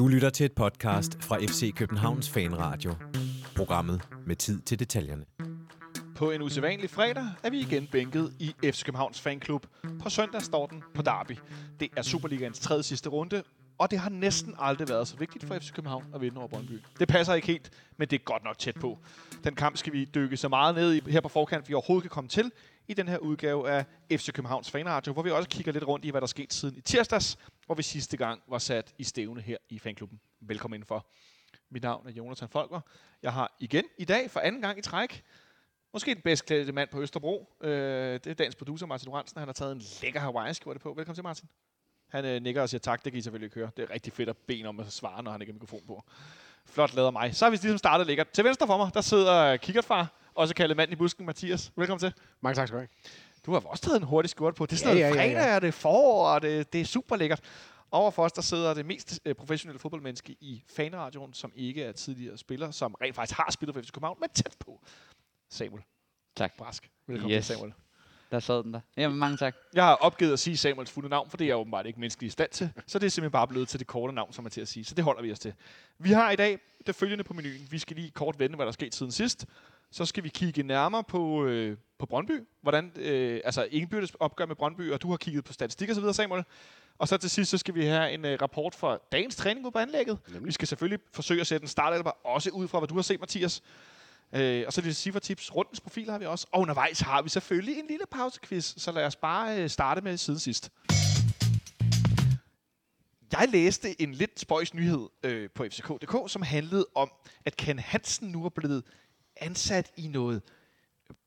Du lytter til et podcast fra FC Københavns Fanradio. Programmet med tid til detaljerne. På en usædvanlig fredag er vi igen bænket i FC Københavns Fanklub. På søndag står den på Derby. Det er Superligaens tredje sidste runde, og det har næsten aldrig været så vigtigt for FC København at vinde over Brøndby. Det passer ikke helt, men det er godt nok tæt på. Den kamp skal vi dykke så meget ned i her på forkant, vi overhovedet kan komme til i den her udgave af FC Københavns Fanradio, hvor vi også kigger lidt rundt i, hvad der er sket siden i tirsdags, hvor vi sidste gang var sat i stævne her i fanklubben. Velkommen indenfor. Mit navn er Jonathan Folker. Jeg har igen i dag for anden gang i træk Måske den bedst klædte mand på Østerbro. Øh, det er dagens producer, Martin Oransen. Han har taget en lækker hawaii skjorte på. Velkommen til, Martin. Han øh, nikker og siger tak, det kan I selvfølgelig ikke høre. Det er rigtig fedt at bede om at svare, når han ikke har mikrofon på. Flot lader mig. Så har vi ligesom startet lækkert. Til venstre for mig, der sidder kikkertfar, også kaldet mand i busken, Mathias. Velkommen til. Mange tak skal du have. Du har også taget en hurtig skjort på. Det er sådan ja, noget ja, fredag, ja, ja. og det er forår, og det, det er super lækkert. Overfor os, der sidder det mest øh, professionelle fodboldmenneske i fanradioen, som ikke er tidligere spiller, som rent faktisk har spillet for FC København, men tæt på. Samuel. Tak. Brask. Velkommen yes. til, Samuel. Der sad den der. Jamen, mange tak. Jeg har opgivet at sige Samuels fulde navn, for det er jeg åbenbart ikke menneskelig i stand til. Så det er simpelthen bare blevet til det korte navn, som er til at sige. Så det holder vi os til. Vi har i dag det følgende på menuen. Vi skal lige kort vende, hvad der er sket siden sidst. Så skal vi kigge nærmere på, øh, på Brøndby. Hvordan, øh, altså indbyrdes opgør med Brøndby, og du har kigget på statistik og så videre, Samuel. Og så til sidst, så skal vi have en øh, rapport fra dagens træning på anlægget. Nemlig. Vi skal selvfølgelig forsøge at sætte en startelver, også ud fra, hvad du har set, Mathias. Øh, og så lidt cifretips. Rundens profil har vi også. Og undervejs har vi selvfølgelig en lille pausequiz, så lad os bare øh, starte med siden sidst. Jeg læste en lidt spøjs nyhed øh, på FCK.dk, som handlede om, at Ken Hansen nu er blevet ansat i noget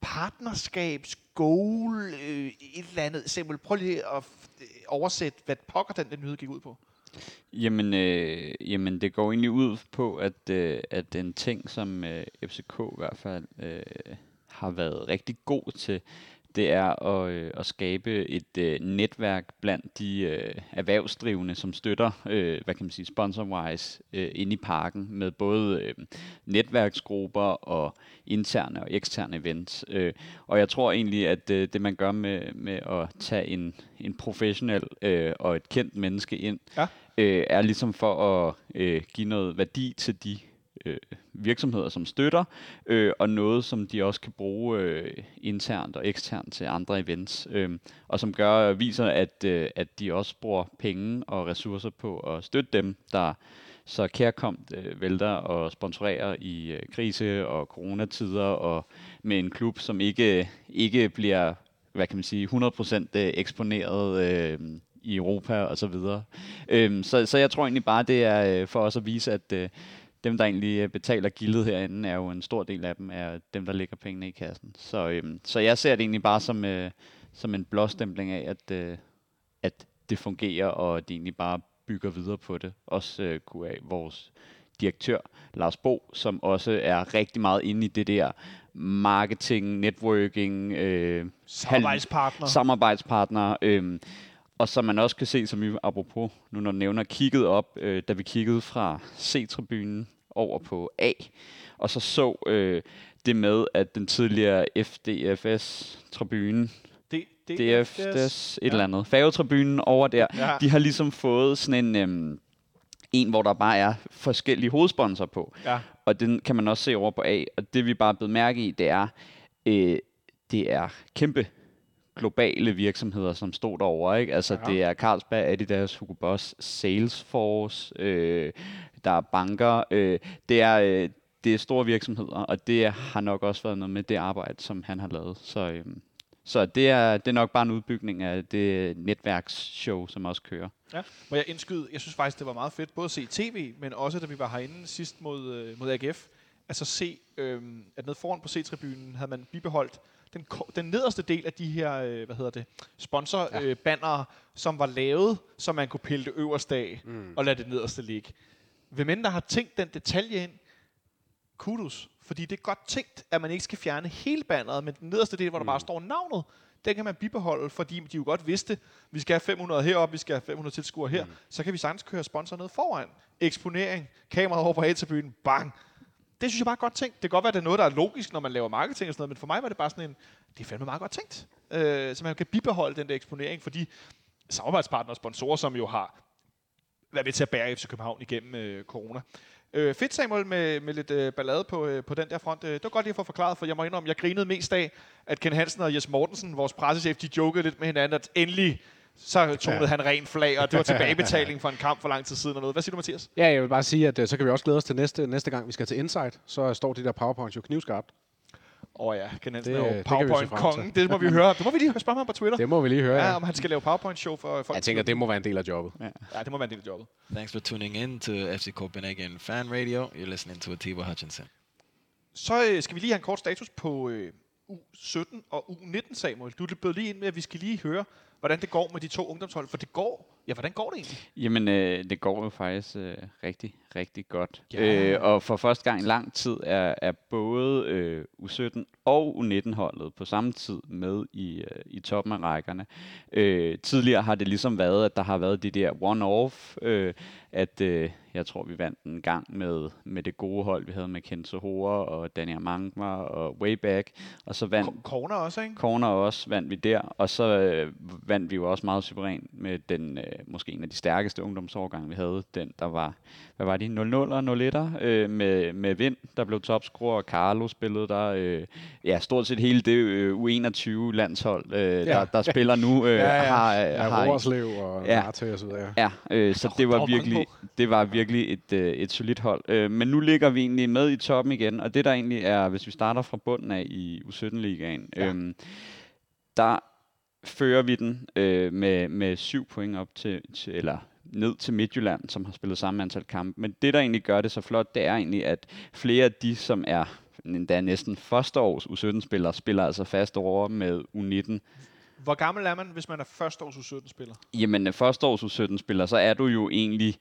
partnerskabs, goal, øh, et eller andet. Samuel, prøv lige at øh, oversætte, hvad pokker den, den nyhed gik ud på. Jamen, øh, jamen det går egentlig ud på, at, øh, at en ting, som øh, FCK i hvert fald øh, har været rigtig god til, det er at, øh, at skabe et øh, netværk blandt de øh, erhvervsdrivende, som støtter, øh, hvad kan man sige, sponsor-wise, øh, ind i parken med både øh, netværksgrupper og interne og eksterne events. Øh, og jeg tror egentlig, at øh, det man gør med, med at tage en, en professionel øh, og et kendt menneske ind, ja. øh, er ligesom for at øh, give noget værdi til de øh, virksomheder, som støtter, øh, og noget, som de også kan bruge øh, internt og eksternt til andre events, øh, og som gør viser, at, øh, at de også bruger penge og ressourcer på at støtte dem, der så kærkomt øh, vælter og sponsorerer i øh, krise og coronatider, og med en klub, som ikke, ikke bliver hvad kan man sige, 100% øh, eksponeret øh, i Europa og så videre. Øhm, så, så jeg tror egentlig bare, det er øh, for os at vise, at øh, dem, der egentlig øh, betaler gildet herinde, er jo en stor del af dem, er dem, der lægger pengene i kassen. Så, øhm, så jeg ser det egentlig bare som, øh, som en blåstempling af, at, øh, at det fungerer, og de egentlig bare bygger videre på det. Også øh, kunne af vores direktør, Lars Bo, som også er rigtig meget inde i det der marketing, networking, øh, samarbejdspartner. samarbejdspartner øh, og som man også kan se, som vi apropos, nu når nævner, kigget op, øh, da vi kiggede fra C-tribunen over på A, og så så øh, det med, at den tidligere FDFS-tribune, DFS, et ja. eller andet, færgetribunen over der, ja. de har ligesom fået sådan en... Øh, en, hvor der bare er forskellige hovedsponsor på. Ja. Og den kan man også se over på A. Og det vi bare er blevet mærke i, det er, øh, det er kæmpe globale virksomheder, som stod derovre. Ikke? Altså, ja. det er Carlsberg, Adidas, Hugo Boss, Salesforce, øh, der er banker. Øh, det er... Øh, det er store virksomheder, og det har nok også været noget med det arbejde, som han har lavet. Så, øh, så det er, det er nok bare en udbygning af det netværksshow, som også kører. Ja, må jeg indskyde, jeg synes faktisk, det var meget fedt, både at se tv, men også da vi var herinde sidst mod, øh, mod AGF, altså se, øh, at nede foran på C-tribunen havde man bibeholdt den, den nederste del af de her, øh, hvad hedder det, sponsorbanner, ja. øh, som var lavet, så man kunne pille det øverste af mm. og lade det nederste ligge. Hvem end der har tænkt den detalje ind, kudos. Fordi det er godt tænkt, at man ikke skal fjerne hele banneret, men den nederste del, hvor mm. der bare står navnet, den kan man bibeholde, fordi de jo godt vidste, vi skal have 500 heroppe, vi skal have 500 tilskuere her, mm. så kan vi sagtens køre sponsor ned foran. Eksponering, kameraet over på A-tribunen, bang, det synes jeg bare er godt tænkt. Det kan godt være, at det er noget, der er logisk, når man laver marketing og sådan noget, men for mig var det bare sådan en, det er fandme meget godt tænkt. Øh, så man kan bibeholde den der eksponering, fordi samarbejdspartnere og sponsorer, som jo har været med til at bære FC København igennem øh, corona. Øh, fedt, Samuel, med, med lidt øh, ballade på, øh, på den der front. Øh, det var godt lige at få forklaret, for jeg må indrømme, jeg grinede mest af, at Ken Hansen og Jes Mortensen, vores pressechef, de jokede lidt med hinanden, at endelig så tonede ja. han ren flag, og det var tilbagebetaling for en kamp for lang tid siden og noget. Hvad siger du, Mathias? Ja, jeg vil bare sige, at øh, så kan vi også glæde os til næste, næste gang, vi skal til Insight. Så står de der powerpoints jo knivskarpt. Åh oh ja, Ken Hansen Det, er øh, jo det frem PowerPoint-kongen. Det må vi høre. Det må vi lige spørge ham på Twitter. Det må vi lige høre. Ja, Ja. om han skal lave PowerPoint-show for folk. Jeg tænker, det må være en del af jobbet. Ja, det må være en del af jobbet. Thanks for tuning in to FC Copenhagen Fan Radio. You're listening to Atiba Hutchinson. Så øh, skal vi lige have en kort status på øh, U17 og U19, Samuel. Du blev lige ind med, at vi skal lige høre, hvordan det går med de to ungdomshold. For det går. Ja, hvordan går det egentlig? Jamen, øh, det går jo faktisk øh, rigtig, rigtig godt. Ja. Øh, og for første gang i lang tid er, er både øh, U17 og U19-holdet på samme tid med i, øh, i toppen af rækkerne. Øh, tidligere har det ligesom været, at der har været de der one-off, øh, at øh, jeg tror, vi vandt en gang med, med det gode hold, vi havde med Kenzo Hore og Daniel Mangmar og Wayback. Og så vandt Corner også, ikke? Corner også vandt vi der, og så øh, vandt vi jo også meget suverænt med den øh, måske en af de stærkeste ungdomsårgange, vi havde. Den, der var, hvad var de, 0-0 og 0-1'er øh, med, med Vind, der blev topscorer, og Carlo spillede der. Øh, ja, stort set hele det øh, U21-landshold, øh, ja. der, der spiller nu, øh, Ja, ja. har, øh, Ja, har Roerslev og Ja. Narte og så videre. Ja, øh, så det var virkelig, det var virkelig et, øh, et solidt hold. Øh, men nu ligger vi egentlig med i toppen igen, og det der egentlig er, hvis vi starter fra bunden af i U17-ligaen, Ja. ja. øhm, der fører vi den øh, med, med syv point op til, til, eller ned til Midtjylland, som har spillet samme antal kampe. Men det, der egentlig gør det så flot, det er egentlig, at flere af de, som er endda næsten første års U17-spillere, spiller altså fast over med U19. Hvor gammel er man, hvis man er førsteårs U17-spiller? Jamen, øh, første års U17-spiller, så er du jo egentlig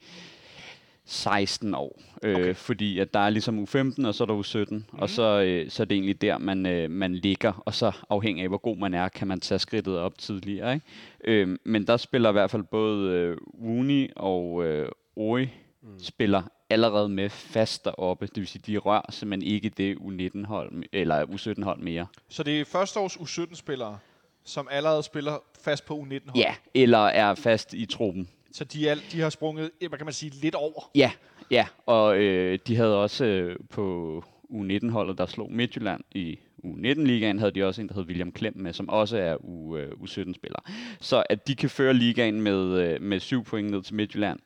16 år. Øh, Okay. Fordi at der er ligesom U15, og så er der U17, mm. og så, øh, så er det egentlig der, man, øh, man ligger, og så afhængig af, hvor god man er, kan man tage skridtet op tidligere. Ikke? Øh, men der spiller i hvert fald både øh, Uni og øh, Oi mm. spiller allerede med fast deroppe. Det vil sige, de rører simpelthen ikke det U19-hold, eller U17-hold mere. Så det er førsteårs U17-spillere, som allerede spiller fast på U19-hold. Ja, eller er fast i truppen. Så de, er, de har sprunget, hvad kan man sige, lidt over. Ja, ja. Og øh, de havde også øh, på U19-holdet, der slog Midtjylland i U19-ligaen, havde de også en, der hed William Klem med, som også er U, øh, U17-spiller. Så at de kan føre ligaen med, øh, med syv point ned til Midtjylland,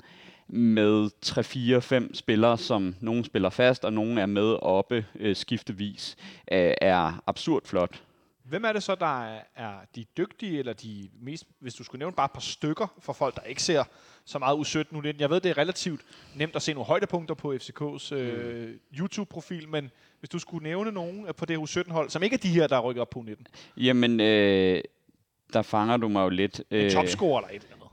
med 3-4-5 spillere, som nogen spiller fast, og nogen er med oppe øh, skiftevis, øh, er absurd flot. Hvem er det så, der er, er de dygtige, eller de mest, hvis du skulle nævne bare et par stykker for folk, der ikke ser så meget U17 nu. Jeg ved, det er relativt nemt at se nogle højdepunkter på FCK's øh, YouTube-profil, men hvis du skulle nævne nogen på det U17-hold, som ikke er de her, der er rykket op på U19, Jamen, øh, der fanger du mig jo lidt. en Øh, topscorer eller et eller andet.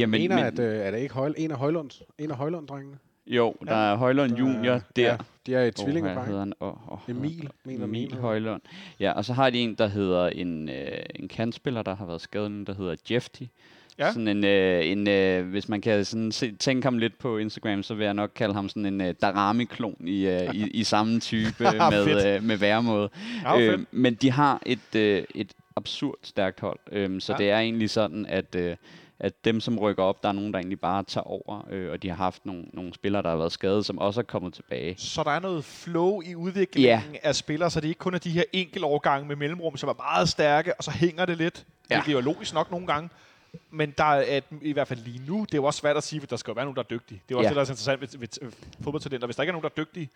jamen, Men, mener, at, øh, er det ikke Højl, en af Højlunds, en af Højlund-drengene? Jo, der er Højlund Junior der. Ja, de er et hvad hedder han? Oh, oh, Emil, mener Emil. Højlund. Ja, og så har de en, der hedder en, øh, en kantspiller, der har været skadet der hedder Jefty. Ja. Sådan en, øh, en øh, hvis man kan sådan se, tænke ham lidt på Instagram, så vil jeg nok kalde ham sådan en øh, Darami-klon i, øh, i, i samme type med, Fedt. øh, med væremåde. Ja, Øh, men de har et, øh, et absurd stærkt hold, øhm, så ja. det er egentlig sådan, at, øh, at dem, som rykker op, der er nogen, der egentlig bare tager over, øh, og de har haft nogle, nogle spillere, der har været skadet, som også er kommet tilbage. Så der er noget flow i udviklingen af spillere, så det ikke kun er de her enkelte årgange med mellemrum, som er meget stærke, og så hænger det lidt. Ja. Ja. Det er jo logisk nok nogle gange. Men der er, at, i hvert fald lige nu, det er jo også svært at sige, at der skal jo være nogen, der er dygtige. Det er jo også Ja. det, der er interessant ved, ved, ved fodboldtalenter. Hvis der ikke er nogen, der er dygtige,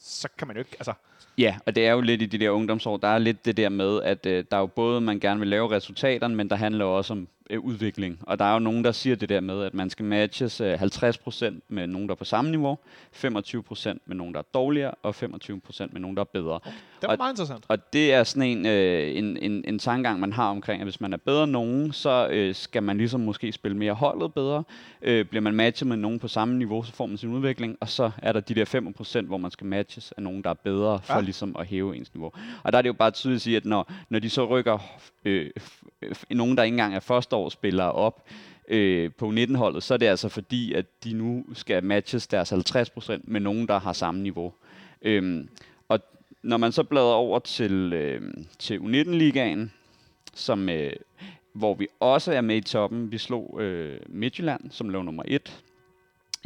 så kan man jo ikke... Altså, Ja, og det er jo lidt i de der ungdomsår, der er lidt det der med, at øh, der er jo både, man gerne vil lave resultaterne, men der handler også om øh, udvikling. Og der er jo nogen, der siger det der med, at man skal matches øh, 50% med nogen, der er på samme niveau, 25% med nogen, der er dårligere, og 25% med nogen, der er bedre. det var Og- meget interessant. Og det er sådan en, øh, en, en, en tankegang, man har omkring, at hvis man er bedre end nogen, så øh, skal man ligesom måske spille mere holdet bedre. Øh, bliver man matchet med nogen på samme niveau, så får man sin udvikling, og så er der de der 5%, hvor man skal matches af nogen, der er bedre, for Ja. ligesom at hæve ens niveau. Og der er det jo bare tydeligt at sige, at når, når de så rykker øh, f- nogen, der ikke engang er førsteårsspillere op, øh, på 19-holdet, så er det altså fordi, at de nu skal matches deres 50% med nogen, der har samme niveau. Øhm, og når man så bladrer over til, øh, til U19-ligaen, som, øh, hvor vi også er med i toppen, vi slog øh, Midtjylland, som lå nummer 1.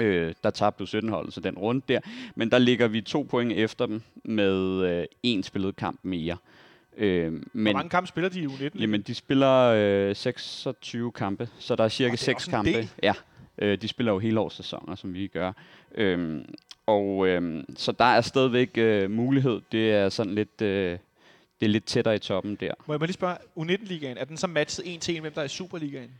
Øh, der tabte U17-holdet så den runde der. Men der ligger vi to point efter dem med øh, en spillet kamp mere. Øh, hvor men mange kampe spiller de i U19? jamen, de spiller øh, 26 kampe, så der er cirka er 6 også en kampe. Ja, øh, de spiller jo hele års sæsoner, som vi gør. Øhm, og øhm, så der er stadigvæk øh, mulighed. Det er sådan lidt, øh, det er lidt tættere i toppen der. Må jeg bare lige spørge, U19-ligaen, er den så matchet en til en, hvem der er i Superligaen?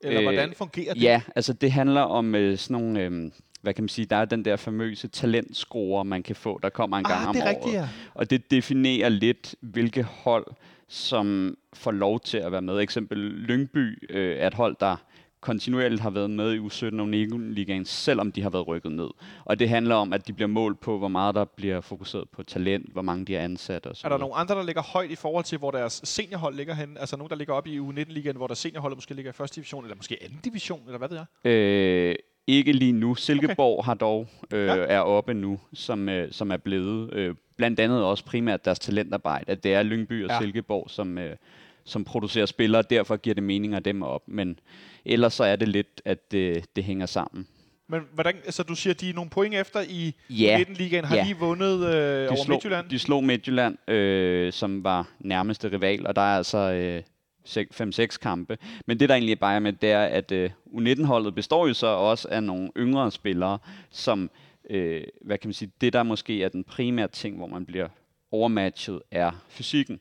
Eller Øh, hvordan fungerer det? Ja, altså det handler om øh, sådan nogle, øh, hvad kan man sige, der er den der famøse talentscore, man kan få, der kommer en gang ah, om det er året. rigtigt, ja. Og det definerer lidt, hvilke hold, som får lov til at være med. Eksempel Lyngby øh, er et hold, der kontinuerligt har været med i U17 og ligaen selvom de har været rykket ned. Og det handler om, at de bliver målt på, hvor meget der bliver fokuseret på talent, hvor mange de er ansat og så Er der nogle andre, der ligger højt i forhold til, hvor deres seniorhold ligger hen? Altså nogen, der ligger op i U19-ligaen, hvor deres seniorhold måske ligger i første division, eller måske anden division, eller hvad ved jeg? Øh, ikke lige nu. Silkeborg okay. har dog øh, Ja. er oppe nu, som, øh, som er blevet øh, blandt andet også primært deres talentarbejde. At det er Lyngby og Ja. Silkeborg, som, øh, som producerer spillere, derfor giver det mening at dem op. Men ellers så er det lidt, at det, det hænger sammen. Men hvordan, altså du siger, de er nogle point efter i Ja. U19-ligaen, har Ja. lige vundet øh, over slog, Midtjylland? de slog Midtjylland, øh, som var nærmeste rival, og der er altså øh, 5-6 kampe. Men det, der egentlig bare er med, det er, at øh, U19-holdet består jo så også af nogle yngre spillere, som, øh, hvad kan man sige, det der måske er den primære ting, hvor man bliver overmatchet, er fysikken.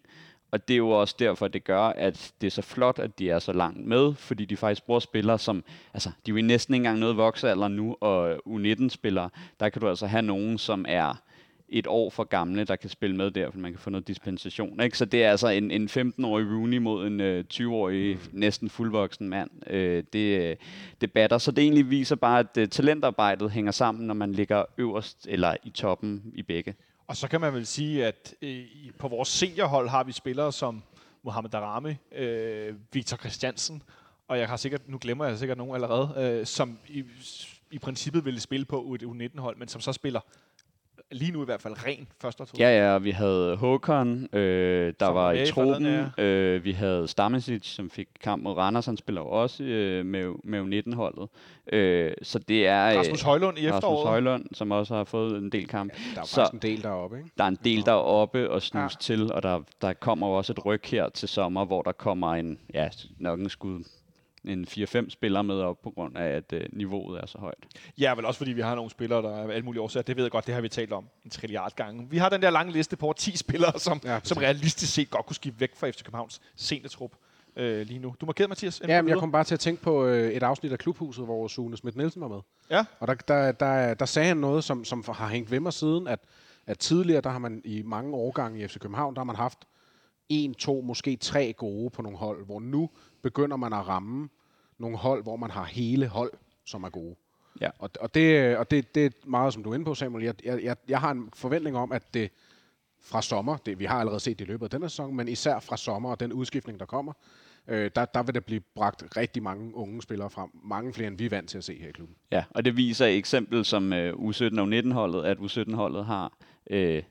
Og det er jo også derfor, det gør, at det er så flot, at de er så langt med, fordi de faktisk bruger spillere, som, altså, de er jo næsten ikke engang noget voksealder nu, og øh, U19-spillere, der kan du altså have nogen, som er et år for gamle, der kan spille med der, for man kan få noget dispensation. Ikke? Så det er altså en, en 15-årig Rooney mod en øh, 20-årig, næsten fuldvoksen mand. Øh, det, øh, det batter. Så det egentlig viser bare, at øh, talentarbejdet hænger sammen, når man ligger øverst eller i toppen i begge. Og så kan man vel sige, at øh, på vores seniorhold har vi spillere som Mohamed Darami, øh, Victor Christiansen, og jeg har sikkert, nu glemmer jeg sikkert nogen allerede, øh, som i, i princippet ville spille på et U19-hold, men som så spiller lige nu i hvert fald ren første og Ja, ja, vi havde Håkon, øh, der Som var i truppen. Øh, vi havde Stamisic, som fik kamp mod Randers. Han spiller også øh, med, med U19-holdet. Øh, så det er... øh, Rasmus Højlund i Rasmus efteråret. Højlund, som også har fået en del kamp. Der er Så- faktisk en del deroppe, ikke? Der er en del, der er oppe og snus Ja. ja. til, og der, der kommer også et ryg her til sommer, hvor der kommer en, ja, nok en skud, en 4-5 spillere med op på grund af, at øh, niveauet er så højt. Ja, vel også fordi vi har nogle spillere, der er alle mulige årsager. Det ved jeg godt, det har vi talt om en trilliard gange. Vi har den der lange liste på over 10 spillere, som, Ja, som realistisk set godt kunne skifte væk fra FC Københavns seniortrup øh, lige nu. Du markerede, Mathias. Ja, men jeg kom bare til at tænke på øh, et afsnit af Klubhuset, hvor Sune Schmidt Nielsen var med. Ja. Og der, der, der, der sagde han noget, som, som har hængt ved mig siden, at, at tidligere, der har man i mange årgange i FC København, der har man haft en, to, måske tre gode på nogle hold, hvor nu begynder man at ramme nogle hold, hvor man har hele hold, som er gode. Ja. Og, og, det, og det, det er meget, som du er inde på, Samuel. Jeg, jeg, jeg, jeg har en forventning om, at det fra sommer, det, vi har allerede set det i løbet af denne sæson, men især fra sommer og den udskiftning, der kommer, øh, der, der vil der blive bragt rigtig mange unge spillere frem. Mange flere, end vi er vant til at se her i klubben. Ja, og det viser et eksempel som øh, U17 og U19-holdet, at U17-holdet har øh,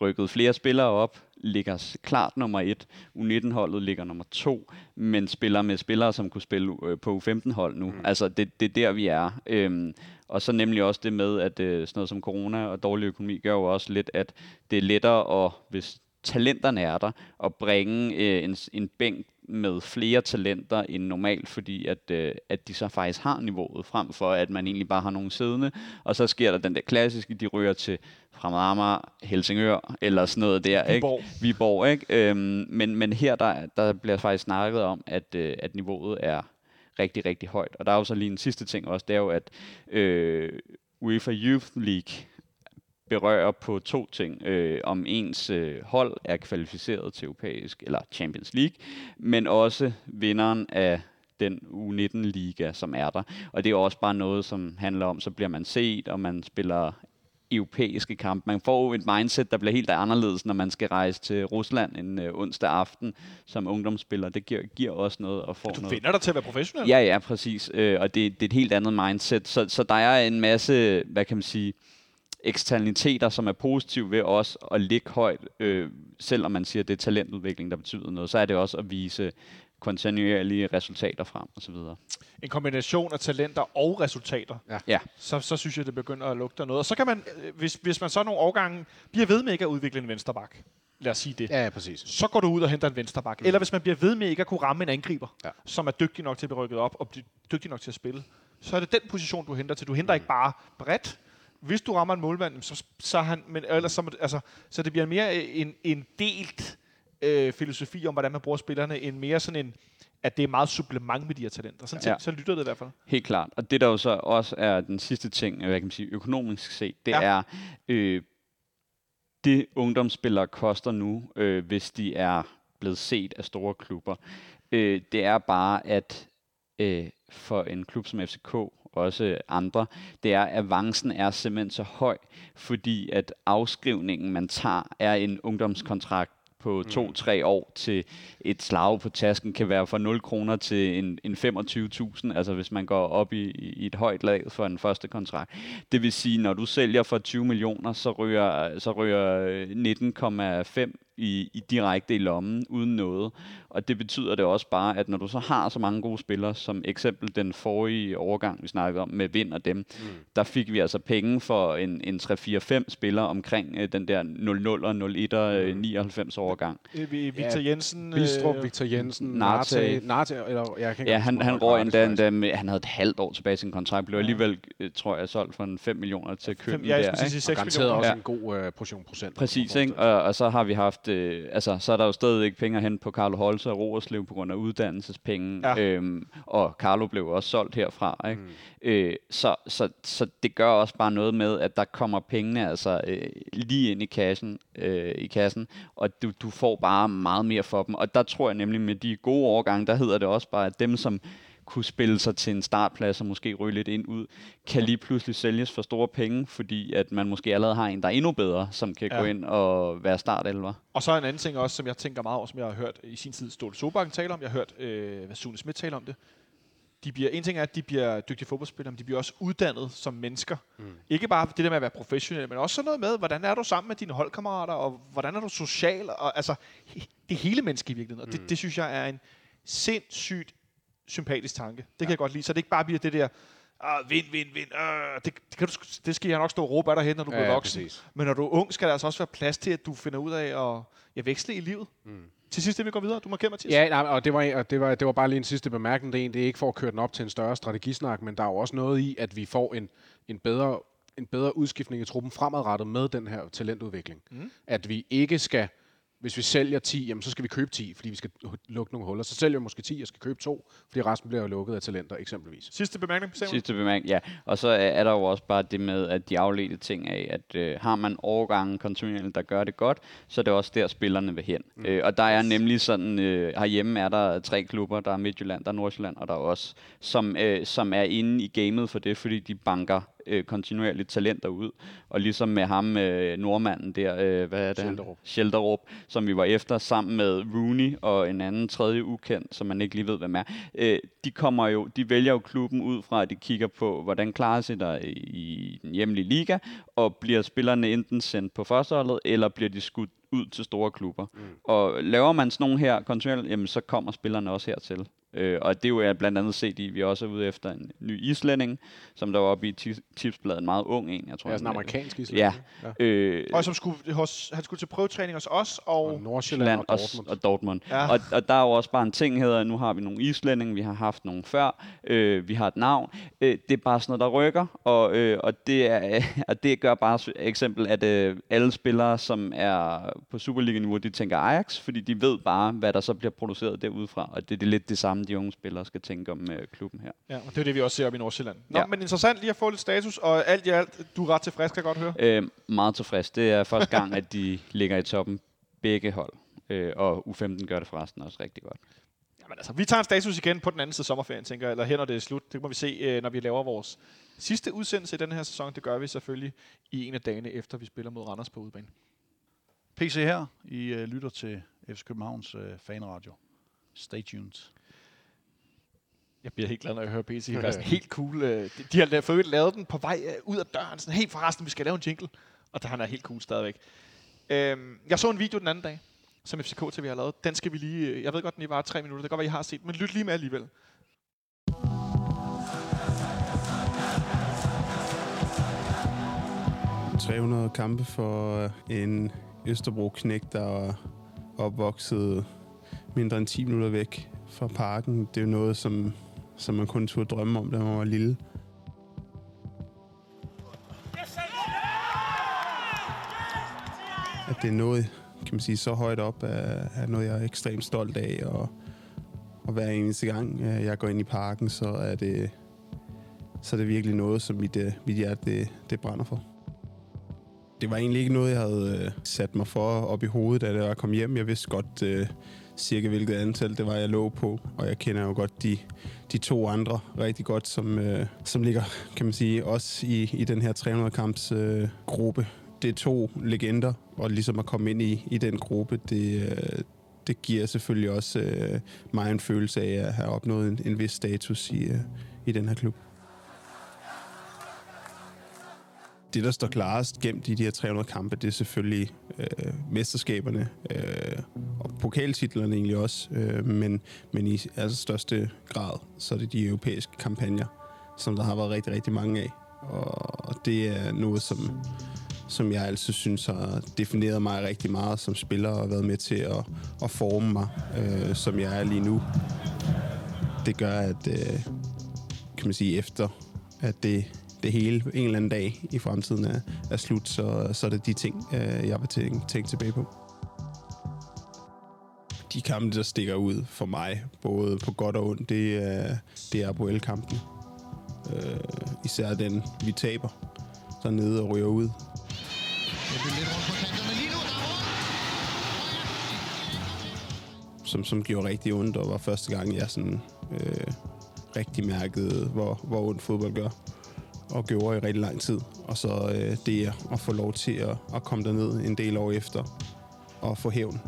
rykket flere spillere op, ligger klart nummer et. U19-holdet ligger nummer to, men spiller med spillere, som kunne spille øh, på U15-hold nu. Mm. Altså, det, det er der, vi er. Øhm, og så nemlig også det med, at øh, sådan noget som corona og dårlig økonomi gør jo også lidt, at det er lettere at, hvis talenterne er der, at bringe øh, en, en bænk med flere talenter end normalt, fordi at, øh, at de så faktisk har niveauet, frem for at man egentlig bare har nogen siddende, og så sker der den der klassiske, de ryger til Fremad Amager, Helsingør, eller sådan noget der. Viborg. Ikke? Viborg, ikke? Øhm, men, men her, der, der bliver faktisk snakket om, at, øh, at niveauet er rigtig, rigtig højt. Og der er jo så lige en sidste ting også, det er jo, at øh, UEFA Youth League berører på to ting. Øh, om ens øh, hold er kvalificeret til europæisk eller Champions League, men også vinderen af den U19-liga, som er der. Og det er også bare noget, som handler om, så bliver man set, og man spiller europæiske kampe. Man får jo et mindset, der bliver helt anderledes, når man skal rejse til Rusland en øh, onsdag aften som ungdomsspiller. Det giver, giver også noget at få Du noget. vinder dig til at være professionel. Ja, ja, præcis. Øh, og det, det er et helt andet mindset. Så, så der er en masse, hvad kan man sige, eksternaliteter, som er positive ved os at ligge højt, øh, selvom man siger, at det er talentudvikling, der betyder noget, så er det også at vise kontinuerlige resultater frem osv. En kombination af talenter og resultater. Ja. Ja. Så, så synes jeg, det begynder at lugte noget. Og så kan man, øh, hvis, hvis man så nogle årgange bliver ved med ikke at udvikle en vensterbak, lad os sige det, Ja, ja, præcis. så går du ud og henter en vensterbak. Mm. Eller hvis man bliver ved med ikke at kunne ramme en angriber, Ja. som er dygtig nok til at blive rykket op og dygtig nok til at spille, så er det den position, du henter til. Du henter mm. ikke bare bredt. Hvis du rammer en målmand, så, så han, men ellers så, altså, så det bliver mere en, en delt øh, filosofi om, hvordan man bruger spillerne, end mere sådan en, at det er meget supplement med de her talenter. Sådan Ja. ja. så lytter det i hvert fald. Helt klart. Og det der jo så også er den sidste ting, hvad kan man sige, økonomisk set, det ja. er, øh, det ungdomsspillere koster nu, øh, hvis de er blevet set af store klubber, øh, det er bare, at øh, for en klub som FCK, også andre, det er, at avancen er simpelthen så høj, fordi at afskrivningen, man tager, er en ungdomskontrakt på to-tre år til et slag på tasken kan være fra 0 kroner til en, en 25.000, altså hvis man går op i, i et højt lag for en første kontrakt. Det vil sige, når du sælger for 20 millioner, så ryger, så ryger øh, 19,5 i, i direkte i lommen uden noget. Og det betyder det også bare, at når du så har så mange gode spillere, som eksempel den forrige overgang, vi snakkede om med Vind og dem, mm. der fik vi altså penge for en, en 3-4-5 spillere omkring øh, den der 0-0 og 0-1 og øh, 99 overgang. Øh, vi- Victor Jensen... Bistrup, øh, Victor Jensen, Narte. Narte, eller jeg kan ikke Ja, han, han røg endda, endda med, han havde et halvt år tilbage i sin kontrakt, blev alligevel, øh, tror jeg, solgt for en 5 millioner til Køben ja, jeg der. sige Og 6 garanteret millioner. også Ja. en god øh, portion procent. Præcis, ikke? Og, og så har vi haft, øh, altså, så er der jo stadig ikke penge hente på Carlo Holse og Roerslev på grund af uddannelsespenge, Ja. øhm, og Carlo blev også solgt herfra, ikke? Mm. Øh, så, så, så det gør også bare noget med, at der kommer pengene altså øh, lige ind i kassen, øh, i kassen, og du, du får bare meget mere for dem. Og der tror jeg nemlig med de gode overgange, der hedder det også bare, at dem som kunne spille sig til en startplads og måske ryge lidt ind ud, kan lige pludselig sælges for store penge, fordi at man måske allerede har en, der er endnu bedre, som kan Ja. gå ind og være startelver. Og så en anden ting også, som jeg tænker meget over, som jeg har hørt i sin tid Ståle Sobakken tale om. Jeg har hørt øh, hvad Sune Schmidt tale om det. De bliver, en ting er, at de bliver dygtige fodboldspillere, men de bliver også uddannet som mennesker. Mm. Ikke bare det der med at være professionel, men også sådan noget med, hvordan er du sammen med dine holdkammerater, og hvordan er du social, og altså det hele menneske i virkeligheden. Og det, det synes jeg er en sindssygt sympatisk tanke. Det kan jeg godt lide. Så det ikke bare bliver det der, ah, vind, vind, vind, øh, det, det, kan du, det skal jeg nok stå og råbe af dig hen, når du Ja, bliver ja, voksen. præcis. Men når du er ung, skal der altså også være plads til, at du finder ud af at ja, veksle i livet. Mm. Til sidst, inden vi går videre, du markerer, Mathias. Ja, nej, og det var, og det, var, det var bare lige en sidste bemærkning. Det er, det er ikke for at køre den op til en større strategisnak, men der er jo også noget i, at vi får en, en, bedre, en bedre udskiftning i truppen fremadrettet med den her talentudvikling. Mm. At vi ikke skal, hvis vi sælger 10, jamen, så skal vi købe 10, fordi vi skal lukke nogle huller. Så sælger vi måske 10 og skal købe to, fordi resten bliver lukket af talenter eksempelvis. Sidste bemærkning, Samuel. Sidste bemærkning, ja. Og så er er der jo også bare det med, at de afledte ting af, at øh, har man overgangen kontinuerligt, der gør det godt, så er det også der, spillerne vil hen. Mm. Øh, og der er nemlig sådan, øh, herhjemme er der tre klubber, der er Midtjylland, der er Nordsjælland, og der er også, som, øh, som er inde i gamet for det, fordi de banker øh, kontinuerligt talenter ud. Og ligesom med ham, øh, nordmanden der, øh, hvad er det? han? Schelderup. Schelderup, som vi var efter, sammen med Rooney og en anden tredje ukendt, som man ikke lige ved, hvem er. Øh, de kommer jo, de vælger jo klubben ud fra, at de kigger på, hvordan klarer sig der i, i den hjemlige liga, og bliver spillerne enten sendt på førsteholdet, eller bliver de skudt ud til store klubber. Mm. Og laver man sådan nogle her kontinuerligt, jamen så kommer spillerne også hertil. Øh, og det er jo blandt andet set i, at vi også er ude efter en ny islænding, som der var oppe i ti- tipsbladet, en meget ung en, jeg tror. Det er sådan en amerikansk Ja. islænding. ja. Øh, Og som skulle, hos, han skulle til prøvetræning hos os, og, Og Nordsjælland Land og og, Dortmund. og Dortmund. Ja. Ja. Og, og der er jo også bare en ting, hedder, nu har vi nogle islændinge, vi har haft nogle før, øh, vi har et navn. Øh, det er bare sådan noget, der rykker, og, øh, og, det, er, og det gør bare eksempel, at øh, alle spillere, som er på Superliga-niveau, de tænker Ajax, fordi de ved bare, hvad der så bliver produceret derudfra, og det, det er lidt det samme, de unge spillere skal tænke om øh, klubben her. ja, og det er det, vi også ser op i Nordsjælland. Nå, Ja. men interessant lige at få lidt status, og alt i alt, du er ret tilfreds, kan jeg godt høre. Øh, meget tilfreds. Det er første gang, at de ligger i toppen, begge hold. Øh, og U15 gør det forresten også rigtig godt. Jamen altså, vi tager en status igen på den anden side af sommerferien, tænker jeg, eller hen når det er slut. Det må vi se, øh, når vi laver vores sidste udsendelse i den her sæson. Det gør vi selvfølgelig i en af dagene efter, vi spiller mod Randers på udebane. PC her. I øh, lytter til FC Københavns øh, fanradio. Stay tuned. Jeg bliver helt glad, når jeg hører PC. Det er sådan helt cool. øh, de- De har for øvrigt lavet den på vej øh, ud af døren. Sådan, hey forresten, vi skal lave en jingle. Og der han er helt cool stadigvæk. Øhm, jeg så en video den anden dag, som FCK TV har lavet. Den skal vi lige... øh, Jeg ved godt, den I var tre minutter. Det kan godt være, I har set, men lyt lige med alligevel. Øh, 300 kampe for en Østerbro-knæk, der opvokset mindre end 10 minutter væk fra parken. Det er jo noget, som, som man kun turde drømme om, da man var lille. At det er noget, kan man sige, så højt op, er, er noget, jeg er ekstremt stolt af. Og, og hver eneste gang, øh, jeg går ind i parken, så er det, så er det virkelig noget, som mit, øh, mit hjerte det, det brænder for. Det var egentlig ikke noget, jeg havde øh, sat mig for op i hovedet, da jeg kom hjem. Jeg vidste godt øh, cirka, hvilket antal det var, jeg lå på. Og jeg kender jo godt de, de to andre rigtig godt, som, øh, som ligger, kan man sige, også i, i den her 300-kamps øh, gruppe. Det er to legender, og ligesom at komme ind i, i den gruppe, det, øh, det giver selvfølgelig også øh, mig en følelse af at have opnået en, en vis status i, øh, i den her klub. Det, der står klarest gemt i de her 300 kampe, det er selvfølgelig øh, mesterskaberne øh, og pokaltitlerne egentlig også, øh, men, men i altså største grad, så er det de europæiske kampagner, som der har været rigtig, rigtig mange af. Og, og det er noget, som, som jeg altså synes har defineret mig rigtig meget som spiller og været med til at, at forme mig, øh, som jeg er lige nu. Det gør, at øh, kan man sige, efter at det det hele en eller anden dag i fremtiden er, er slut, så, så er det de ting, øh, jeg vil tænke, tænke tilbage på. De kampe, der stikker ud for mig, både på godt og ondt, det er, det er Apoel-kampen. Øh, især den, vi taber dernede og ryger ud. Som, som gjorde rigtig ondt, og var første gang, jeg sådan, øh, rigtig mærkede, hvor, hvor ondt fodbold gør og gjorde i rigtig lang tid. Og så øh, det at få lov til at, at komme derned en del år efter og få hævn.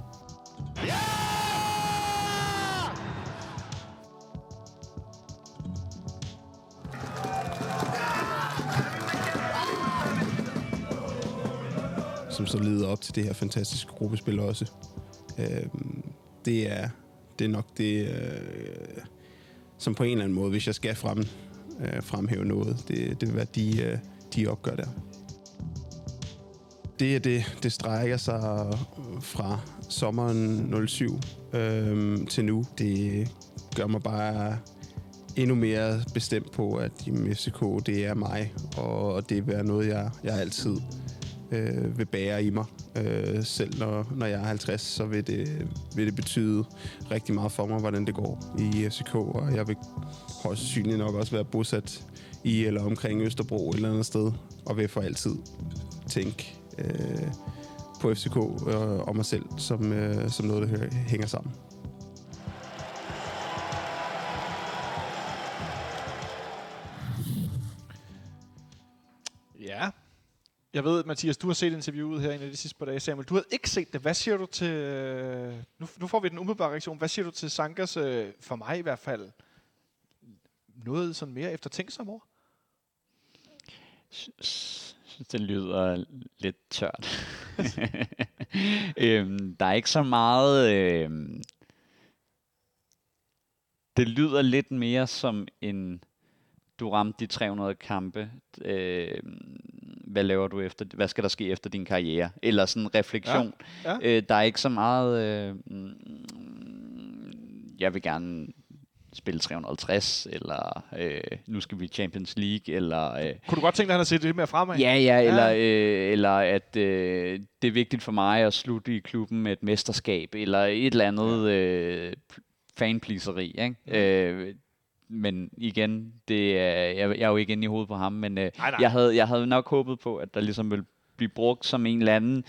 Som så leder op til det her fantastiske gruppespil også. Øh, det er det er nok det, øh, som på en eller anden måde, hvis jeg skal frem, øh, fremhæve noget. Det, det vil være de, øh, de opgør der. Det er det, det strækker sig fra sommeren 07 øh, til nu. Det gør mig bare endnu mere bestemt på, at i FCK, det er mig, og det vil være noget, jeg, jeg altid øh, vil bære i mig. Øh, selv når, når jeg er 50, så vil det, vil det betyde rigtig meget for mig, hvordan det går i FCK, og jeg vil højst sandsynligt nok også være bosat i eller omkring Østerbro et eller andet sted, og vil for altid tænke øh, på FCK og, øh, og mig selv som, øh, som noget, der hænger sammen. Jeg ved, Mathias, du har set interviewet her en af de sidste par dage. Samuel, du havde ikke set det. Hvad siger du til... øh, Nu, nu får vi den umiddelbare reaktion. Hvad siger du til Sankas, øh, for mig i hvert fald, noget sådan mere eftertænksom over? synes, det lyder lidt tørt. øhm, der er ikke så meget... Øhm, det lyder lidt mere som en... Du ramte de 300 kampe. Øh, hvad laver du efter? Hvad skal der ske efter din karriere? Eller sådan en refleksion. Ja, ja. Øh, der er ikke så meget... Øh, mm, jeg vil gerne spille 350, eller øh, nu skal vi Champions League, eller... Øh, Kunne du godt tænke dig, at han har set lidt mere fremad? Ja, ja, eller, øh, eller at øh, det er vigtigt for mig at slutte i klubben med et mesterskab, eller et eller andet øh, fanpleaseri, ikke? Øh, men igen, det er, jeg, jeg er jo ikke inde i hovedet på ham, men øh, Nej, nej. Jeg, havde, jeg havde nok håbet på, at der ligesom ville blive brugt som en eller anden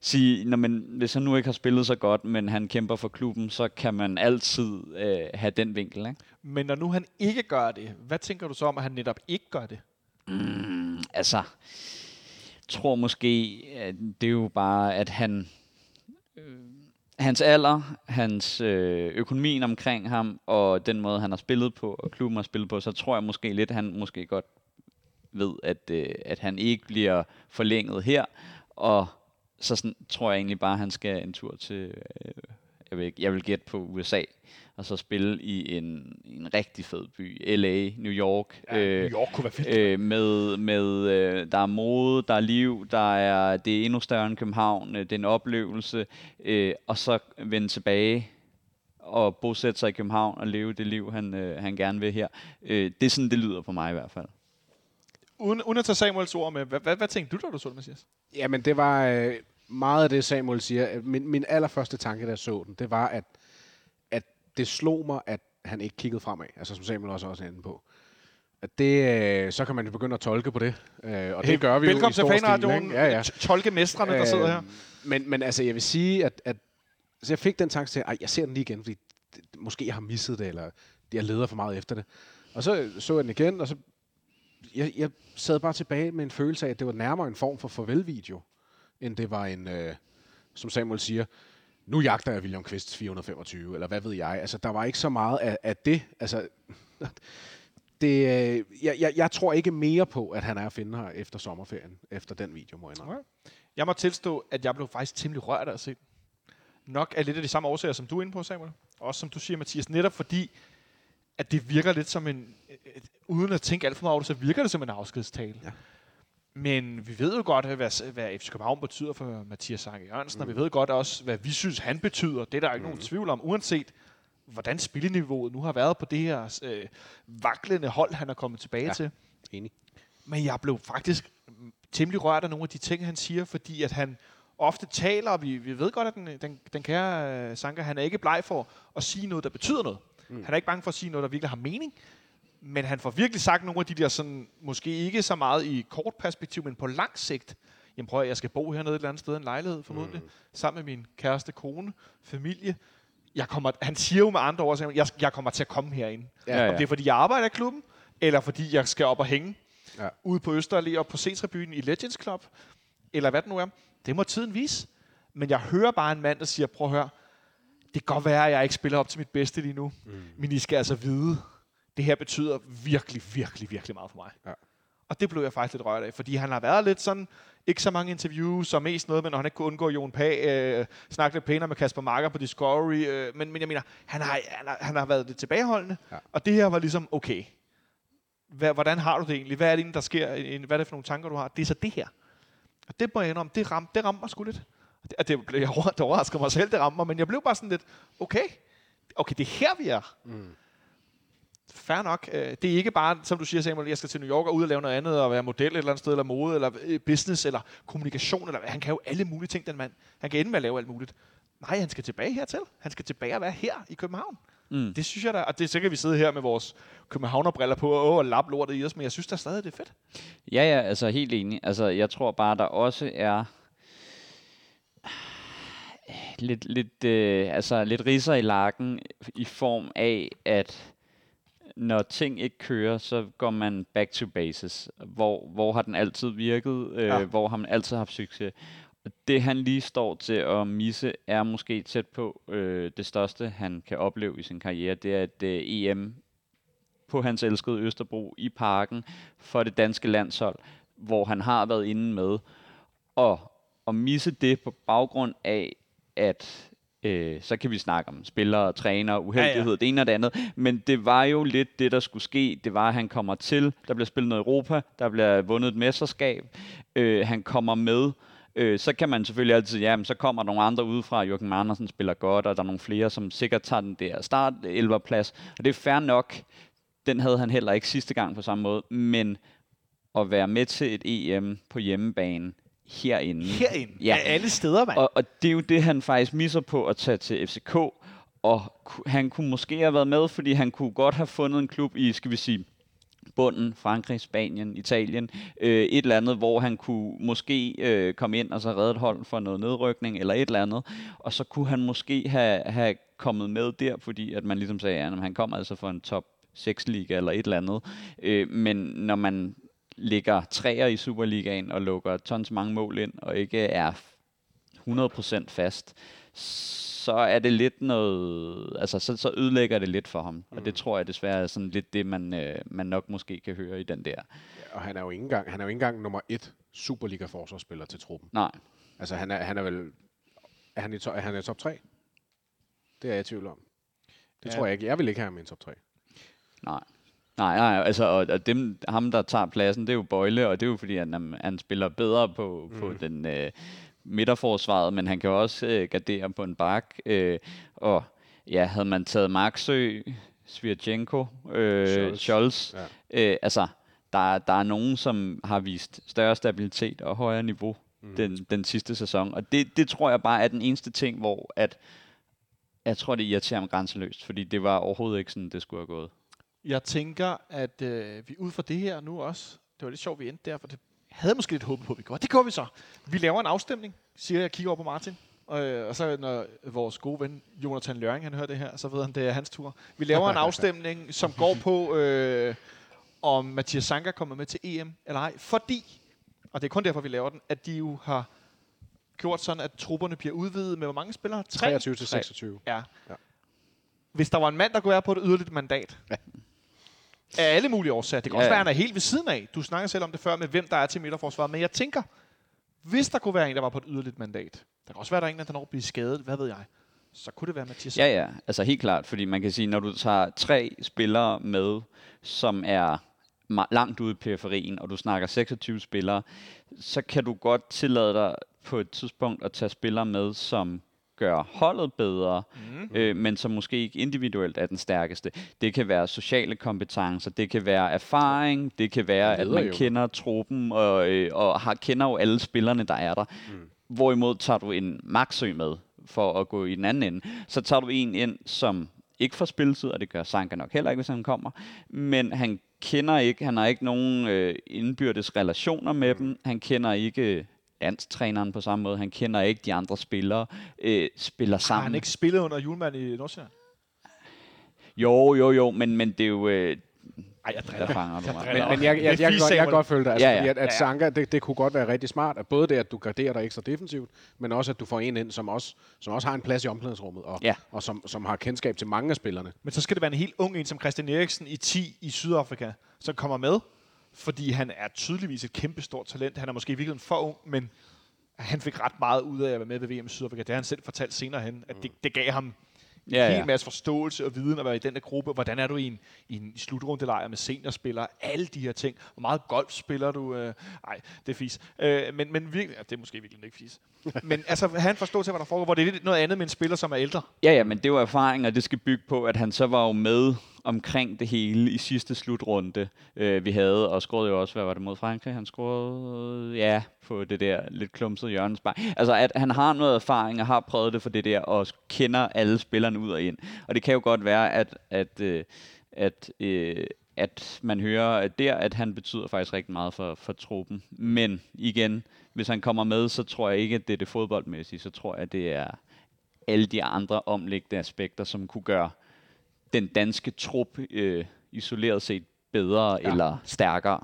sige, når man, hvis han nu ikke har spillet så godt, men han kæmper for klubben, så kan man altid øh, have den vinkel. Ikke? Men når nu han ikke gør det, hvad tænker du så om, at han netop ikke gør det? Mm, altså, tror måske, at det er jo bare, at han... Øh, hans alder, hans øh, økonomien omkring ham, og den måde, han har spillet på, og klubben har spillet på, så tror jeg måske lidt, han måske godt ved, at, øh, at han ikke bliver forlænget her, og så sådan, tror jeg egentlig bare, at han skal en tur til, øh, jeg, vil, ikke- jeg vil gætte på USA, og så spille i en, en rigtig fed by. LA, New York. Ja, New York kunne være fedt. Øh, med, med øh, der er mode, der er liv, der er, det er endnu større end København, øh, det er en oplevelse, øh, og så vende tilbage og bosætte sig i København og leve det liv, han, øh, han gerne vil her. Øh, det er sådan, det lyder på mig i hvert fald. Uden, uden at tage Samuels ord med, hvad, hvad, hvad tænkte du, da du så det, Mathias? Jamen, det var øh, meget af det, Samuel siger. Min, min allerførste tanke, da jeg så den, det var, at, at det slog mig, at han ikke kiggede fremad. Altså, som Samuel også også er inde på. At det, øh, så kan man jo begynde at tolke på det. Øh, og det gør vi jo Velkommen i til fanradioen. Ja, ja. Tolkemestrene, der sidder her. Øhm, Men, men altså, jeg vil sige, at, at så jeg fik den tanke til, at jeg ser den lige igen, fordi det, måske jeg har misset det, eller jeg leder for meget efter det. Og så så jeg den igen, og så jeg, jeg sad bare tilbage med en følelse af, at det var nærmere en form for farvelvideo, end det var en, øh, som Samuel siger, nu jagter jeg William Quist 425, eller hvad ved jeg. Altså, der var ikke så meget af, af det. Altså, det, øh, jeg, jeg, jeg tror ikke mere på, at han er at finde her efter sommerferien, efter den video, må jeg indrømme. Jeg må tilstå, at jeg blev faktisk temmelig rørt af at se den. Nok af lidt af de samme årsager, som du er inde på, Samuel. Også som du siger, Mathias, netop fordi, at det virker lidt som en... Et, uden at tænke alt for meget over det, så virker det som en afskedstale. Ja. Men vi ved jo godt, hvad, hvad FC København betyder for Mathias Sanke Jørgensen, mm. og vi ved godt også, hvad vi synes, han betyder. Det er der ikke mm. nogen tvivl om, uanset hvordan spilleniveauet nu har været på det her øh, vaklende hold, han er kommet tilbage ja. Til. Enig. Men jeg blev faktisk mm, temmelig rørt af nogle af de ting, han siger, fordi at han ofte taler, og vi, vi ved godt, at den, den, den kære Sanka, han er ikke bleg for at sige noget, der betyder noget. Mm. Han er ikke bange for at sige noget, der virkelig har mening. Men han får virkelig sagt nogle af de der, sådan, måske ikke så meget i kort perspektiv, men på lang sigt. Jamen prøv at, jeg skal bo hernede et eller andet sted, i en lejlighed formodentlig, mm. sammen med min kæreste, kone, familie. Jeg kommer, han siger jo med andre ord, at jeg, jeg kommer til at komme herind. Ja, ja. Om det er, fordi jeg arbejder i klubben, eller fordi jeg skal op og hænge Ja. ude på Østerallé og på C-tribunen i Legends Club, eller hvad det nu er. Det må tiden vise. Men jeg hører bare en mand, der siger, prøv at høre, det kan godt være, at jeg ikke spiller op til mit bedste lige nu, mm. men I skal altså vide, det her betyder virkelig, virkelig, virkelig meget for mig. Ja. Og det blev jeg faktisk lidt rørt af, fordi han har været lidt sådan, ikke så mange interviews, og mest noget, men når han ikke kunne undgå Jon Pag, øh, snakke lidt pænere med Kasper Marker på Discovery, øh, men, men jeg mener, han har, han, har, han har været lidt tilbageholdende, Ja. og det her var ligesom, okay, hvad, hvordan har du det egentlig? Hvad er det egentlig, der sker? Hvad er det for nogle tanker, du har? Det er så det her. Og det må jeg indrømme, det ramte, det ramte mig sgu lidt. Og det, det, blev, jeg, det overrasker mig selv, det ramte mig, men jeg blev bare sådan lidt, okay, okay, det er her, vi er. Mm. Fair nok. Øh, Det er ikke bare, som du siger, Samuel, jeg skal til New York og ud og lave noget andet, og være model et eller andet sted, eller mode, eller øh, business, eller kommunikation, eller. Han kan jo alle mulige ting, den mand. Han kan ende med at lave alt muligt. Nej, han skal tilbage hertil. Han skal tilbage og være her i København. Mm. Det synes jeg da, og det er sikkert, vi sidder her med vores københavnerbriller på og, og lap lortet i os, men jeg synes da stadig, det er fedt. Ja, ja, altså helt enig. Altså, jeg tror bare, der også er lidt, lidt, øh, altså, lidt riser i lakken i form af, at når ting ikke kører, så går man back to basis. Hvor, hvor har den altid virket? Øh, Ja. Hvor har man altid haft succes? Det han lige står til at misse, er måske tæt på øh, det største, han kan opleve i sin karriere. Det er et øh, EM på hans elskede Østerbro i parken for det danske landshold, hvor han har været inde med. Og at misse det på baggrund af, at øh, så kan vi snakke om spillere, træner, uheldighed, ja, ja. det ene og det andet. Men det var jo lidt det, der skulle ske. Det var, at han kommer til, der bliver spillet noget Europa, der bliver vundet et mesterskab, øh, han kommer med, øh, så kan man selvfølgelig altid, ja, men så kommer der nogle andre udefra, Jørgen Andersen spiller godt, og der er nogle flere, som sikkert tager den der start 11 plads, og det er fair nok, den havde han heller ikke sidste gang på samme måde, men at være med til et EM på hjemmebane herinde. Herinde. Ja. Af alle steder, mand. Og, og det er jo det, han faktisk misser på at tage til FCK. Og han kunne måske have været med, fordi han kunne godt have fundet en klub i, skal vi sige, bunden, Frankrig, Spanien, Italien, øh, et eller andet, hvor han kunne måske øh, komme ind og så redde et hold for noget nedrykning, eller et eller andet, og så kunne han måske have, have kommet med der, fordi at man ligesom sagde, at han kommer altså for en top 6 liga eller et eller andet, øh, men når man ligger træer i Superligaen og lukker tons mange mål ind, og ikke er 100% fast, så er det lidt noget, altså så, så ødelægger det lidt for ham. Mm. Og det tror jeg desværre er sådan lidt det, man, øh, man nok måske kan høre i den der. Og han er jo ikke engang, han er jo ikke engang nummer et Superliga-forsvarsspiller til truppen. Nej, Altså, han er, han er vel... Er han i, to, er han i top 3? Det er jeg i tvivl om. Det Ja. tror jeg ikke. Jeg vil ikke have ham i en top 3. Nej. Nej, nej, altså, og, og dem, ham, der tager pladsen, det er jo Bøjle, og det er jo fordi, at han, han spiller bedre på, mm. på den øh, midterforsvaret, men han kan jo også øh, gardere på en bak. Øh, og ja, havde man taget Marksø, Svirchenko, øh, Scholz. Scholz, Ja. øh, altså, der, der er nogen, som har vist større stabilitet og højere niveau mm. den, den sidste sæson, og det, det tror jeg bare er den eneste ting, hvor at, jeg tror, det irriterer mig grænseløst, fordi det var overhovedet ikke sådan, det skulle have gået. Jeg tænker, at øh, vi ud fra det her nu også, det var lidt sjovt, vi endte der, for det havde måske lidt håbet på, at vi gjorde. Det gjorde vi så. Vi laver en afstemning, siger jeg, kigger over på Martin. Og, øh, og så når vores gode ven, Jonathan Løring, han hører det her, så ved han, det er hans tur. Vi laver en afstemning, som går på, øh, om Mathias Sanka kommer med til EM eller ej. Fordi, og det er kun derfor, vi laver den, at de jo har gjort sådan, at trupperne bliver udvidet med hvor mange spillere? 23 til 26. Ja. Ja. ja. Hvis der var en mand, der kunne være på et yderligt mandat, Ja. Af alle mulige årsager. Det kan Ja, også være, at han er helt ved siden af. Du snakker selv om det før med, hvem der er til midterforsvaret. Men jeg tænker, hvis der kunne være en, der var på et yderligt mandat, der kan også være, der er en, der når at blive skadet, hvad ved jeg, så kunne det være Mathias. Ja, ja, altså helt klart, fordi man kan sige, når du tager tre spillere med, som er langt ude i periferien, og du snakker 26 spillere, så kan du godt tillade dig på et tidspunkt at tage spillere med, som gør holdet bedre, mm. øh, men som måske ikke individuelt er den stærkeste. Det kan være sociale kompetencer, det kan være erfaring, det kan være, at man Lederevner. kender truppen og, øh, og har, kender jo alle spillerne, der er der. Mm. Hvorimod tager du en Maxø med, for at gå i den anden ende, så tager du en ind, som ikke får spilletid, og det gør Sanka nok heller ikke, hvis han kommer, men han kender ikke, han har ikke nogen øh, indbyrdes relationer med dem, han kender ikke landstræneren på samme måde, han kender ikke de andre spillere, øh, spiller Har sammen. han ikke spillet under julemand i Nordsjælland? Jo, jo, jo, men, men det er jo... Øh, Ej, jeg der fanger du mig. Men, men jeg, jeg, jeg, jeg, godt, jeg godt følge dig. Altså, Ja, ja. At, at Ja. Sanka, det, det kunne godt være rigtig smart. At både det, at du garderer dig ekstra defensivt, men også at du får en ind, som også, som også har en plads i omklædningsrummet, og, Ja. og som, som har kendskab til mange af spillerne. Men så skal det være en helt ung en som Christian Eriksen i 10 i Sydafrika, som kommer med, fordi han er tydeligvis et kæmpestort talent. Han er måske i virkeligheden for ung, men han fik ret meget ud af at være med ved VM i Sydafrika. Det har han selv fortalt senere hen, at det, det gav ham en Ja, hel ja. masse forståelse og viden at være i den der gruppe. Hvordan er du i en, i en slutrundelejr med seniorspillere? Alle de her ting. Hvor meget golf spiller du? Øh, Ej, det er fis. Øh, men, men virkelig, ja, det er måske virkelig ikke fis. men altså, han forstår til, hvad der foregår, hvor det er lidt noget andet med en spiller, som er ældre. Ja, ja, men det jo erfaring, og det skal bygge på, at han så var jo med omkring det hele i sidste slutrunde, øh, vi havde, og scorede jo også, hvad var det mod Frankrig? Han scorede, ja, på det der lidt klumsede hjørnespark. Altså, at han har noget erfaring og har prøvet det for det der, og kender alle spillerne ud og ind. Og det kan jo godt være, at, at, øh, at, øh, at man hører at der, at han betyder faktisk rigtig meget for, for truppen. Men igen, hvis han kommer med, så tror jeg ikke, at det er det fodboldmæssige. Så tror jeg, at det er alle de andre omliggende aspekter, som kunne gøre den danske trup øh, isoleret set bedre ja. eller stærkere.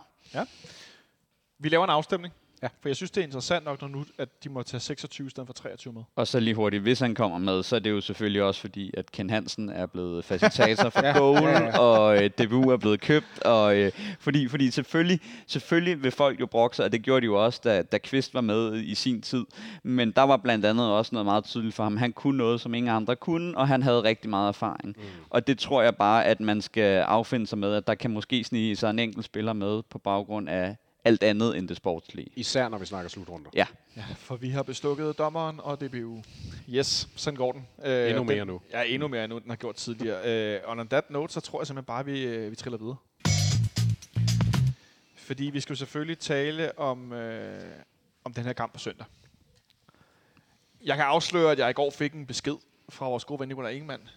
Vi laver en afstemning. Ja. For jeg synes, det er interessant nok, når nu, at de må tage 26 i stedet for 23 med. Og så lige hurtigt, hvis han kommer med, så er det jo selvfølgelig også fordi, at Ken Hansen er blevet facilitator for Ja. Goal, Ja, ja. og øh, DBU er blevet købt, og øh, fordi, fordi selvfølgelig, selvfølgelig vil folk jo brokke sig, og det gjorde de jo også, da, da Kvist var med i sin tid, men der var blandt andet også noget meget tydeligt for ham. Han kunne noget, som ingen andre kunne, og han havde rigtig meget erfaring. Mm. Og det tror jeg bare, at man skal affinde sig med, at der kan måske snige sig en enkelt spiller med på baggrund af alt andet end det sportslige. Især når vi snakker slutrunder. Ja, Ja, for vi har bestukket dommeren og DBU. Yes, sådan går den. Øh, Endnu mere den, nu. Ja, endnu mere nu, den har gjort tidligere. Øh, og on that note, så tror jeg simpelthen bare, at vi, øh, vi triller videre. Fordi vi skal jo selvfølgelig tale om, øh, om den her kamp på søndag. Jeg kan afsløre, at jeg i går fik en besked fra vores gode ven Nicolai Ingemann.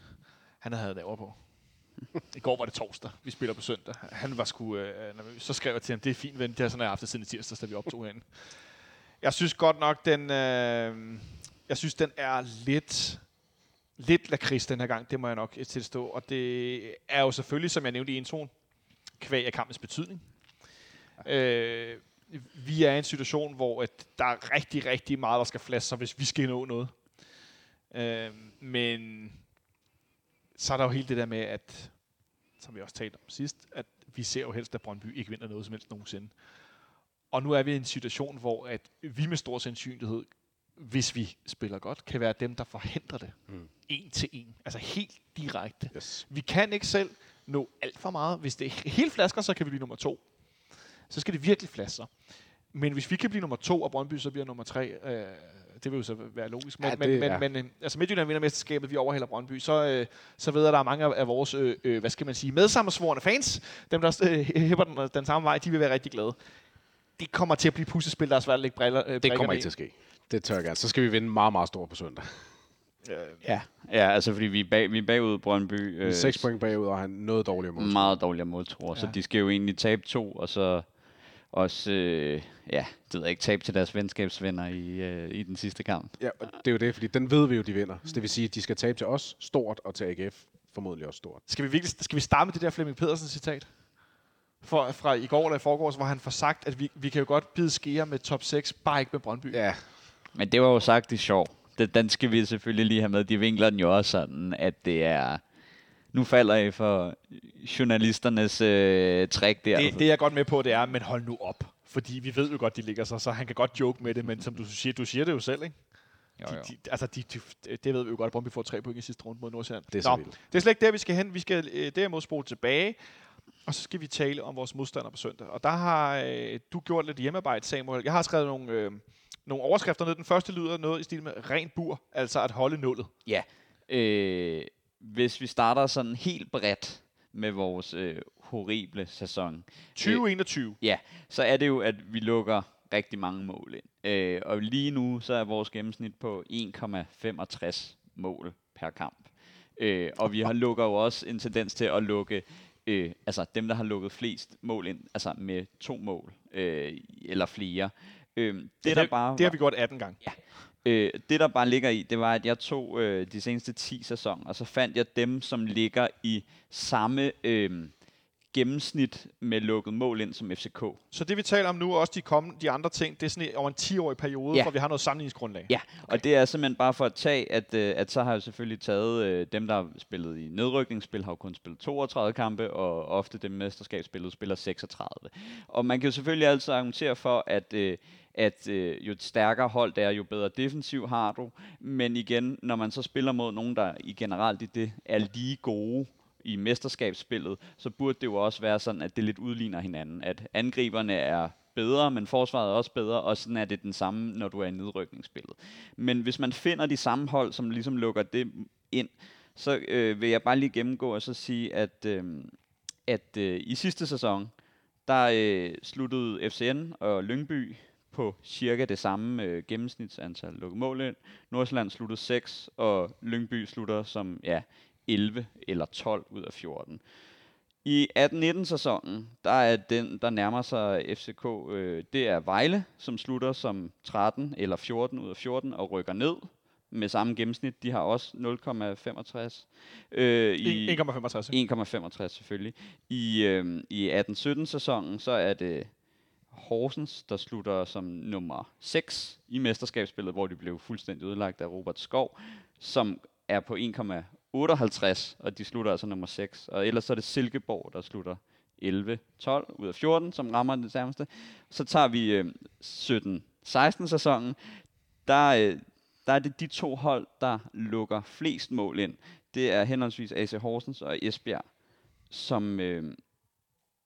Han havde lavet på. I går var det torsdag. Vi spiller på søndag. Han var sgu øh, nervøs. Så skrev jeg til ham, det er fint, ven. Det har sådan, jeg haft det siden tirsdag, da vi optog herinde. Jeg synes godt nok, den, øh, jeg synes, den er lidt, lidt lakrids den her gang. Det må jeg nok tilstå. Og det er jo selvfølgelig, som jeg nævnte i introen, kvæg af kampens betydning. Øh, vi er i en situation, hvor at der er rigtig, rigtig meget, der skal flaske sig, hvis vi skal nå noget. Øh, men så er der jo hele det der med, at, som vi også talte om sidst, at vi ser jo helst, at Brøndby ikke vinder noget som helst nogensinde. Og nu er vi i en situation, hvor at vi med stor sandsynlighed hvis vi spiller godt, kan være dem, der forhindrer det. Mm. En til en. Altså helt direkte. Yes. Vi kan ikke selv nå alt for meget. Hvis det er helt flasker, så kan vi blive nummer to. Så skal det virkelig flaske Men hvis vi kan blive nummer to, og Brøndby så bliver nummer tre, øh, det vil jo så være logisk. Men, Ja, men, det- men, ja. men øh, altså Midtjylland vinder mesterskabet, vi overhælder Brøndby, så, øh, så ved jeg, at der er mange af, vores, øh, øh, hvad skal man sige, medsammensvorene fans, dem der øh, hæpper den, den samme vej, de vil være rigtig glade. Det kommer til at blive puslespil, der er svært at lægge briller, øh, Det kommer ikke til at ske. Det tør jeg gerne. Så skal vi vinde meget, meget stort på søndag. Ja, ja altså fordi vi er, bag, vi er bagud Brøndby. Vi er øh, 6 point bagud, og han noget dårligere mål. Meget dårligere måltruer, ja. så de skal jo egentlig tabe to, og så også, øh, ja, det ved jeg ikke, tabe til deres venskabsvenner i, øh, i den sidste kamp. Ja, og det er jo det, fordi den ved vi jo, de vinder. Så det vil sige, at de skal tabe til os stort, og til AGF formodentlig også stort. Skal vi, virkelig, skal vi starte med det der Flemming Pedersen citat? For, fra i går eller i forgårs, hvor han får sagt, at vi, vi kan jo godt bide skære med top 6, bare ikke med Brøndby. Ja, Men det var jo sagt i sjov. Det, den skal vi selvfølgelig lige have med. De vinkler den jo også sådan, at det er... Nu falder I for journalisternes øh, trick der. Det, det er jeg godt med på, det er, men hold nu op. Fordi vi ved jo godt, de ligger sig, så han kan godt joke med det, men som du siger, du siger det jo selv, ikke? jo, jo. de, altså, de, de, det ved vi jo godt, Brøndby får tre point i sidste runde mod Nordsjælland. det er Nå, vildt. det er slet ikke der, vi skal hen. Vi skal øh, derimod spole tilbage, og så skal vi tale om vores modstander på søndag. Og der har øh, du gjort lidt hjemmearbejde, Samuel. Jeg har skrevet nogle, øh, nogle overskrifter ned. Den første lyder noget i stil med ren bur, altså at holde nullet. Ja. Øh, hvis vi starter sådan helt bredt med vores øh, horrible sæson, 2021. Ja, så er det jo, at vi lukker rigtig mange mål ind. Øh, og lige nu, så er vores gennemsnit på 1,65 mål per kamp. Øh, og vi har lukker jo også en tendens til at lukke, øh, altså dem, der har lukket flest mål ind, altså med to mål øh, eller flere. Øh, det, Det, der bare det har vi gjort 18 gange. Øh, det der bare ligger i, det var, at jeg tog øh, de seneste 10 sæsoner, og så fandt jeg dem, som ligger i samme øh, gennemsnit med lukket mål ind som FCK. Så det vi taler om nu, og også de, kommende, de andre ting, det er sådan over en 10-årig periode, Ja. hvor vi har noget sammenligningsgrundlag. Ja, okay. og det er simpelthen bare for at tage, at, øh, at så har jeg selvfølgelig taget øh, dem, der har spillet i nedrykningsspil, har jo kun spillet 32 kampe, og ofte dem mesterskabsspillet spiller 36. Og man kan jo selvfølgelig altid argumentere for, at, øh, at øh, jo et stærkere hold det er, jo bedre defensiv har du. Men igen, når man så spiller mod nogen, der i generelt i det er lige gode, i mesterskabsspillet, så burde det jo også være sådan, at det lidt udligner hinanden. At angriberne er bedre, men forsvaret er også bedre, og sådan er det den samme, når du er i nedrykningsspillet. Men hvis man finder de samme hold, som ligesom lukker det ind, så øh, vil jeg bare lige gennemgå og så sige, at, øh, at øh, i sidste sæson, der øh, sluttede FCN og Lyngby på cirka det samme øh, gennemsnitsantal lukket mål ind. Nordsjælland sluttede 6, og Lyngby slutter som ja, 11 eller 12 ud af 14. I 18-19 sæsonen, der er den, der nærmer sig FCK, øh, det er Vejle, som slutter som 13 eller 14 ud af 14 og rykker ned med samme gennemsnit. De har også 0,65. Øh, i- 1,65. ikke? 1,65 selvfølgelig. I, øh, i 18-17 sæsonen, så er det Horsens, der slutter som nummer 6 i mesterskabsspillet, hvor de blev fuldstændig ødelagt af Robert Skov, som er på 1,58, og de slutter altså nummer 6. Og ellers så er det Silkeborg, der slutter 11-12 ud af 14, som rammer det nærmeste. Så tager vi øh, 17-16 sæsonen. Der, øh, der er det de to hold, der lukker flest mål ind. Det er henholdsvis AC Horsens og Esbjerg, som, øh,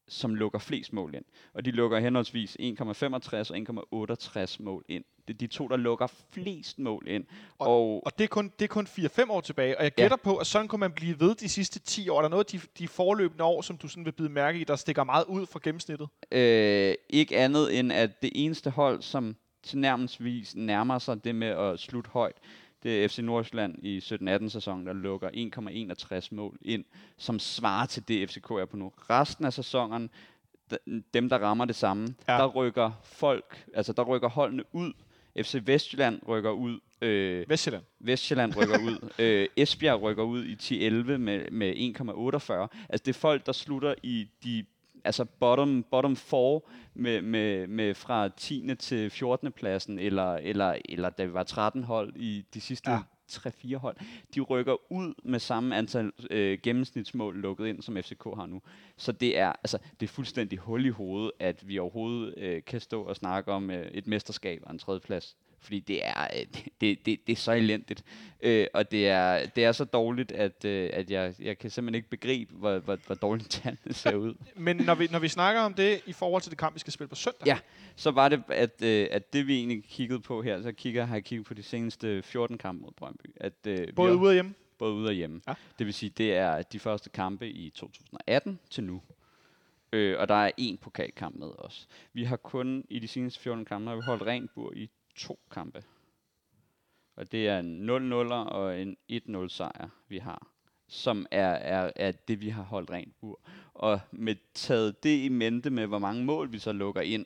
som lukker flest mål ind. Og de lukker henholdsvis 1,65 og 1,68 mål ind. Det er de to, der lukker flest mål ind. Og, Og det er kun, det er kun 4-5 år tilbage, og jeg Ja. gætter på, at sådan kunne man blive ved de sidste 10 år. Er Der er noget de, de forløbende år, som du sådan vil bide mærke i, der stikker meget ud fra gennemsnittet. øh, ikke andet end, at det eneste hold, som tilnærmelsesvis nærmer sig det med at slutte højt, det er FC Nordsjælland i 17-18 sæsonen, der lukker 1,61 mål ind, som svarer til det, FCK er på nu. Resten af sæsonen, dem der rammer det samme, ja. der rykker folk, altså der rykker holdene ud. FC Vestjylland rykker ud, øh, Vestjylland. Vestjylland rykker ud. øh, Esbjerg rykker ud i 10-11 med, med 1,48. Altså det er folk, der slutter i de altså bottom, bottom 4 med, med, med fra 10. til 14. pladsen, eller, eller, eller da vi var 13 hold i de sidste Ja. ja. 3-4 hold. De rykker ud med samme antal øh, gennemsnitsmål lukket ind, som FCK har nu. Så det er, altså, det er fuldstændig hul i hovedet, at vi overhovedet øh, kan stå og snakke om øh, et mesterskab og en tredjeplads Fordi det er, øh, det, det, det er så elendigt. Øh, og det er, det er så dårligt, at, øh, at jeg, jeg kan simpelthen ikke begribe, hvor, hvor, hvor dårligt tallene ser ud. Men når vi, når vi snakker om det i forhold til det kamp, vi skal spille på søndag. Ja, så var det, at, øh, at det vi egentlig kiggede på her, så kigger, har jeg kigget på de seneste 14 kampe mod Brøndby. At, øh, Både har- ude og hjemme. både ude og hjemme. Ja. Det vil sige, det er de første kampe i 2018 til nu. Øh, og der er én pokalkamp med os. Vi har kun i de seneste 14 kampe, har vi holdt rent bur i to kampe. Og det er en 0-0'er og en 1-0 sejr, vi har. Som er, er, er det, vi har holdt rent bur. Og med taget det i mente med, hvor mange mål vi så lukker ind,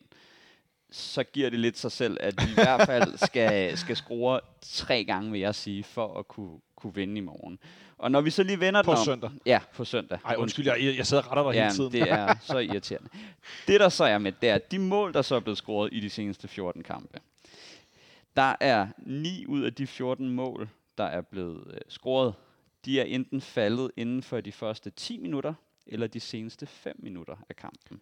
så giver det lidt sig selv, at vi i hvert fald skal, skal score tre gange, vil jeg sige, for at kunne, kunne vinde i morgen. Og når vi så lige vender På den om, søndag. Ja, på søndag. Ej, undskyld, jeg, jeg sidder og retter dig Ja, hele tiden. det er så irriterende. Det, der så er med, det er, at de mål, der så er blevet scoret i de seneste 14 kampe, der er 9 ud af de 14 mål, der er blevet øh, scoret, de er enten faldet inden for de første 10 minutter, eller de seneste 5 minutter af kampen.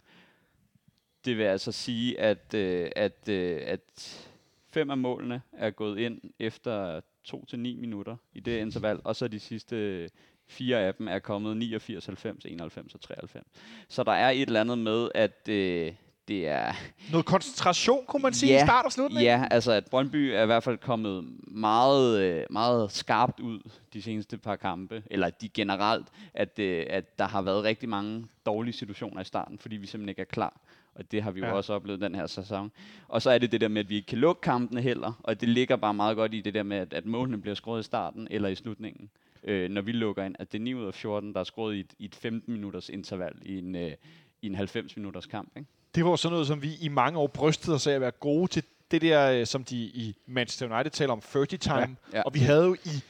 Det vil altså sige, at, øh, at, øh, at fem af målene er gået ind efter 2 til 9 minutter i det interval, og så de sidste øh, fire af dem er kommet 89, 90, 91 og 93. Så der er et eller andet med, at øh, det er... Noget koncentration, kunne man sige, Ja, i start og slutning. Ja, altså at Brøndby er i hvert fald kommet meget, øh, meget skarpt ud de seneste par kampe, eller de generelt, at, øh, at der har været rigtig mange dårlige situationer i starten, fordi vi simpelthen ikke er klar. Og det har vi jo Ja. ja. også oplevet den her sæson. Og så er det det der med, at vi ikke kan lukke kampene heller, og det ligger bare meget godt i det der med, at, at målene bliver skåret i starten eller i slutningen, øh, når vi lukker ind. At det er 9 ud af 14, der er skåret i et, i et 15 minutters interval i en, øh, i en 90 minutters kamp. Ikke? Det var sådan noget, som vi i mange år brystede os af at være gode til. Det der, øh, som de i Manchester United taler om 30 time. Ja, ja. Og vi havde jo i,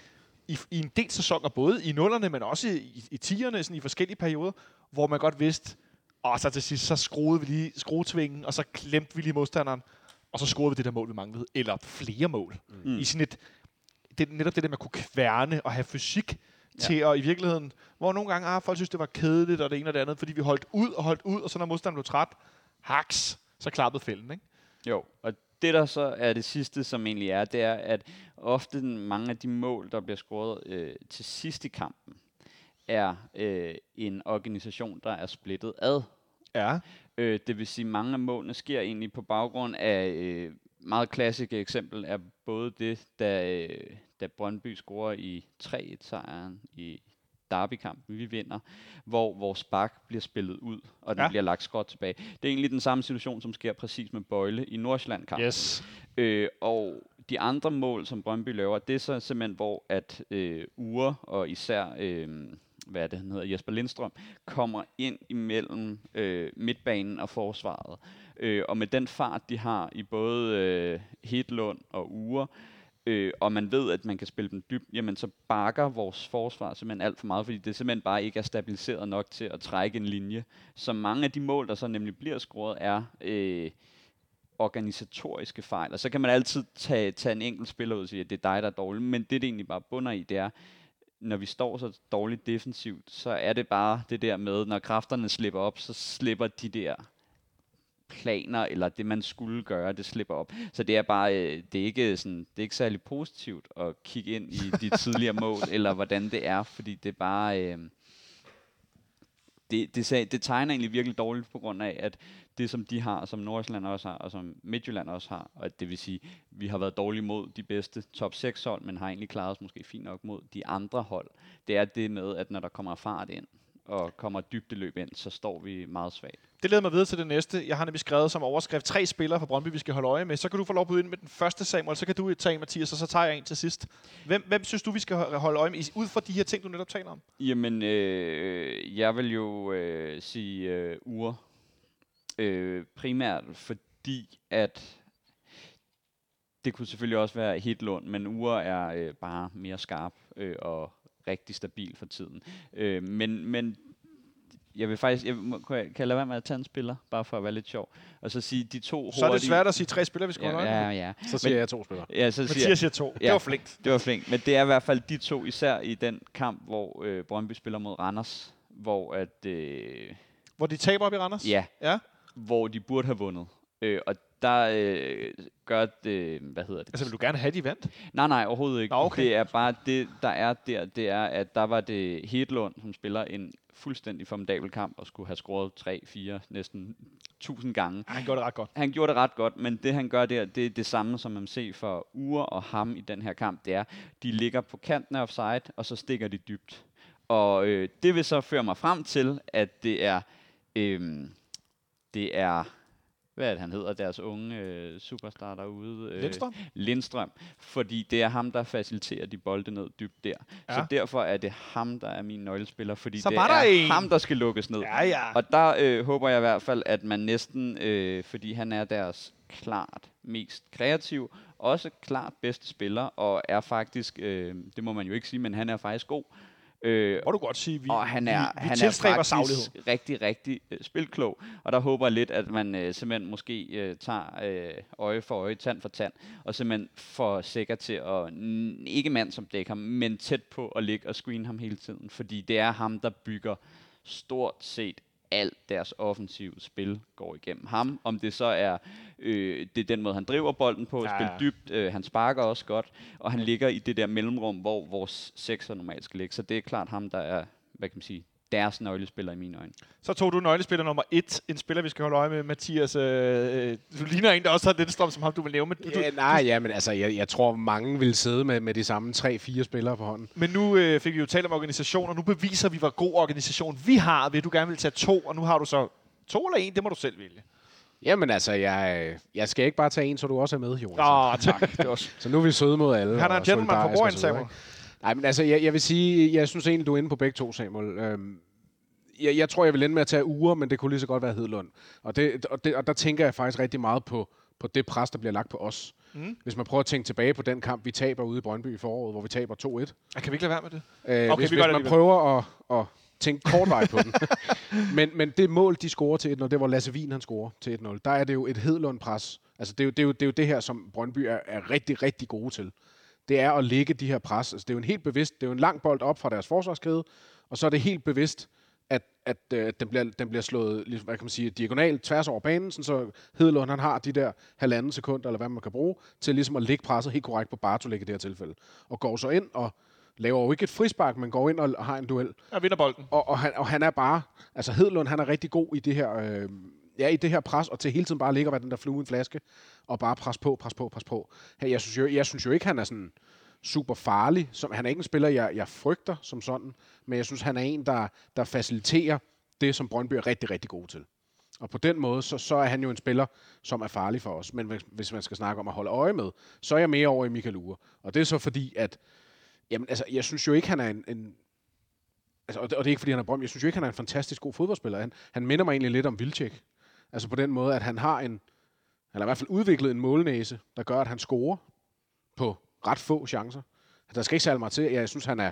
i, i en del sæsoner, både i nullerne, men også i, i tierne, sådan i forskellige perioder, hvor man godt vidste, og så til sidst, så skruede vi lige skruetvingen, og så klemte vi lige modstanderen, og så scorede vi det der mål, vi manglede. Eller flere mål. Mm. I sådan et, det, netop det der med at kunne kværne og have fysik ja. til at i virkeligheden, hvor nogle gange, ah, folk synes, det var kedeligt, og det ene og det andet, fordi vi holdt ud og holdt ud, og så når modstanderen blev træt, haks, så klappede fælden, ikke? Jo, og det der så er det sidste, som egentlig er, det er, at ofte mange af de mål, der bliver scoret øh, til sidst i kampen, er øh, en organisation, der er splittet ad. Ja. Øh, det vil sige, at mange af målene sker egentlig på baggrund af øh, meget klassiske eksempel er både det, da, øh, da Brøndby scorer i 3-1-sejren i derbykampen, vi vinder, hvor vores bak bliver spillet ud, og den Ja. bliver lagt skråt tilbage. Det er egentlig den samme situation, som sker præcis med Bøjle i Nordsjælland-kampen. Yes. Øh, og de andre mål, som Brøndby laver, det er så simpelthen, hvor at øh, Ure og især, øh, hvad er det, han hedder, Jesper Lindstrøm, kommer ind imellem øh, midtbanen og forsvaret. Øh, og med den fart, de har i både øh, Hedlund og Ure, øh, og man ved, at man kan spille dem dybt, jamen så bakker vores forsvar simpelthen alt for meget, fordi det simpelthen bare ikke er stabiliseret nok til at trække en linje. Så mange af de mål, der så nemlig bliver scoret, er... Øh, organisatoriske fejl. Og så kan man altid tage, tage en enkelt spiller ud og sige, at det er dig, der er dårlig. Men det, det egentlig bare bunder i, det er, når vi står så dårligt defensivt, så er det bare det der med, når kræfterne slipper op, så slipper de der planer, eller det, man skulle gøre, det slipper op. Så det er bare, øh, det er ikke, sådan, det er ikke særlig positivt at kigge ind i de tidligere mål, eller hvordan det er, fordi det er bare... Øh, det, det, det tegner egentlig virkelig dårligt på grund af, at det som de har, som Nordsjælland også har, og som Midtjylland også har, og det vil sige, vi har været dårlige mod de bedste top 6 hold, men har egentlig klaret os måske fint nok mod de andre hold. Det er det med, at når der kommer fart ind, og kommer dybdeløb ind, så står vi meget svagt. Det leder mig videre til det næste. Jeg har nemlig skrevet som overskrift tre spillere fra Brøndby, vi skal holde øje med. Så kan du få lov at byde ind med den første, Samuel. Så kan du tage en, Mathias, og så tager jeg en til sidst. Hvem, hvem synes du, vi skal holde øje med, ud fra de her ting, du netop taler om? Jamen, øh, jeg vil jo øh, sige øh, ure. Øh, primært fordi, at det kunne selvfølgelig også være Hitlund, men ure er øh, bare mere skarp øh, og rigtig stabil for tiden. Øh, men, men jeg vil faktisk, jeg, må- kan, jeg, kan jeg lade være med at tage en spiller, bare for at være lidt sjov, og så sige de to Så er det hurtige- svært at sige tre spillere, vi skal ja, holde ja, ja. Så siger Men- jeg to spillere. Ja, så siger, Mathias siger to. Det Ja. var flinkt. det var flink, men det er i hvert fald de to, især i den kamp, hvor øh, Brøndby spiller mod Randers, hvor at, øh, Hvor de taber op i Randers? ja, Ja. hvor de burde have vundet. Øh, og der øh, gør det, hvad hedder det? Altså, vil du gerne have, de vandt? Nej, nej, overhovedet ikke. Nå, okay. Det er bare det, der er der, det er, at der var det Hedlund, som spiller en fuldstændig formidabel kamp og skulle have scoret 3, 4, næsten 1000 gange. Han gjorde det ret godt. Han gjorde det ret godt, men det han gør der, det er det samme, som man ser for Ure og ham i den her kamp. Det er, de ligger på kanten af offside, og så stikker de dybt. Og øh, det vil så føre mig frem til, at det er, øh, det er, hvad er det, han hedder, deres unge øh, superstar derude? Øh, Lindstrøm? Lindstrøm, fordi det er ham, der faciliterer de bolde ned dybt der. Ja. Så derfor er det ham, der er min nøglespiller, fordi Så det der er en. ham, der skal lukkes ned. Ja, ja. Og der øh, håber jeg i hvert fald, at man næsten, øh, fordi han er deres klart mest kreativ, også klart bedste spiller, og er faktisk, øh, det må man jo ikke sige, men han er faktisk god. Øh, Må du godt sige, vi, og han er, vi, vi han er tilstræber faktisk saglighed. rigtig, rigtig øh, spilklog. Og der håber jeg lidt, at man øh, simpelthen måske øh, tager øh, øje for øje, tand for tand, og simpelthen får sikker til at, n- ikke mand som dækker men tæt på at ligge og screen ham hele tiden. Fordi det er ham, der bygger stort set alt deres offensive spil går igennem ham. Om det så er, øh, det er den måde, han driver bolden på, Ja, ja, spil ja. dybt, øh, han sparker også godt, og han ligger i det der mellemrum, hvor vores sekser normalt skal ligge. Så det er klart ham, der er, hvad kan man sige, deres nøglespiller i mine øjne. Så tog du nøglespiller nummer et, en spiller, vi skal holde øje med, Mathias. Øh, du ligner en, der også har Lindstrøm, som ham du vil nævne. Du, Ja, nej, ja, men altså, jeg, jeg tror, mange vil sidde med, med de samme 3-4 spillere på hånden. men nu øh, fik vi jo talt om organisation, og nu beviser vi, hvor god organisation vi har, ved du gerne vil tage to, og nu har du så to eller en, det må du selv vælge. Jamen altså, jeg, jeg skal ikke bare tage en, så du også er med, Jonas. Åh, tak. Det var Så nu er vi søde mod alle. Han er gentleman på videre, Samuel. Nej, men altså, jeg, jeg vil sige, jeg synes egentlig, du er inde på begge to, Samuel. Øhm, jeg, jeg tror, jeg vil ende med at tage uger, men det kunne lige så godt være Hedlund. Og, det, og, det, og der tænker jeg faktisk rigtig meget på, på det pres, der bliver lagt på os. Mm. Hvis man prøver at tænke tilbage på den kamp, vi taber ude i Brøndby i foråret, hvor vi taber 2-1. Ah, Kan vi ikke lade være med det? Øh, Okay, hvis, vi hvis det man prøver at, at tænke kortvej på den. men, men det mål, de scorer til 1-0, det var Lasse Wien, han scorer til 1-0. Der er det jo et Hedlund-pres. Altså, det er, jo, det, er jo, det er jo det her, som Brøndby er, er rigtig, rigtig gode til. Det er at lægge de her pres. Altså, det er jo en helt bevidst, det er jo en lang bold op fra deres forsvarskæde, og så er det helt bevidst, at, at øh, den, bliver, den bliver slået ligesom, hvad kan man sige, diagonalt tværs over banen, sådan så Hedlund han har de der halvanden sekunder, eller hvad man kan bruge, til ligesom at lægge presset helt korrekt på Bartolik i det her tilfælde. Og går så ind og laver jo ikke et frispark, men går ind og, og har en duel. Jeg vinder bolden. Og, og, han, og han er bare, altså Hedlund, han er rigtig god i det her, øh, ja, i det her pres, og til hele tiden bare ligge og være den der flue i en flaske, og bare pres på, pres på, pres på. Her, Jeg synes jo, jeg synes jo ikke, han er sådan super farlig. Som, han er ikke en spiller, jeg, jeg frygter som sådan, men jeg synes, han er en, der, der faciliterer det, som Brøndby er rigtig, rigtig god til. Og på den måde, så, så er han jo en spiller, som er farlig for os. Men hvis, hvis man skal snakke om at holde øje med, så er jeg mere over i Michael Ure. Og det er så fordi, at jamen, altså, jeg synes jo ikke, han er en, en altså, og, det, og det er ikke, fordi han er brøm. Jeg synes jo ikke, han er en fantastisk god fodboldspiller. Han, han minder mig egentlig lidt om Vilcek. Altså på den måde, at han har en, han har i hvert fald udviklet en målnæse, der gør, at han scorer på ret få chancer. Der skal ikke særlig meget til. Jeg synes, han er,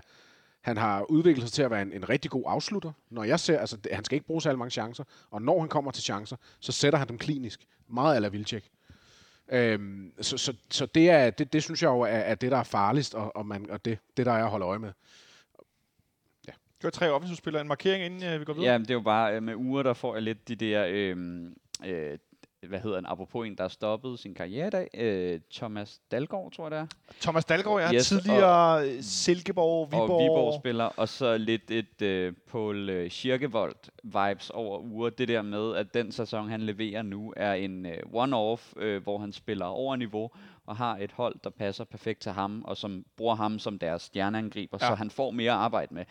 han har udviklet sig til at være en, en rigtig god afslutter. Når jeg ser, altså, han skal ikke bruge særlig mange chancer, og når han kommer til chancer, så sætter han dem klinisk. Meget ala Vilcek. Øhm, så, så, så det, er, det, det synes jeg jo er, er det, der er farligst, og, og, man, og det, det, der er at holde øje med. Det var tre offensivspillere. En markering, inden øh, vi går videre. Ja, det er jo bare øh, med uger, der får jeg lidt de der, øh, øh, hvad hedder en, apropos en, der har stoppet sin karriere i dag, øh, Thomas Dalgaard, tror jeg det er. Thomas Dalgaard, ja. Yes, tidligere og, Silkeborg, Viborg. Og Viborg-spiller, og så lidt et øh, Paul øh, Schirkevold-vibes over uger. Det der med, at den sæson, han leverer nu, er en øh, one-off, øh, hvor han spiller over niveau, og har et hold, der passer perfekt til ham, og som bruger ham som deres stjerneangriber, Ja. så han får mere arbejde med.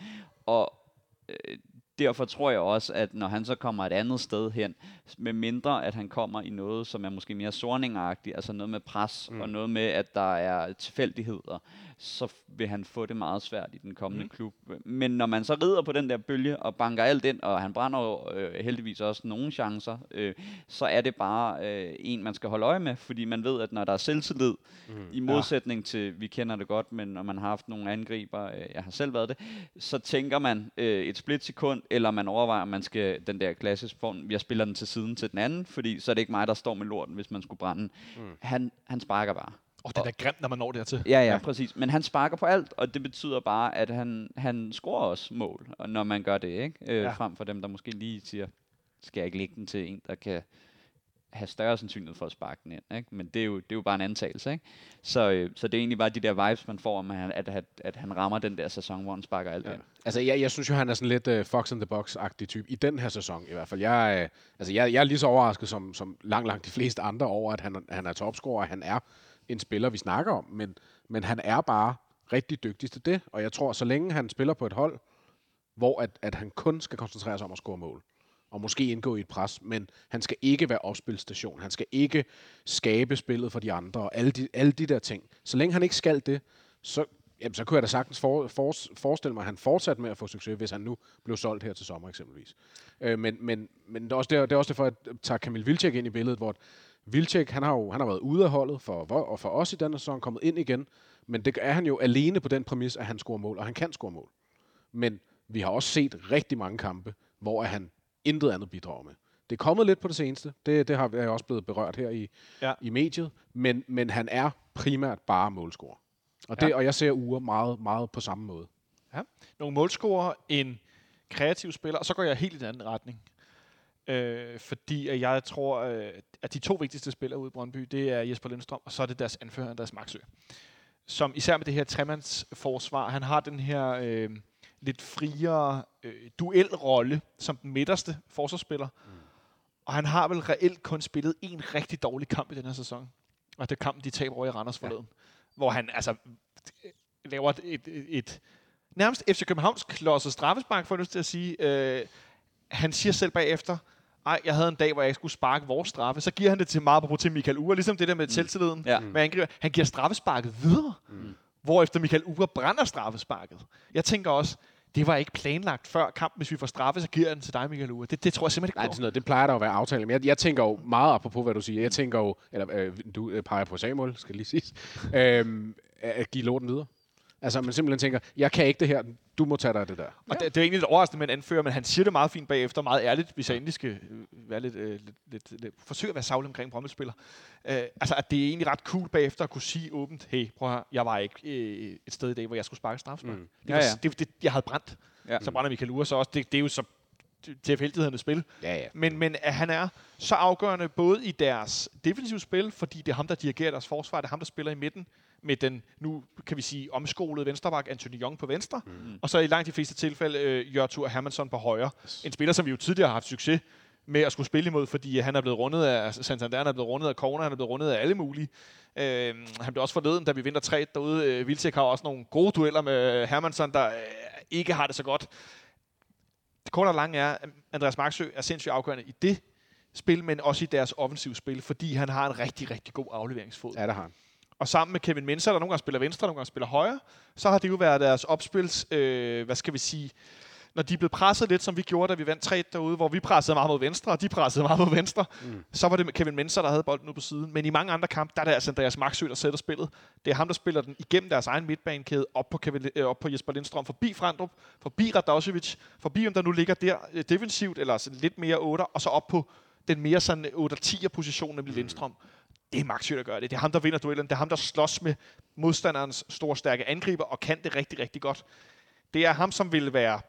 Og øh, derfor tror jeg også, at når han så kommer et andet sted hen, med mindre at han kommer i noget, som er måske mere sorningagtigt, altså noget med pres, mm. og noget med, at der er tilfældigheder, så vil han få det meget svært i den kommende mm. klub. Men når man så rider på den der bølge og banker alt ind, og han brænder jo øh, heldigvis også nogle chancer, øh, så er det bare øh, en, man skal holde øje med, fordi man ved, at når der er selvtillid, mm. i modsætning ja. til, vi kender det godt, men når man har haft nogle angriber, øh, jeg har selv været det, så tænker man øh, et splitsekund, eller man overvejer, om man skal den der klassisk form, jeg spiller den til siden til den anden, fordi så er det ikke mig, der står med lorten, hvis man skulle brænde. Mm. Han, han sparker bare. Åh, det er da grimt, når man når dertil. Ja, ja, præcis. Men han sparker på alt, og det betyder bare, at han, han scorer også mål, og når man gør det, ikke? Øh, Ja. ja. Frem for dem, der måske lige siger, skal jeg ikke lægge den til en, der kan have større sandsynlighed for at sparke den ind. Ikke? Men det er, jo, det er jo bare en antagelse. Ikke? Så, øh, så det er egentlig bare de der vibes, man får, om at han, at, at, at han rammer den der sæson, hvor han sparker alt ja. ind. Altså, jeg, jeg synes jo, han er sådan lidt uh, Fox in the Box-agtig type. I den her sæson i hvert fald. Jeg, uh, altså, jeg, jeg er lige så overrasket som, som langt, langt de fleste andre over, at han, han er topscorer, han er en spiller, vi snakker om. Men, men han er bare rigtig dygtig til det. Og jeg tror, så længe han spiller på et hold, hvor at, at han kun skal koncentrere sig om at score mål, og måske indgå i et pres, men han skal ikke være opspilstation. Han skal ikke skabe spillet for de andre, og alle de, alle de der ting. Så længe han ikke skal det, så, jamen, så kunne jeg da sagtens for, for, forestille mig, at han fortsat med at få succes, hvis han nu blev solgt her til sommer eksempelvis. Øh, men, men, men det, er også der, det er også derfor, at jeg tager Kamil Vilcek ind i billedet, hvor Vilcek, han har jo han har været ude af holdet for, og for os i denne sæson, kommet ind igen, men det er han jo alene på den præmis, at han scorer mål, og han kan score mål. Men vi har også set rigtig mange kampe, hvor han intet andet bidrager med. Det er kommet lidt på det seneste. Det, det har jeg også blevet berørt her i, ja. i mediet. Men, men han er primært bare målscorer. Og, det, ja. og jeg ser Ure meget, meget på samme måde. Ja. Nogle målscorer, en kreativ spiller, og så går jeg helt i den anden retning. Øh, fordi jeg tror, øh, at de to vigtigste spillere ude i Brøndby, det er Jesper Lindstrøm, og så er det deres anfører, deres Maxø. Som især med det her tremandsforsvar, han har den her... Øh, lidt friere øh, duelrolle som den midterste forsvarsspiller. Mm. Og han har vel reelt kun spillet en rigtig dårlig kamp i den her sæson. Og det er kampen, de taber over i Randers forleden. Ja. Hvor han altså laver et, et, et, et nærmest FC Københavns klodset straffespark, for at til at sige. Øh, han siger selv bagefter, ej, jeg havde en dag, hvor jeg skulle sparke vores straffe. Så giver han det til meget til Michael Ure, ligesom det der med mm. selvtilliden. Ja. Med angriber. Han giver straffesparket videre. Mm efter Michael Ure brænder straffesparket. Jeg tænker også, det var ikke planlagt før kampen. Hvis vi får straffe, så giver den til dig, Michael Ure. Det, det tror jeg simpelthen ikke Nej, det, noget, det plejer der at være aftale. Men jeg, jeg tænker jo meget apropos, hvad du siger. Jeg tænker jo, eller øh, du øh, peger på Samuel, skal lige sige, øh, at give låten videre. Altså, man simpelthen tænker, jeg kan ikke det her, du må tage dig af det der. Og ja. det, det er egentlig lidt overraskende med en anfører, men han siger det meget fint bagefter, meget ærligt, hvis jeg endelig skal øh, være lidt, øh, lidt, lidt, lidt, forsøge at være savlig omkring Brøndby-spiller. Øh, altså, at det er egentlig ret cool bagefter at kunne sige åbent, hey, prøv her, jeg var ikke øh, et sted i dag, hvor jeg skulle sparke straffespark. Mm. Det, var, ja, ja. Det, det, jeg havde brændt. Ja. Så brænder Michael Ure så også. Det, det er jo så tilfældighedernes spil. Ja, ja. Men, men at han er så afgørende både i deres defensive spil, fordi det er ham, der dirigerer deres forsvar, det er ham, der spiller i midten, med den nu, kan vi sige, omskolede venstreback Anthony Young på venstre, mm. og så i langt de fleste tilfælde øh, Jørtur Hermansson på højre. Yes. En spiller, som vi jo tidligere har haft succes med at skulle spille imod, fordi han er blevet rundet af Santander, han er blevet rundet af Corner, han er blevet rundet af alle mulige. Øh, han blev også forleden, da vi vinder 3 derude. Øh, Vilcek har også nogle gode dueller med Hermansson, der øh, ikke har det så godt. Det korte og lange er, at Andreas Marksø er sindssygt afgørende i det spil, men også i deres offensive spil, fordi han har en rigtig, rigtig god afleveringsfod. Ja, det har han. Og sammen med Kevin Mensah, der nogle gange spiller venstre, nogle gange spiller højre, så har det jo været deres opspils, øh, hvad skal vi sige, når de blevet presset lidt, som vi gjorde, da vi vandt 3 derude, hvor vi pressede meget mod venstre, og de pressede meget mod venstre, mm. så var det Kevin Mensah, der havde bolden ud på siden. Men i mange andre kampe, der er det altså Andreas Maxø, der sætter spillet. Det er ham, der spiller den igennem deres egen midtbanekæde, op på, Kevin, øh, op på Jesper Lindstrøm, forbi Frandrup, forbi Radosevic, forbi om der nu ligger der øh, defensivt, eller sådan lidt mere 8, og så op på den mere sådan 8-10'er position, nemlig mm. Det er Max der gør det. Det er ham, der vinder duellen. Det er ham, der slås med modstanderens store, stærke angriber, og kan det rigtig, rigtig godt. Det er ham, som vil være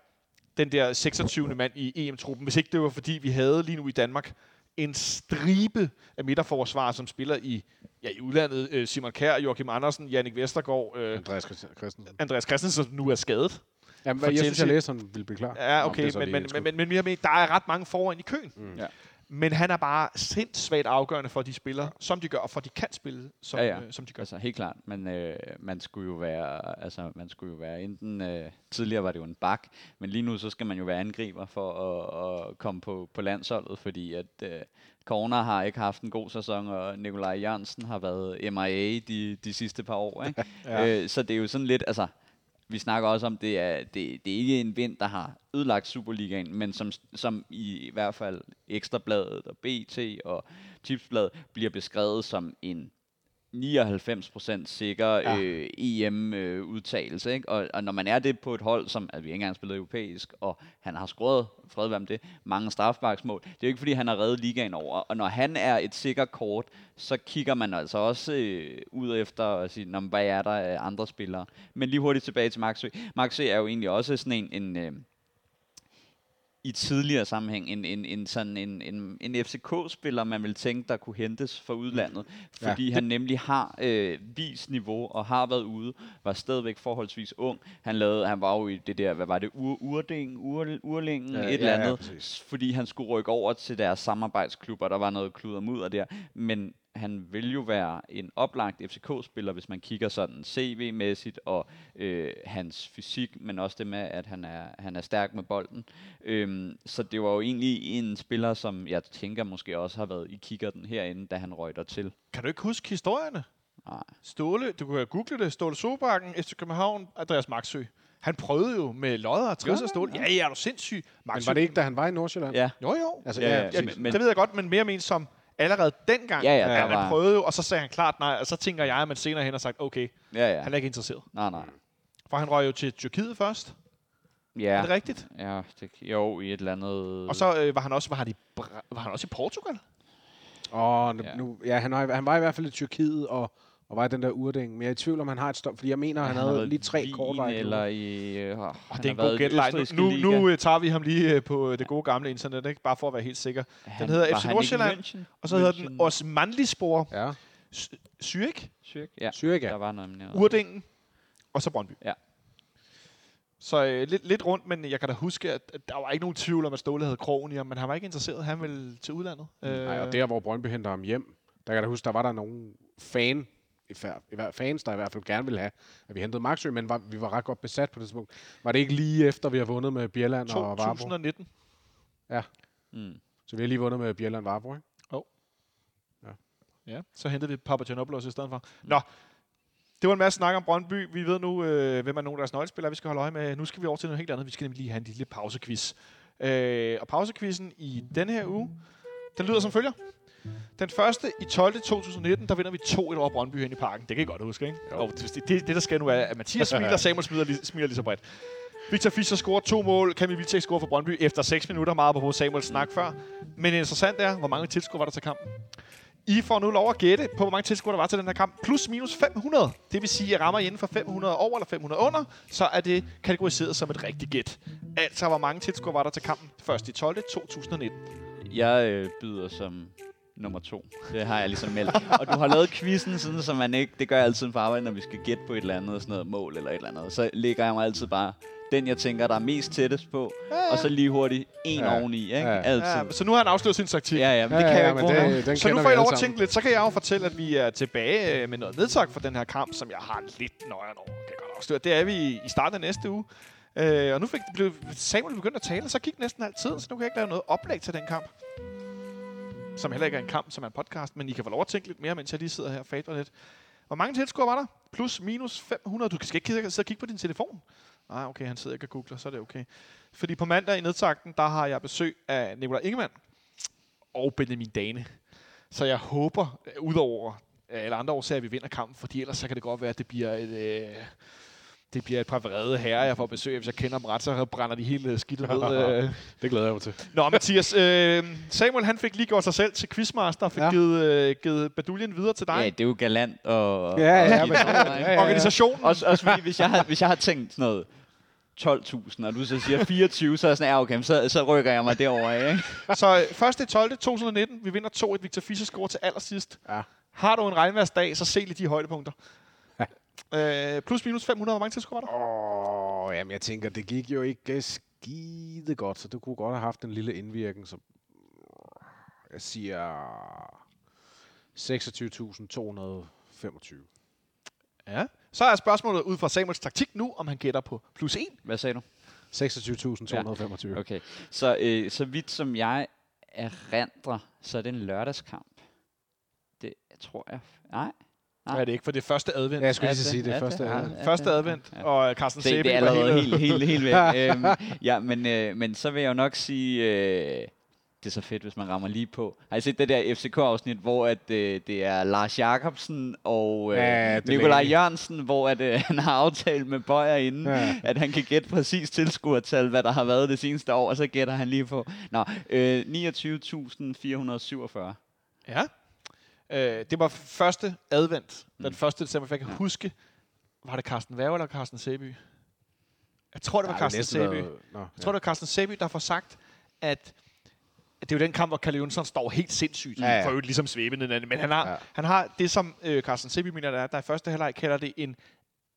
den der 26. mand i EM-truppen, hvis ikke det var fordi, vi havde lige nu i Danmark en stribe af midterforsvar, som spiller i, ja, i udlandet. Øh, Simon Kær, Joachim Andersen, Jannik Vestergaard, øh, Andreas Christensen. Andreas Christensen, som nu er skadet. Jamen, jeg synes, jeg læste, han ville blive klar. Ja, okay, men, men, men, men, men, men, der er ret mange foran i køen. Mm. Ja. Men han er bare sindssvagt afgørende for, at de spiller, som de gør, og for, at de kan spille, som, ja, ja. Øh, som de gør. Altså, helt klart. Men øh, man skulle jo være, altså, man skulle jo være enten, øh, tidligere var det jo en bak, men lige nu så skal man jo være angriber for at, at komme på, på landsholdet, fordi at øh, Corner har ikke haft en god sæson, og Nikolaj Jørgensen har været MIA de, de sidste par år. Ikke? ja. øh, så det er jo sådan lidt, altså, vi snakker også om, det er, det, det er ikke en vind, der har ødelagt Superligaen, men som, som i, i hvert fald Ekstrabladet og BT og Tipsbladet bliver beskrevet som en 99% sikker ja. øh, EM-udtagelse. Øh, og, og når man er det på et hold, som at vi ikke engang spillet europæisk, og han har scoret, fred være det, mange strafbaksmål, det er jo ikke fordi, han har reddet ligaen over. Og når han er et sikker kort, så kigger man altså også øh, ud efter at sige, hvad er der af andre spillere. Men lige hurtigt tilbage til Maxø. Maxø er jo egentlig også sådan en, en øh, i tidligere sammenhæng en, en, en, sådan en, en, en FCK-spiller, man vil tænke, der kunne hentes fra udlandet. Fordi ja. han nemlig har øh, vist niveau og har været ude, var stadigvæk forholdsvis ung. Han, lavede, han var jo i det der, hvad var det, Ur, Urding, Ur, Urlingen, Ja, et ja, eller ja, andet, præcis. fordi han skulle rykke over til deres samarbejdsklub, og der var noget kluder mudder der. Men han vil jo være en oplagt FCK-spiller, hvis man kigger sådan CV-mæssigt, og øh, hans fysik, men også det med, at han er, han er stærk med bolden. Øhm, så det var jo egentlig en spiller, som jeg tænker måske også har været i kikkerten herinde, da han røg til. Kan du ikke huske historierne? Nej. Ståle, du kan google det, Ståle Solbakken, FC København, Andreas Maxø. Han prøvede jo med lodder og af Ståle. Ja, ja, er du sindssyg. Men Maxø. var det ikke, da han var i Nordsjælland? Ja, Jo, jo. Altså, Ja, ja, ja, ja, men, men- det ved jeg godt, men mere men som allerede dengang, Ja, ja, der han var- prøvede jo, og så sagde han klart nej, og så tænker jeg, at man senere hen har sagt, okay, ja, ja. han er ikke interesseret. Nej, nej. For han røg jo til Tyrkiet først, Ja, er det rigtigt? ja det, jo, i et eller andet... Og så øh, var han også var han i, var han også i Portugal? Åh, nu, Ja. Nu, ja, han, var, i- han var i hvert fald i Tyrkiet og, og var i den der urding. Men jeg er i tvivl om, han har et stop, fordi jeg mener, han, har havde lige tre kortvarige eller i... Øh, oh, Og det er en god gætleje. Nu, nu, nu øh, tager vi ham lige øh, på øh, det gode gamle internet, ikke? bare for at være helt sikker. Den hedder FC Nordsjælland, Og så hedder den Osmanlispor Ja, Zürich, Zürich, ja. Zürich, Der ja. var noget Urdingen, og så Brøndby. Ja. Så øh, lidt, lidt rundt, men jeg kan da huske, at, at der var ikke nogen tvivl om, at Ståle havde krogen i ham, men han var ikke interesseret. Han ville til udlandet. Øh, Nej, og der, hvor Brøndby henter ham hjem, der kan jeg da huske, der var der nogen fan, i fær- i hver- fans, der i hvert fald gerne ville have, at vi hentede Maxø, men var, vi var ret godt besat på det tidspunkt. Var det ikke lige efter, vi har vundet med Bjelland og Varbo? 2019. Mm. Så vi har lige vundet med Bjelland og Varbo, ikke? Ja, så hentede vi Papagiannopoulos i stedet for. Nå, det var en masse snak om Brøndby. Vi ved nu, øh, hvem er nogle af deres nøglespillere, vi skal holde øje med. Nu skal vi over til noget helt andet. Vi skal nemlig lige have en lille pausequiz. Øh, og pausequizzen i denne her uge, den lyder som følger. Den første i 12. 2019, der vinder vi 2-1 over Brøndby hen i parken. Det kan I godt huske, ikke? Jo. Og det, det, det, der skal nu er, at Mathias smiler, Samuel smiler, lige- smiler lige så bredt. Victor Fischer scorer to mål. Kamil Vilcek scorer for Brøndby efter 6 minutter. Meget på Samuels snak før. Men det interessante er, hvor mange tilskuere var der til kampen. I får nu lov at gætte på, hvor mange tilskuere der var til den her kamp. Plus minus 500. Det vil sige, at rammer I inden for 500 over eller 500 under, så er det kategoriseret som et rigtigt gæt. Altså, hvor mange tilskuere var der til kampen først i 12. 2019. Jeg øh, byder som nummer to. Det har jeg ligesom meldt. og du har lavet quizzen, sådan, så man ikke... Det gør jeg altid på arbejde, når vi skal gætte på et eller andet, sådan noget mål eller et eller andet. Så lægger jeg mig altid bare den, jeg tænker, der er mest tættest på. Og så lige hurtigt en Ja. oveni, ikke? Ja. Altid. Ja, så nu har han afsløret sin taktik. Ja, ja, men Ja, det kan ja, jeg ikke det, den Så nu får lov at sammen. tænke lidt. Så kan jeg jo fortælle, at vi er tilbage øh, med noget nedtak for den her kamp, som jeg har lidt nøjere over. Kan jeg godt afsløre. Det er vi i- i starten af næste uge. Øh, og nu fik blev Samuel begyndt at tale, og så gik næsten altid, så nu kan jeg ikke lave noget oplæg til den kamp. Som heller ikke er en kamp, som er en podcast, men I kan få lov at tænke lidt mere, mens jeg lige sidder her og fader lidt. Hvor mange tilskuere var der? Plus, minus 500. Du skal ikke kigge- sidde og kigge på din telefon. Nej, okay, han sidder ikke og googler, så er det okay. Fordi på mandag i nedtakten, der har jeg besøg af Nikolaj Ingemann og Benjamin Dane. Så jeg håber, øh, udover øh, eller andre årsager, at vi vinder kampen, fordi ellers så kan det godt være, at det bliver et, øh, det bliver et par vrede herrer, jeg får besøg. Hvis jeg kender dem ret, så brænder de helt øh, skidt ved. Øh. Det glæder jeg mig til. Nå, Mathias, øh, Samuel han fik lige gjort sig selv til quizmaster og fik ja. Ja. givet, øh, givet baduljen videre til dig. Ja, det er jo galant og... Ja, ja, ikke? ja, ja. Organisationen. Også, også fordi, hvis jeg, har, hvis jeg har tænkt sådan noget 12.000, og du så siger 24, så er jeg sådan, ja, okay, så, så rykker jeg mig derover, ikke? Så øh, første i 12. 2019, vi vinder 2-1. Victor Fischer scorer til allersidst. Ja. Har du en regnværsdag, så se lige de højdepunkter. Øh, plus minus 500, hvor mange tilskuere var der? Åh, oh, jamen jeg tænker, det gik jo ikke skide godt, så du kunne godt have haft en lille indvirkning, så jeg siger 26.225. Ja. Så er spørgsmålet ud fra Samuels taktik nu, om han gætter på plus 1. Hvad sagde du? 26.225. Ja. Okay, så, øh, så vidt som jeg erindrer, så er det en lørdagskamp. Det tror jeg. Nej. Nej, det er ikke, for det er første advent. Ja, jeg skulle lige sige, det er første. Ja. er Første advent, og Carsten Sæbe det er allerede helt... helt, helt, helt væk. øhm, ja, men, øh, men så vil jeg jo nok sige, øh, det er så fedt, hvis man rammer lige på. Har I set det der FCK-afsnit, hvor at, øh, det er Lars Jacobsen og øh, Ja, Nikolaj Jørgensen, hvor at, øh, han har aftalt med Bøjer inden, ja. at han kan gætte præcis tilskuertal, hvad der har været det seneste år, og så gætter han lige på. Nå, øh, 29.447. Ja. Øh, det var første advent. Den Mm. første december, for jeg kan Ja. huske, var det Carsten Værge eller Carsten Sæby? Jeg tror, det var Ja, Carsten Sæby. været- Nå, Jeg tror, det var Carsten Sæby, der får sagt, at det er jo den kamp, hvor Kalle Jonsson står helt sindssygt, ja, Ja, ja. ja. for øvrigt ligesom svævende, men han har, ja. Ja. han har det, som øh, Carsten Sebi mener, der, er, der i første halvleg kalder det en,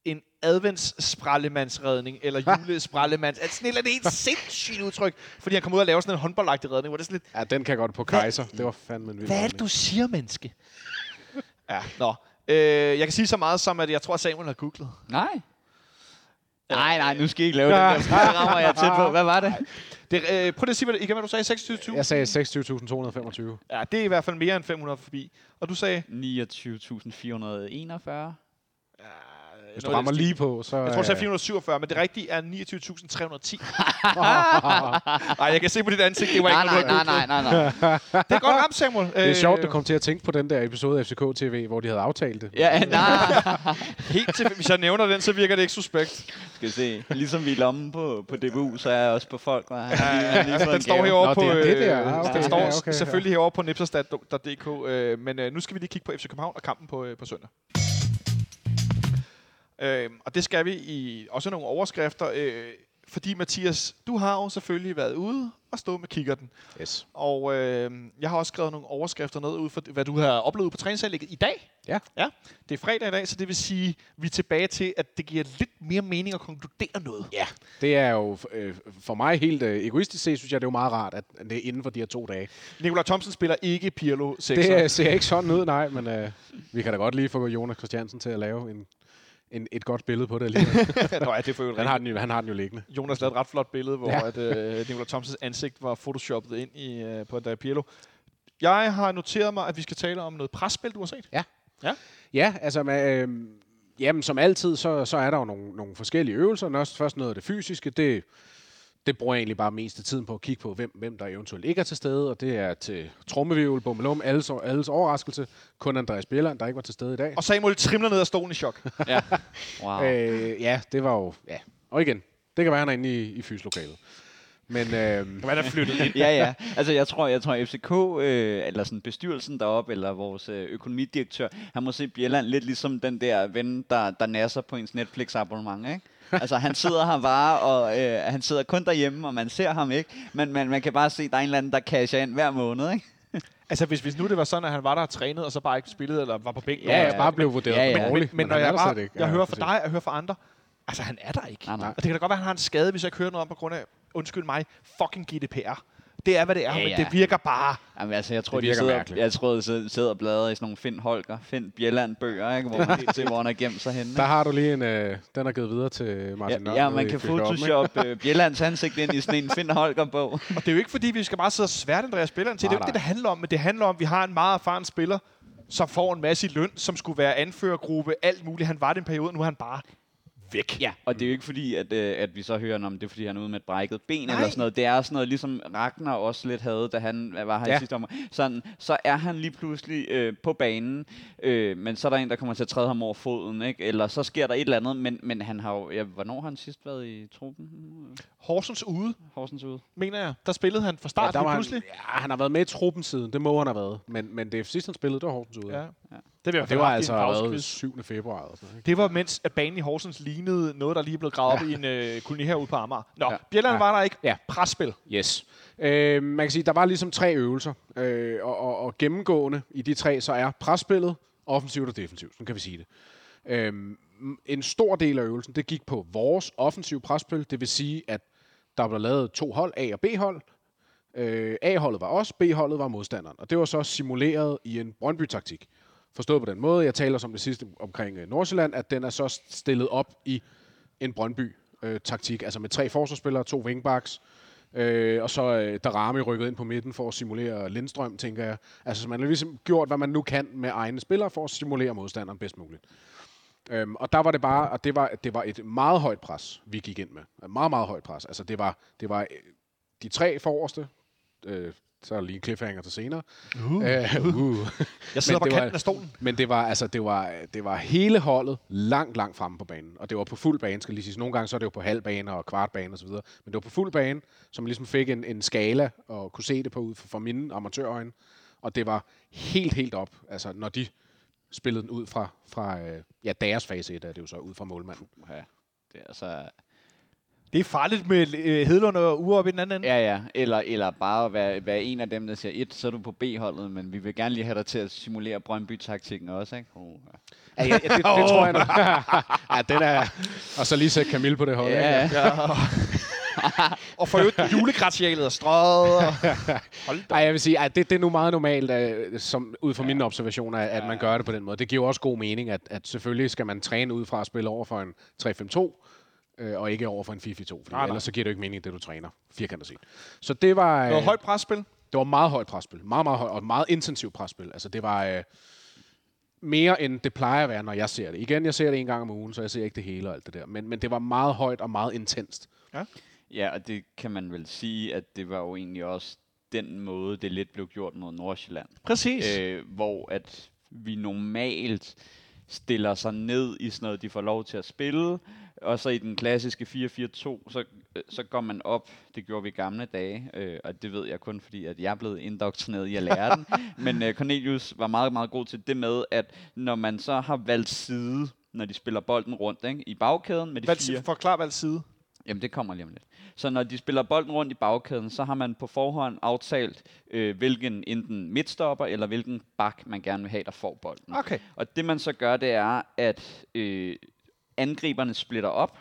en advents-sprallemandsredning, eller julesprallemands, altså sådan et eller andet helt sindssygt udtryk, fordi han kom ud og lavede sådan en håndboldagtig redning, hvor det er sådan lidt, Ja, den kan jeg godt på Kaiser. Det var fandme en vild hvad er det, du siger, menneske? ja, nå. Øh, jeg kan sige så meget som, at jeg tror, at Samuel har googlet. Nej. Nej, nej, nu skal I ikke lave det. Der Så rammer jeg tæt på. Hvad var det? Det, øh, prøv lige at sige, hvad, igen, hvad du sagde. 26.000? Jeg sagde 26.225. Ja, det er i hvert fald mere end 500 forbi. Og du sagde... 29.441. Hvis du rammer lige på, så... Jeg tror, du sagde øh, 447, men det rigtige er 29.310. Nej, jeg kan se på dit ansigt, det var ikke Nej, noget, nej, nej, nej, nej, nej. Det er godt ramt, Samuel. Det er sjovt, du kom til at tænke på den der episode af FCK TV, hvor de havde aftalt det. Ja, nej. Helt til, hvis jeg nævner den, så virker det ikke suspekt. Skal se. Ligesom vi er lommen på, på DBU, så er jeg også på folk. Og han, han lige Altså, den en står herovre Nå, på... det er det øh, der. Ah, okay. Den står Ja, okay, ja. selvfølgelig herovre på nipserstat.dk. Øh, men øh, nu skal vi lige kigge på FC København og kampen på, øh, på søndag. Øh, og det skal vi i også nogle overskrifter. Øh, fordi Mathias, du har jo selvfølgelig været ude og stå med kikkerten. Yes. Og øh, jeg har også skrevet nogle overskrifter ned ud for, hvad du har oplevet på træningsanlægget i dag. Ja. ja. Det er fredag i dag, så det vil sige, at vi er tilbage til, at det giver lidt mere mening at konkludere noget. Ja, det er jo øh, for mig helt øh, egoistisk set, synes jeg, det er jo meget rart, at det er inden for de her to dage. Nikolaj Thomsen spiller ikke Pirlo 6. Det øh, ser ikke sådan ud, nej, men øh, vi kan da godt lige få Jonas Christiansen til at lave en, en, et godt billede på det alligevel. Nå, ja, det er han, har den jo, han har den jo liggende. Jonas lavede et ret flot billede, hvor ja. Ja. at, øh, Nikolaj Thomsens ansigt var photoshoppet ind i, øh, på Andrea Pirlo. Jeg har noteret mig, at vi skal tale om noget presspil, du har set. Ja, altså, med, øh, jamen, som altid, så, så er der jo nogle, nogle forskellige øvelser. Først noget af det fysiske, det, det bruger jeg egentlig bare mest af tiden på at kigge på, hvem, hvem der eventuelt ikke er til stede, og det er til trommevirvel, bummelum, alles, alles overraskelse. Kun Andreas Bjelland, der ikke var til stede i dag. Og Samuel trimler ned af stolen i chok. Ja. Wow. Øh, ja, det var jo... Ja. Og igen, det kan være, han er inde i, i fyslokalet. Men øh, Hvad er der flyttet ind? ja, ja. Altså, jeg tror, jeg tror FCK, øh, eller sådan bestyrelsen deroppe, eller vores øh, økonomidirektør, han må se Bjelland lidt ligesom den der ven, der, der nasser på ens Netflix-abonnement, ikke? Altså, han sidder her bare, og øh, han sidder kun derhjemme, og man ser ham ikke. Men man, man kan bare se, at der er en eller anden, der casher ind hver måned, ikke? Altså, hvis, hvis nu det var sådan, at han var der og trænet, og så bare ikke spillede, eller var på bænken. ja, jeg bare blev vurderet Ja, ja, ja. ja. men, men, men når jeg, bare, jeg Ja, hører fra dig, og jeg hører fra andre, altså, han er der ikke. Nej, nej. Og det kan da godt være, at han har en skade, hvis jeg ikke hører noget om på grund af, undskyld mig, fucking GDPR. Det er, hvad det er, Ja, men ja. det virker bare. Jamen, altså, jeg tror, Det de virker sidder, mærkeligt. jeg tror, de sidder, og bladrer i sådan nogle Finn Holger, Finn Bjelland bøger, ikke? Hvor man kan se, hvor han har gemt sig henne. Der har du lige en... Øh, den er givet videre til Martin Ja, Nørn ja, man kan Fyldte Op, ikke? photoshoppe øh, Bjellands ansigt ind i sådan en Finn Holger-bog. Og det er jo ikke, fordi vi skal bare sidde og sværte Andreas spilleren til. Det er jo Nej, ikke det, det handler om, men det handler om, at vi har en meget erfaren spiller, som får en masse i løn, som skulle være anførergruppe, alt muligt. Han var det en periode, nu er han bare væk. Ja, og det er jo ikke fordi, at, øh, at vi så hører om det er fordi, han er ude med et brækket ben Nej. eller sådan noget. Det er sådan noget, ligesom Ragnar også lidt havde, da han var her ja. I sidste omgang. Sådan, så er han lige pludselig øh, på banen, øh, men så er der en, der kommer til at træde ham over foden, ikke? Eller så sker der et eller andet, men, men han har jo... Ja, hvornår har han sidst været i truppen? Horsens ude, Horsens ude. mener jeg. Der spillede han fra start Ja, der var han, pludselig. ja, han har været med i truppen siden. Det må han have været. Men, men det sidste, han spillede, det var Horsens ude. Ja. Ja. Det, vil det var altså allerede 7. februar. Eller sådan, ikke? Det var mens at banen i Horsens lignede noget, der lige blevet gravet ja. op i en øh, koloni herude på Amager. Nå, ja. Bjelland Ja. var der ikke. Ja. Presspil. Yes. Øh, man kan sige, der var ligesom tre øvelser. Øh, og, og, og gennemgående i de tre, så er presspillet offensivt og defensivt. Så kan vi sige det. Øh, en stor del af øvelsen, det gik på vores offensive presspil. Det vil sige, at der blev lavet to hold, A og B-hold. Øh, A-holdet var os, B-holdet var modstanderen. Og det var så simuleret i en Brøndby-taktik. Forstået på den måde, jeg taler som det sidste omkring øh, Nordsjælland, at den er så stillet op i en Brøndby-taktik, øh, altså med tre forsvarsspillere, to wingbacks, øh, og så øh, Darami rykket ind på midten for at simulere Lindstrøm, tænker jeg. Altså man har ligesom gjort, hvad man nu kan med egne spillere for at simulere modstanderen bedst muligt. Øhm, og der var det bare, og det var, det var et meget højt pres, vi gik ind med. Et meget, meget højt pres. Altså det var, det var øh, de tre forreste, øh, så er lige en cliffhanger til senere. Uh. Øh, uh. Jeg sidder på var- kanten af stolen. Men det var, altså, det var, det var hele holdet langt, langt fremme på banen. Og det var på fuld bane, skal lige sige. Nogle gange så er det jo på halv bane og kvart bane osv. Men det var på fuld bane, som ligesom fik en, en skala og kunne se det på ud fra, fra mine amatørøjne. Og det var helt, helt op. Altså, når de spillede den ud fra, fra øh, ja, deres fase 1, er det jo så ud fra målmanden. Ja, det er altså... Det er farligt med øh, Hedlund og Ure op i den anden ende. Ja, ja. Eller, eller bare være, være en af dem, der siger, et, så er du på B-holdet, men vi vil gerne lige have dig til at simulere Brøndby-taktikken også, ikke? Oh, ja. Ja, ja, det, det tror jeg nok. ja, den er... Og så lige sætte Camille på det hold. Ja, ikke? Ja. og for øvrigt, julegratialet er strøget. Og... Ej, jeg vil sige, at det, det er nu meget normalt, uh, som, ud fra mine observationer, at, at man gør det på den måde. Det giver også god mening, at, at selvfølgelig skal man træne ud fra at spille over for en 3-5-2, øh, og ikke over for en 4-4-2, fordi nej. ellers så giver det jo ikke mening, det du træner, firkantet set. Så det var, Noget øh, højt presspil. det var meget højt presspil. Meget, meget højt, og meget intensivt presspil. Altså, det var øh, mere, end det plejer at være, når jeg ser det. Igen, jeg ser det en gang om ugen, så jeg ser ikke det hele og alt det der. Men, men det var meget højt og meget intenst. Ja, og det kan man vel sige, at det var jo egentlig også den måde, det lidt blev gjort mod Nordsjælland. Præcis. Øh, hvor at vi normalt stiller sig ned i sådan noget, de får lov til at spille, og så i den klassiske 4-4-2, så, øh, så går man op, det gjorde vi i gamle dage, øh, og det ved jeg kun fordi, at jeg er blevet indoktrineret i at lære den, men øh, Cornelius var meget, meget god til det med, at når man så har valgt side, når de spiller bolden rundt ikke, i bagkæden med de fire... Hvad, forklar valgt side. Jamen, det kommer lige om lidt. Så når de spiller bolden rundt i bagkæden, så har man på forhånd aftalt, øh, hvilken enten midtstopper eller hvilken bak, man gerne vil have, der får bolden. Okay. Og det man så gør, det er, at øh, angriberne splitter op,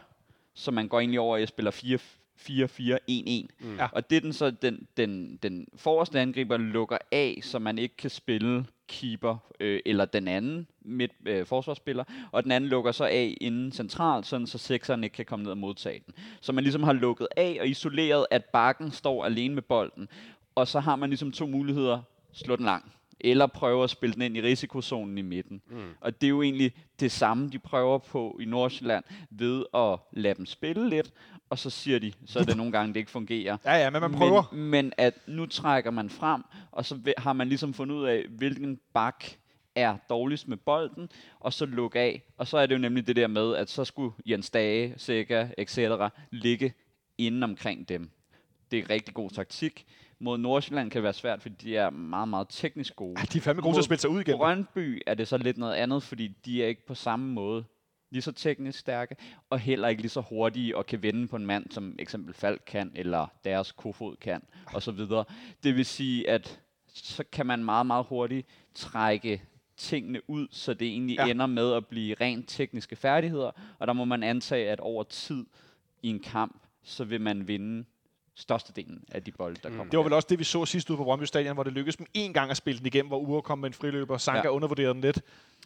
så man går egentlig over i at spille 4-4-1-1. Mm. Ja. Og det er den så, den, den, den forreste angriber lukker af, så man ikke kan spille keeper øh, eller den anden midt øh, forsvarsspiller, og den anden lukker så af inden centralt, sådan så sekseren ikke kan komme ned og modtage den. Så man ligesom har lukket af og isoleret, at bakken står alene med bolden, og så har man ligesom to muligheder, slå den lang, eller prøve at spille den ind i risikozonen i midten. Mm. Og det er jo egentlig det samme, de prøver på i Nordsjælland, ved at lade dem spille lidt, og så siger de, så er det nogle gange, det ikke fungerer. Ja, ja, men man prøver. Men, men at nu trækker man frem, og så har man ligesom fundet ud af, hvilken bak er dårligst med bolden, og så lukke af. Og så er det jo nemlig det der med, at så skulle Jens Dage, Sækker, etc. ligge inden omkring dem. Det er rigtig god taktik. Mod Nordsjælland kan være svært, fordi de er meget, meget teknisk gode. Ja, de er fandme gode til at spille sig ud igen. Brøndby er det så lidt noget andet, fordi de er ikke på samme måde lige så teknisk stærke, og heller ikke lige så hurtige og kan vende på en mand, som eksempel Falk kan, eller deres kofod kan, og så videre. Det vil sige, at så kan man meget, meget hurtigt trække tingene ud, så det egentlig ja. ender med at blive rent tekniske færdigheder, og der må man antage, at over tid i en kamp, så vil man vinde størstedelen af de bolde, der kommer. Det var vel også det, vi så sidst ude på Brøndby Stadion, hvor det lykkedes dem en gang at spille den igennem, hvor Ure kom med en friløber, Sanka ja. Undervurderede den lidt.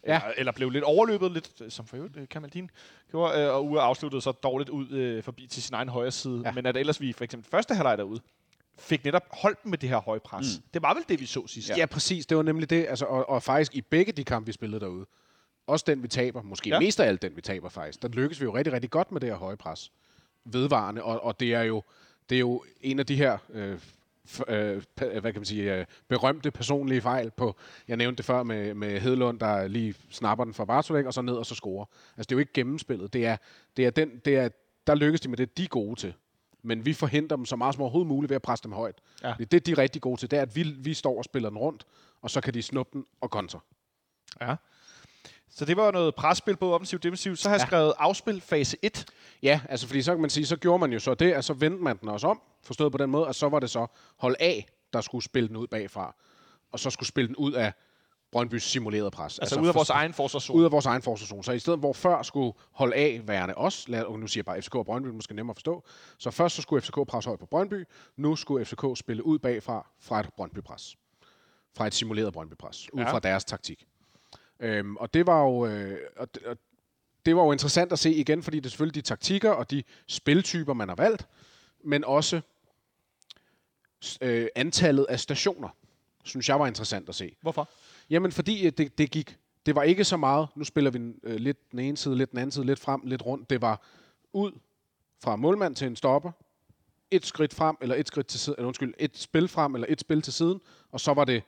Ja. Eller, eller blev lidt overløbet, lidt, som for øvrigt øh, Kamaldin gjorde, øh, og Ure afsluttede så dårligt ud øh, forbi til sin egen højre side. Ja. Men at ellers vi for eksempel første halvleg derude, fik netop holdt dem med det her høje pres. Mm. Det var vel det, vi så sidst. Ja. ja, præcis. Det var nemlig det. Altså, og, og faktisk i begge de kampe, vi spillede derude, også den, vi taber, måske Ja. ja. mest af alt den, vi taber faktisk, der lykkes vi jo rigtig, rigtig godt med det her høje pres. Vedvarende, og, og det er jo det er jo en af de her øh, øh, pa- hvad kan man sige, øh, berømte personlige fejl på, jeg nævnte det før med, med Hedlund, der lige snapper den fra Bartolæk, og så ned og så scorer. Altså det er jo ikke gennemspillet. Det er, det er den, det er, der lykkes de med det, de er gode til. Men vi forhindrer dem så meget som overhovedet muligt ved at presse dem højt. Ja. Det, det, de er rigtig gode til, det er, at vi, vi står og spiller den rundt, og så kan de snuppe den og kontre. ja. Så det var noget presspil, både offensivt og defensivt. Så har jeg Ja. skrevet afspil fase 1. Ja, altså fordi så kan man sige, så gjorde man jo så det, at så vendte man den også om, forstået på den måde, og så var det så hold A, der skulle spille den ud bagfra, og så skulle spille den ud af Brøndbys simulerede pres. Altså, altså ud af vores egen forsvarszone. ud af vores egen forsvarszone. Så i stedet hvor før skulle hold A værende os, lad, og nu siger jeg bare FCK og Brøndby, måske nemmere at forstå, så først så skulle FCK presse højt på Brøndby, nu skulle FCK spille ud bagfra fra et Brøndby-pres. Fra et simuleret Brøndby-pres, ud Ja. fra deres taktik. Øhm, og det var jo... Øh, og, det- og det var jo interessant at se igen, fordi det er selvfølgelig de taktikker og de spiltyper, man har valgt, men også øh, antallet af stationer, synes jeg var interessant at se. Hvorfor? Jamen, fordi øh, det, det gik... Det var ikke så meget, nu spiller vi øh, lidt den ene side, lidt den anden side, lidt frem, lidt rundt. Det var ud fra målmand til en stopper, et skridt frem, eller et skridt til siden, eller undskyld, et spil frem, eller et spil til siden, og så var det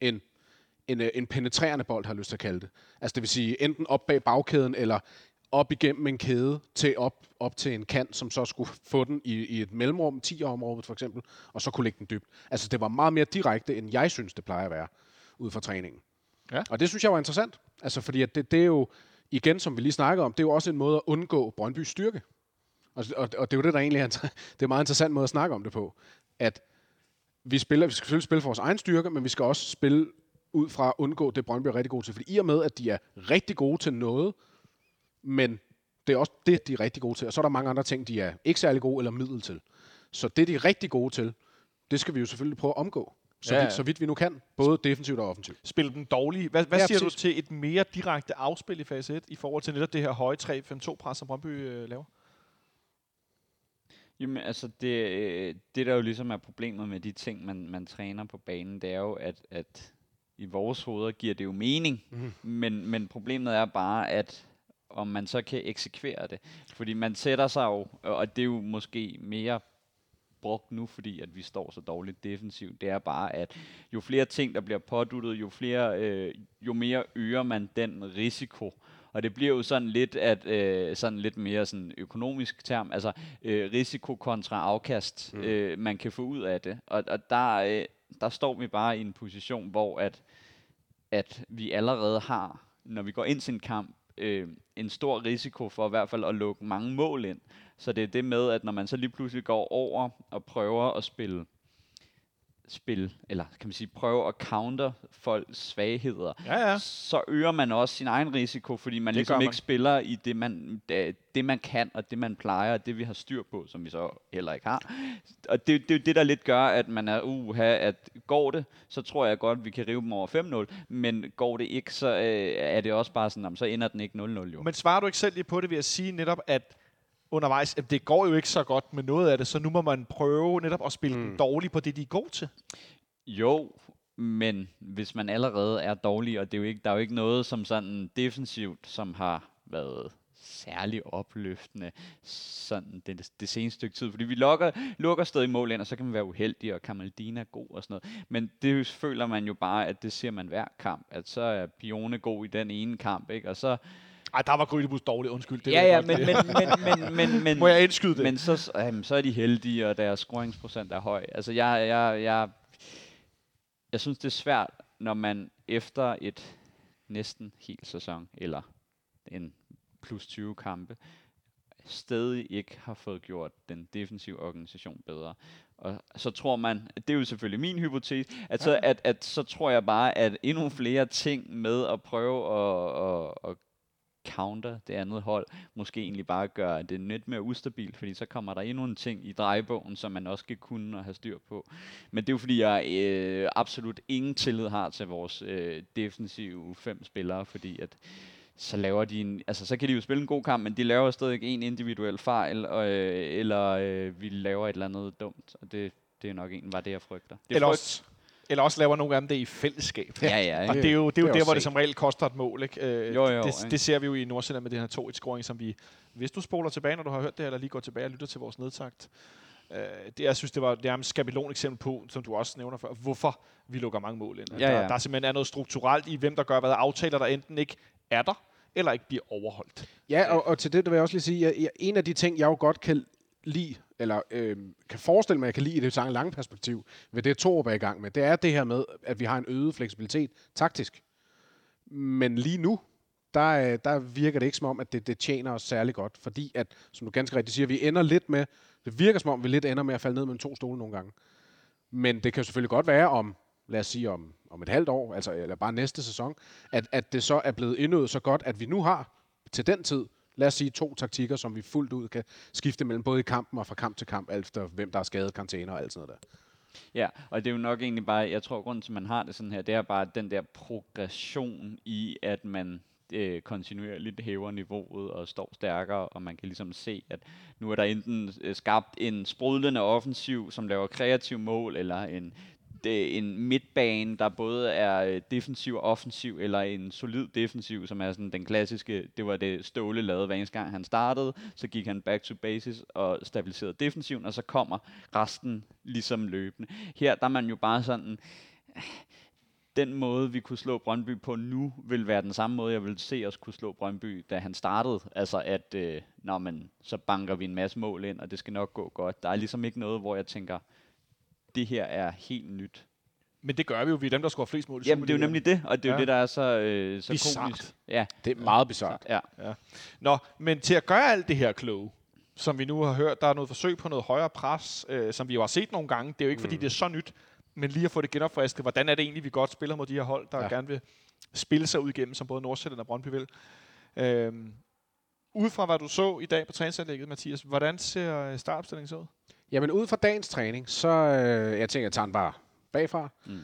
en, en, øh, en penetrerende bold, har jeg lyst til at kalde det. Altså det vil sige, enten op bag bagkæden, eller op igennem en kæde til op, op til en kant, som så skulle få den i, i et mellemrum, 10 området for eksempel, og så kunne lægge den dybt. Altså det var meget mere direkte, end jeg synes, det plejer at være, ud fra træningen. Ja. Og det synes jeg var interessant. Altså fordi at det, det er jo, igen som vi lige snakkede om, det er jo også en måde at undgå Brøndbys styrke. Og, og, og det er jo det, der egentlig er, det er en meget interessant måde at snakke om det på. At vi spiller, vi skal selvfølgelig spille for vores egen styrke, men vi skal også spille ud fra at undgå det, Brøndby er rigtig gode til. Fordi i og med, at de er rigtig gode til noget, men det er også det, de er rigtig gode til. Og så er der mange andre ting, de er ikke særlig gode eller middel til. Så det, de er rigtig gode til, det skal vi jo selvfølgelig prøve at omgå. Så, Ja, vidt, så vidt vi nu kan. Både defensivt og offensivt. Spille den dårlige. Hvad, hvad Ja, siger du præcis. til et mere direkte afspil i fase 1 i forhold til netop det her høje 3-5-2-pres, som Brøndby øh, laver? Jamen, altså, det, øh, det der jo ligesom er problemet med de ting, man, man træner på banen, det er jo, at, at i vores hoveder giver det jo mening, mm. men, men problemet er bare, at om man så kan eksekvere det. Fordi man sætter sig jo, og det er jo måske mere brugt nu, fordi at vi står så dårligt defensivt, det er bare, at jo flere ting, der bliver påduttet, jo, flere, øh, jo mere øger man den risiko. Og det bliver jo sådan lidt, at, øh, sådan lidt mere sådan økonomisk term, altså øh, risiko kontra afkast, mm. øh, man kan få ud af det. Og, og der, øh, der står vi bare i en position, hvor at, at vi allerede har, når vi går ind til en kamp, øh, en stor risiko for i hvert fald at lukke mange mål ind. Så det er det med, at når man så lige pludselig går over og prøver at spille spil, eller kan man sige, prøve at counter folks svagheder, Ja, ja. så øger man også sin egen risiko, fordi man Det ligesom man. ikke spiller i det man, det, det, man kan, og det, man plejer, og det, vi har styr på, som vi så heller ikke har. Og det, det er jo det, der lidt gør, at man er, uha, at går det, så tror jeg godt, vi kan rive dem over 5-0, men går det ikke, så øh, er det også bare sådan, jamen, så ender den ikke 0-0 jo. Men svarer du ikke selv lige på det ved at sige netop, at undervejs, at det går jo ikke så godt med noget af det, så nu må man prøve netop at spille mm. den dårligt på det, de er gode til. Jo, men hvis man allerede er dårlig, og det er jo ikke, der er jo ikke noget som sådan defensivt, som har været særlig opløftende sådan det, det seneste stykke tid. Fordi vi lukker, lukker stadig mål ind, og så kan man være uheldig, og Kamaldina er god og sådan noget. Men det føler man jo bare, at det ser man hver kamp. At så er Pione god i den ene kamp, ikke? Og så... Ej, der var Grydebus dårlig, undskyld. Det ja, ja, men, men, men, men, men, men, Må jeg indskyde det? men så, jamen, så er de heldige, og deres scoringsprocent er høj. Altså, jeg, jeg, jeg, jeg synes, det er svært, når man efter et næsten helt sæson, eller en plus 20 kampe, stadig ikke har fået gjort den defensive organisation bedre. Og så tror man, det er jo selvfølgelig min hypotese, at så, at, at så tror jeg bare, at endnu flere ting med at prøve at, at, at counter det andet hold, måske egentlig bare gør det lidt mere ustabilt, fordi så kommer der endnu en ting i drejebogen, som man også skal kunne og have styr på. Men det er jo fordi, jeg øh, absolut ingen tillid har til vores øh, defensive fem spillere, fordi at så laver de en, altså så kan de jo spille en god kamp, men de laver stadig en individuel fejl, og, øh, eller øh, vi laver et eller andet dumt, og det, det er nok egentlig bare det, jeg frygter. Det er Eller frygt- eller også laver nogle af dem det i fællesskab. Ja, ja, Og ja. det er jo, det er jo det er der, hvor det som regel koster et mål. Ikke? Øh, Jo, jo, det, det ser vi jo i Nordsjælland med den her 2-1-scoring, som vi, hvis du spoler tilbage, når du har hørt det, eller lige går tilbage og lytter til vores nedtagt, øh, det, jeg synes, det var nærmest skabelon eksempel på, som du også nævner før, hvorfor vi lukker mange mål ind. At Ja, der, ja. der simpelthen er noget strukturelt i, hvem der gør hvad, aftaler, der enten ikke er der, eller ikke bliver overholdt. Ja, og, og til det der vil jeg også lige sige, at en af de ting, jeg jo godt kan lide, eller øh, kan forestille mig, at jeg kan lide i det lange, lange perspektiv, ved det Torup er i gang med, det er det her med, at vi har en øget fleksibilitet taktisk. Men lige nu, der, øh, der virker det ikke som om, at det, det tjener os særlig godt, fordi at, som du ganske rigtigt siger, vi ender lidt med, det virker som om, vi lidt ender med at falde ned med to stole nogle gange. Men det kan selvfølgelig godt være om, lad os sige om, om et halvt år, altså, eller bare næste sæson, at, at det så er blevet indøvet så godt, at vi nu har til den tid, lad os sige to taktikker, som vi fuldt ud kan skifte mellem både i kampen og fra kamp til kamp, alt efter hvem der er skadet, karantæner og alt sådan noget der. Ja, og det er jo nok egentlig bare, jeg tror, grunden til, at man har det sådan her, det er bare den der progression i, at man øh, kontinuerligt hæver niveauet og står stærkere, og man kan ligesom se, at nu er der enten øh, skabt en sprudlende offensiv, som laver kreativ mål, eller en det, en midtbane, der både er øh, defensiv og offensiv, eller en solid defensiv, som er sådan den klassiske, det var det Ståle lavede hver eneste gang han startede, så gik han back to basis og stabiliserede defensiven, og så kommer resten ligesom løbende. Her der er man jo bare sådan, den måde, vi kunne slå Brøndby på nu, vil være den samme måde, jeg vil se os kunne slå Brøndby, da han startede. Altså at, øh, når man, så banker vi en masse mål ind, og det skal nok gå godt. Der er ligesom ikke noget, hvor jeg tænker, det her er helt nyt. Men det gør vi jo, vi er dem, der scorer flest mål. i Jamen, det er jo nemlig det, og det er jo Ja. det, der er så, øh, så Bizarrt. komisk. Ja, Det er meget bizarrt. ja. Nå, men til at gøre alt det her kloge, som vi nu har hørt, der er noget forsøg på noget højere pres, øh, som vi jo har set nogle gange. Det er jo ikke, mm. fordi det er så nyt, men lige at få det genopfrisket. Hvordan er det egentlig, vi godt spiller mod de her hold, der ja. Ja. gerne vil spille sig ud igennem, som både Nordsjælland og Brøndby vil. Øhm, ud fra hvad du så i dag på træningsanlægget, Mathias, hvordan ser øh, startopstillingen så ud? Jamen ud fra dagens træning, så øh, jeg tænker, jeg tager den bare bagfra. Mm.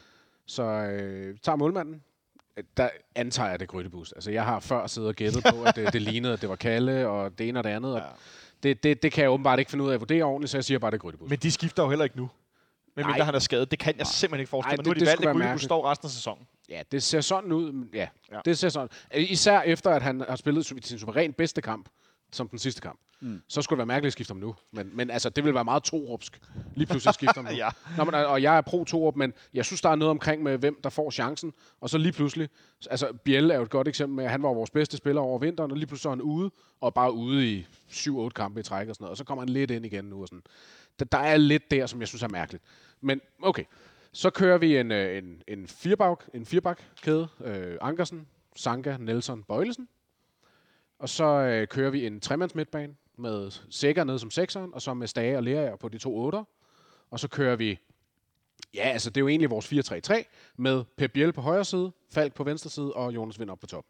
Så øh, tager målmanden. Øh, Der antager jeg det er Grydebus. Altså jeg har før siddet og gættet på, at det, det lignede, at det var Kalle og det ene og det andet. Ja. Og det, det, det kan jeg åbenbart ikke finde ud af at vurdere ordentligt, så jeg siger bare, at det er Grydebus. Men de skifter jo heller ikke nu. Men mindre han er skadet. Det kan jeg simpelthen ikke forestille mig. Nu har det- de det valgt, at mærkeligt. står resten af sæsonen. Ja, det ser sådan ud. men Ja, Ja. det ser sådan. Øh, Især efter, at han har spillet sin suveræn bedste kamp, som den sidste kamp. Mm. Så skulle det være mærkeligt at skifte ham nu. Men, men altså, det vil være meget torupsk. Lige pludselig skifte ham nu. Ja. Nå, men, og jeg er pro torup, men jeg synes, der er noget omkring med, hvem der får chancen. Og så lige pludselig, altså Biel er jo et godt eksempel med, at han var vores bedste spiller over vinteren, og lige pludselig så er han ude, og bare ude i 7-8 kampe i træk og sådan noget. Og så kommer han lidt ind igen nu. Og sådan. Der, der er lidt der, som jeg synes er mærkeligt. Men okay, så kører vi en, øh, en, en firebak, en firebakkæde. Øh, Ankersen, Sanka, Nelson, Bøjlesen. Og så øh, kører vi en tremands midtbane med Sækker nede som sekseren, og så med Stage og Lerager på de to otter. Og så kører vi, ja, altså det er jo egentlig vores 4-3-3, med Pep Biel på højre side, Falk på venstre side og Jonas Vind op på top.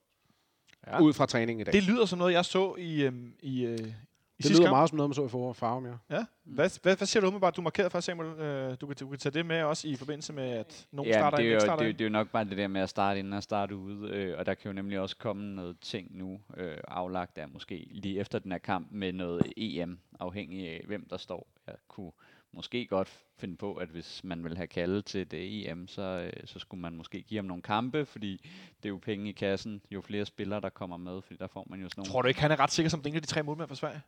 Ja. Ud fra træningen i dag. Det lyder som noget, jeg så i, øhm, i, øh, i det lyder kamp. meget som noget, man så i forår farve, ja. Ja. Hvad, hvad, hvad siger du umiddelbart? Du markerede for Samuel. Øh, du, kan, du kan tage det med også i forbindelse med, at nogen Ja, starter det ind, er, ikke jo, starter det, er, jo- ind. det er jo nok bare det der med at starte inden og starte ude, øh, og der kan jo nemlig også komme noget ting nu øh, aflagt af måske lige efter den her kamp med noget EM, afhængig af hvem der står. Jeg kunne måske godt finde på, at hvis man vil have kaldet til det EM, så, øh, så skulle man måske give ham nogle kampe, fordi det er jo penge i kassen, jo flere spillere der kommer med, fordi der får man jo sådan nogle... Tror du ikke, han er ret sikker som den af de tre målmænd for Sverige?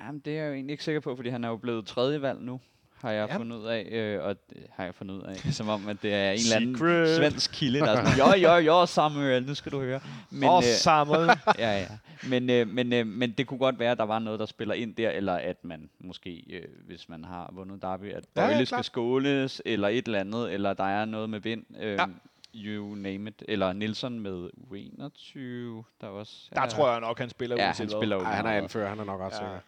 Jamen, det er jeg jo egentlig ikke sikker på, fordi han er jo blevet tredje valg nu, har jeg Ja. fundet ud af. Øh, og det har jeg fundet ud af, som om, at det er en eller anden Secret. svensk kilde, der er sådan, jo, jo, jo, Samuel, nu skal du høre. Men, Åh, øh, Samuel. ja, ja. Men, øh, men, øh, men det kunne godt være, at der var noget, der spiller ind der, eller at man måske, øh, hvis man har vundet Derby, at Ja, ja, Bøjle skal skåles, eller et eller andet, eller der er noget med vind. Øh, Ja. You name it. Eller Nielsen med U21, der også... Der tror jeg nok, han spiller Ja, uanset han hvad. spiller jo Ej, han er anfører, han er nok ret Ja. sikker.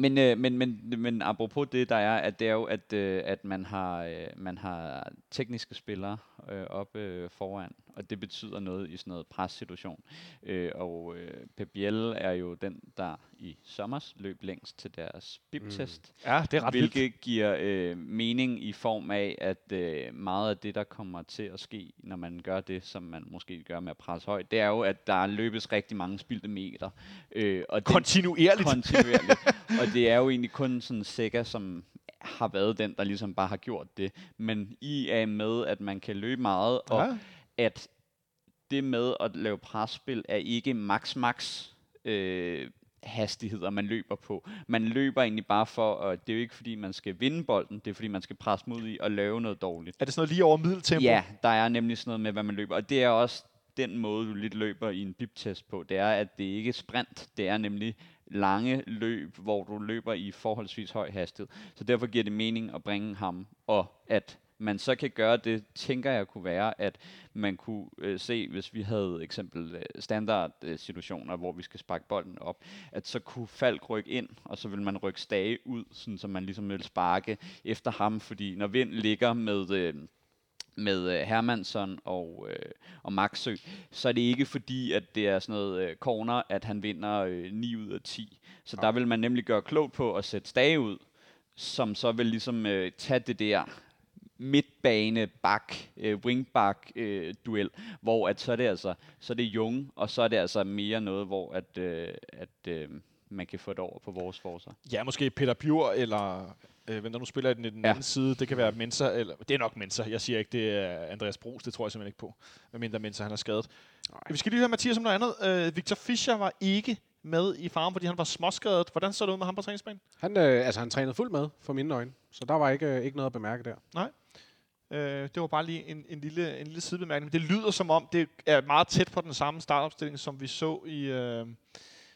Men, øh, men, men, men apropos det, der er, at det er jo, at, øh, at man, har, øh, man har tekniske spillere øh, oppe øh, foran, og det betyder noget i sådan noget pressituation. Øh, og øh, Pep Biel er jo den, der i sommers løb længst til deres bip-test. Ja, det er ret vildt. Hvilket giver øh, mening i form af, at øh, meget af det, der kommer til at ske, når man gør det, som man måske gør med at presse højt, det er jo, at der løbes rigtig mange spildte meter. Øh, og Kontinuerligt. kontinuerligt. og det er jo egentlig kun sådan Sega, som har været den, der ligesom bare har gjort det. Men I er med, at man kan løbe meget, og Ja. At det med at lave presspil er ikke max-max øh, hastigheder, man løber på. Man løber egentlig bare for, og det er jo ikke fordi, man skal vinde bolden, det er fordi, man skal presse mod i og lave noget dårligt. Er det sådan noget lige over middeltempo? Ja, der er nemlig sådan noget med, hvad man løber. Og det er også den måde, du lidt løber i en bip-test på. Det er, at det ikke er sprint. Det er nemlig lange løb, hvor du løber i forholdsvis høj hastighed. Så derfor giver det mening at bringe ham, og at man så kan gøre det, tænker jeg kunne være, at man kunne øh, se, hvis vi havde eksempel øh, standard øh, situationer, hvor vi skal sparke bolden op, at så kunne Falk rykke ind, og så vil man rykke Stage ud, sådan så man ligesom vil sparke efter ham, fordi når Vind ligger med... Øh, med øh, Hermansson og, øh, og Maxø, så er det ikke fordi, at det er sådan noget øh, corner, at han vinder øh, 9 ud af 10. Så der vil man nemlig gøre klogt på at sætte Stage ud, som så vil ligesom øh, tage det der midtbane bak øh, wingback øh, duel, hvor at så er det altså så er det Jung, og så er det altså mere noget, hvor at øh, at øh, man kan få det over på vores forsvar. Ja, måske Peter Bjur, eller øh, hvem der nu spiller i den, i den Ja. anden side. Det kan være Mensa, eller det er nok Mensa. Jeg siger ikke, det er Andreas Bros, det tror jeg simpelthen ikke på. Medmindre Mensa, han er skadet. Nej. Vi skal lige høre Mathias om noget andet. Øh, Victor Fischer var ikke med i farven, fordi han var småskadet. Hvordan så det ud med ham på træningsbanen? Han, øh, altså, han trænede fuldt med, for mine øjne. Så der var ikke, øh, ikke noget at bemærke der. Øh, det var bare lige en, en, lille, en lille sidebemærkning. Det lyder som om, det er meget tæt på den samme startopstilling, som vi så i, øh,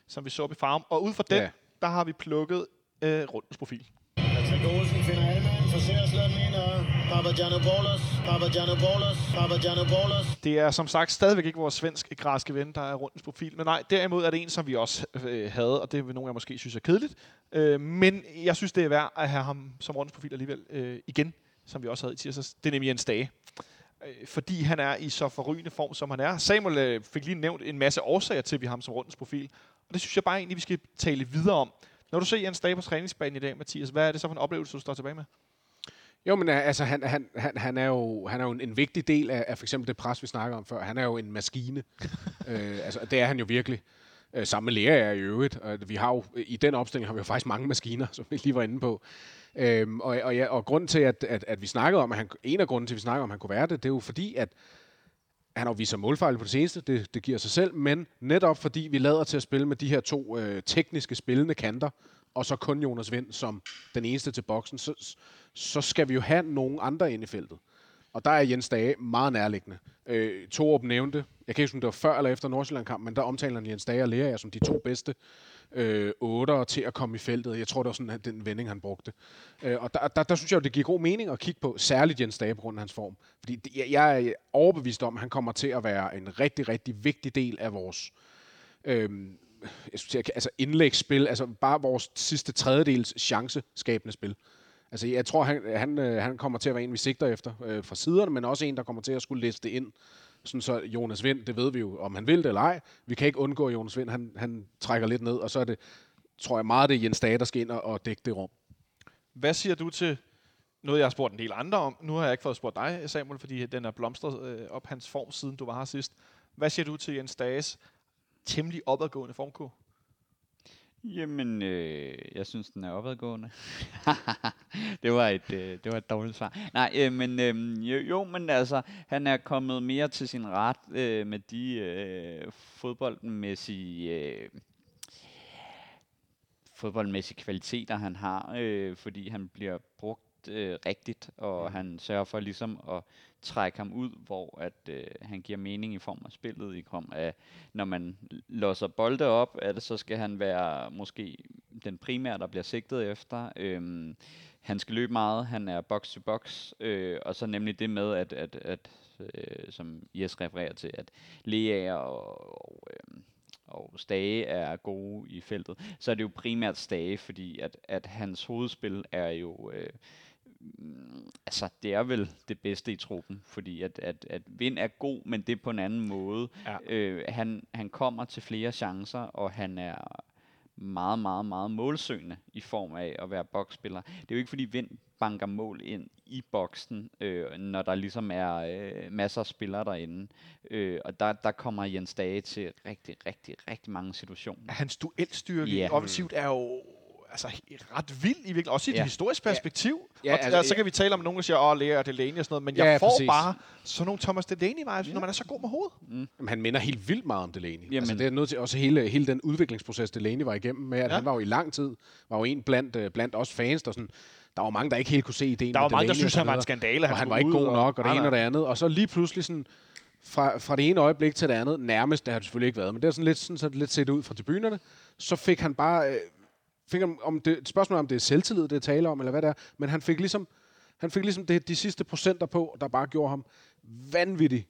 som vi så op i farven. Og ud fra den, Ja. der har vi plukket øh, rundens profil. Altså Gåsen finder Alman, Officerslønninger, Papagiannopoulos, Papagiannopoulos, Papagiannopoulos. Det er som sagt stadigvæk ikke vores svenske græske ven, der er rundens profil. Men nej, derimod er det en, som vi også øh, havde, og det vil nogen af jer måske synes er kedeligt. Øh, men jeg synes, det er værd at have ham som rundens profil alligevel øh, igen, som vi også havde i tirsdags. Det er nemlig Jens Dage. Øh, fordi han er i så forrygende form, som han er. Samuel øh, fik lige nævnt en masse årsager til, at vi har ham som rundens profil. Og det synes jeg bare egentlig, vi skal tale videre om. Når du ser Jens Dage på træningsbanen i dag, Mathias, hvad er det så for en oplevelse, du står tilbage med? Jo, men øh, altså, han, han, han, han, er jo, han er jo en, en vigtig del af, af for eksempel det pres, vi snakker om før. Han er jo en maskine. øh, altså, det er han jo virkelig. Øh, sammen med er i øvrigt. Og vi har jo, I den opstilling har vi jo faktisk mange maskiner, som vi lige var inde på. Øhm, og, og, ja, og grunden til, at, at, at vi snakkede om, at han, en af grunden til, at vi snakkede om, at han kunne være det, det er jo fordi, at han har vist sig målfejl på det seneste, det, det giver sig selv, men netop fordi vi lader til at spille med de her to øh, tekniske spillende kanter, og så kun Jonas Vind som den eneste til boksen, så, så skal vi jo have nogen andre ind i feltet. Og der er Jens Dage meget nærliggende. Øh, Torup nævnte, jeg kan ikke huske, om det var før eller efter Nordsjælland-kampen, men der omtaler han Jens Dage og Lea som de to bedste øh, otter til at komme i feltet. Jeg tror, det var sådan at den vending, han brugte. Øh, og der, der, der synes jeg jo, det giver god mening at kigge på, særligt Jens Dage på grund af hans form. Fordi det, jeg, jeg er overbevist om, at han kommer til at være en rigtig, rigtig vigtig del af vores øh, jeg synes, altså indlægsspil, altså bare vores sidste tredjedels chanceskabende spil. Altså, jeg tror, han, han, øh, han kommer til at være en, vi sigter efter øh, fra siderne, men også en, der kommer til at skulle læse det ind. Sådan så Jonas Vind, det ved vi jo, om han vil det eller ej. Vi kan ikke undgå, Jonas Vind, han, han trækker lidt ned, og så er det, tror jeg meget, det er Jens Dage, der skal ind og, og dække det rum. Hvad siger du til noget, jeg har spurgt en del andre om? Nu har jeg ikke fået spurgt dig, Samuel, fordi den er blomstret øh, op hans form, siden du var her sidst. Hvad siger du til Jens Dages temmelig opadgående formkurve? Jamen, øh, jeg synes, den er opadgående. det, var et, øh, det var et dårligt svar. Nej, øh, men øh, jo, jo, men altså, han er kommet mere til sin ret øh, med de øh, fodboldmæssige... Øh, fodboldmæssige kvaliteter, han har, øh, fordi han bliver brugt øh, rigtigt, og mm. han sørger for ligesom at trække ham ud, hvor at øh, han giver mening i form af spillet, i form af, når man låser bolde op, at så skal han være måske den primære, der bliver sigtet efter. Øhm, han skal løbe meget, han er box to box, øh, og så nemlig det med, at, at, at øh, som Jes refererer til, at Lea og, og øh, og Stage er gode i feltet, så er det jo primært Stage, fordi at, at hans hovedspil er jo øh, altså, det er vel det bedste i truppen, fordi at, at, at Vind er god, men det er på en anden måde. Ja. Øh, han, han kommer til flere chancer, og han er meget, meget, meget målsøgende i form af at være boksspiller. Det er jo ikke fordi Vind banker mål ind i boksen, øh, når der ligesom er øh, masser af spillere derinde. Øh, og der, der kommer Jens Dage til rigtig, rigtig, rigtig mange situationer. Hans duelstyrke yeah. offensivt er jo altså, ret vild i virkeligheden, også i et ja. historisk perspektiv. Ja. Ja, altså, og, så kan vi tale om nogen, der siger, åh, Lea og Delaney og sådan noget, men jeg ja, får præcis. bare sådan nogle Thomas Delaney-vibes, ja. når man er så god med hovedet. Mm. Jamen, han minder helt vildt meget om Delaney. Jamen. Altså, det er nødt til også hele, hele den udviklingsproces, Delaney var igennem med, at ja. han var jo i lang tid, var jo en blandt, uh, blandt os fans, der sådan, der var mange, der ikke helt kunne se ideen Der var mange, der synes, han var en skandale. Han, han var ikke god nok, og det ene og det andet. Og så lige pludselig sådan, fra, fra det ene øjeblik til det andet, nærmest, det har det selvfølgelig ikke været, men det er sådan lidt, sådan, så lidt set ud fra tribunerne, så fik han bare øh, fik om det, et spørgsmål om det er selvtillid, det taler om, eller hvad det er, men han fik ligesom, han fik ligesom det, de sidste procenter på, der bare gjorde ham vanvittig,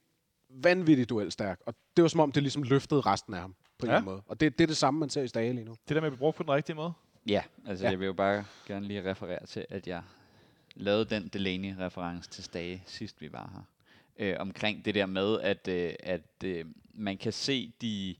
vanvittig duelstærk. Og det var som om, det ligesom løftede resten af ham på en ja. måde. Og det, det er det samme, man ser i Stage lige nu. Det der med at blive brugt på den rigtige måde? Ja, altså ja. jeg vil jo bare gerne lige referere til, at jeg lavede den Delaney-reference til Stage sidst vi var her. Øh, omkring det der med, at, øh, at øh, man kan se de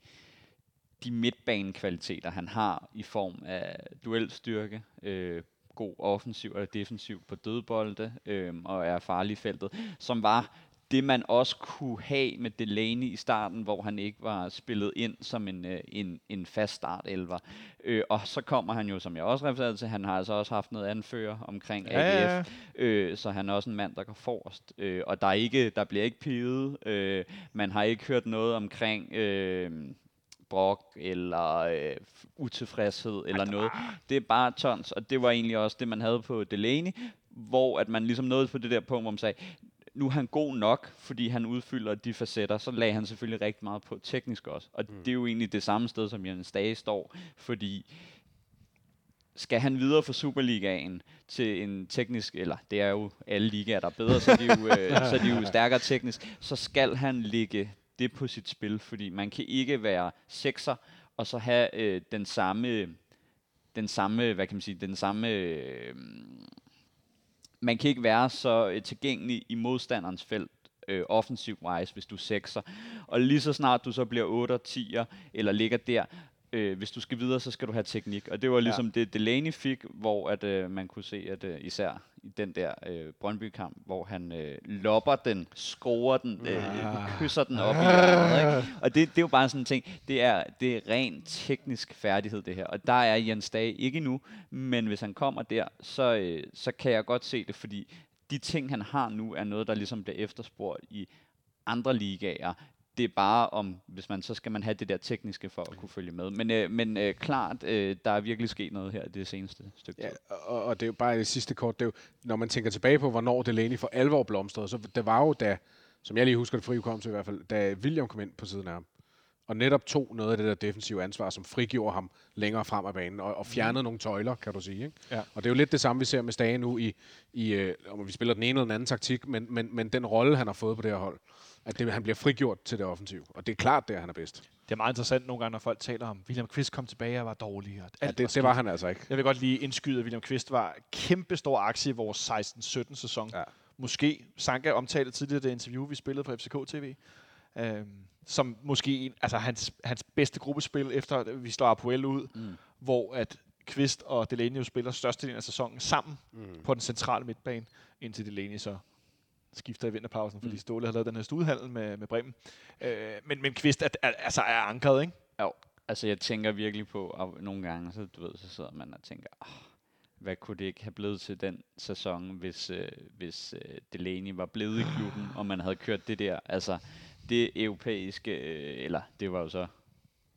de midtbanekvaliteter, han har i form af duelstyrke, øh, god offensiv og defensiv på dødbolde øh, og er farlig i feltet, som var det, man også kunne have med Delaney i starten, hvor han ikke var spillet ind som en, øh, en, en fast startelver. Øh, og så kommer han jo, som jeg også refererede til, han har altså også haft noget anfører omkring AGF, ja, ja. Øh, så han er også en mand, der går forrest. Øh, og der, er ikke, der bliver ikke pivet. Øh, man har ikke hørt noget omkring... Øh, brok eller øh, utilfredshed eller noget. Det er bare tons, og det var egentlig også det, man havde på Delaney, hvor at man ligesom nåede på det der punkt, hvor man sagde, nu er han god nok, fordi han udfylder de facetter, så lagde han selvfølgelig rigtig meget på teknisk også. Og mm. det er jo egentlig det samme sted, som Jens Dage står, fordi skal han videre fra Superligaen til en teknisk, eller det er jo alle ligaer, der er bedre, så er de jo, øh, så er de jo stærkere teknisk, så skal han ligge det på sit spil, fordi man kan ikke være sekser, og så have øh, den samme, den samme, hvad kan man sige, den samme, øh, man kan ikke være så øh, tilgængelig i modstanderens felt, øh, offensiv wise, hvis du er sekser. Og lige så snart du så bliver 8 10'er, eller ligger der, øh, hvis du skal videre, så skal du have teknik. Og det var ligesom ja. det, Delaney fik, hvor at, øh, man kunne se, at øh, især i den der øh, Brøndby-kamp, hvor han øh, lopper den, scorer den, øh, kysser den op i hjørnet, ikke? Og det, det er jo bare sådan en ting, det er, det er ren teknisk færdighed det her. Og der er Jens Dage ikke nu, men hvis han kommer der, så, øh, så kan jeg godt se det, fordi de ting, han har nu, er noget, der ligesom bliver efterspurgt i andre ligaer. Det er bare om, hvis man, så skal man have det der tekniske for at kunne følge med. Men, øh, men øh, klart, øh, der er virkelig sket noget her det seneste stykke Ja, tid. og, og det er jo bare det sidste kort. Det er jo, når man tænker tilbage på, hvornår Delaney for alvor blomstrede, så det var jo da, som jeg lige husker det fri kom til i hvert fald, da William kom ind på siden af ham. Og netop tog noget af det der defensive ansvar, som frigjorde ham længere frem af banen, og, og fjernede nogle tøjler, kan du sige. Ikke? Ja. Og det er jo lidt det samme, vi ser med Stage nu, i, i, øh, om vi spiller den ene eller den anden taktik, men, men, men den rolle, han har fået på det her hold, at det, han bliver frigjort til det offensive. Og det er klart, der han er bedst. Det er meget interessant nogle gange, når folk taler om, William Kvist kom tilbage og var dårlig. Og Ja, det, det var han altså ikke. Jeg vil godt lige indskyde, at William Kvist var kæmpe stor aktie i vores 16-17 sæson. Ja. Måske Sanka omtalte tidligere det interview, vi spillede på FCK TV. Øhm, som måske en, altså hans, hans bedste gruppespil, efter vi slår Apoel ud, mm. hvor at Kvist og Delaney spiller størstedelen af sæsonen sammen mm. på den centrale midtbane, indtil Delaney så skifter i vinterpausen, fordi Mm. Ståle har lavet den her studehandel med, med Bremen. Øh, men, men Kvist er, er, altså er ankeret, ikke? Jo, altså jeg tænker virkelig på, at nogle gange, så, du ved, så sidder man og tænker, oh, hvad kunne det ikke have blevet til den sæson, hvis, øh, hvis øh, Delaney var blevet i klubben, og man havde kørt det der, altså det europæiske, øh, eller det var jo så,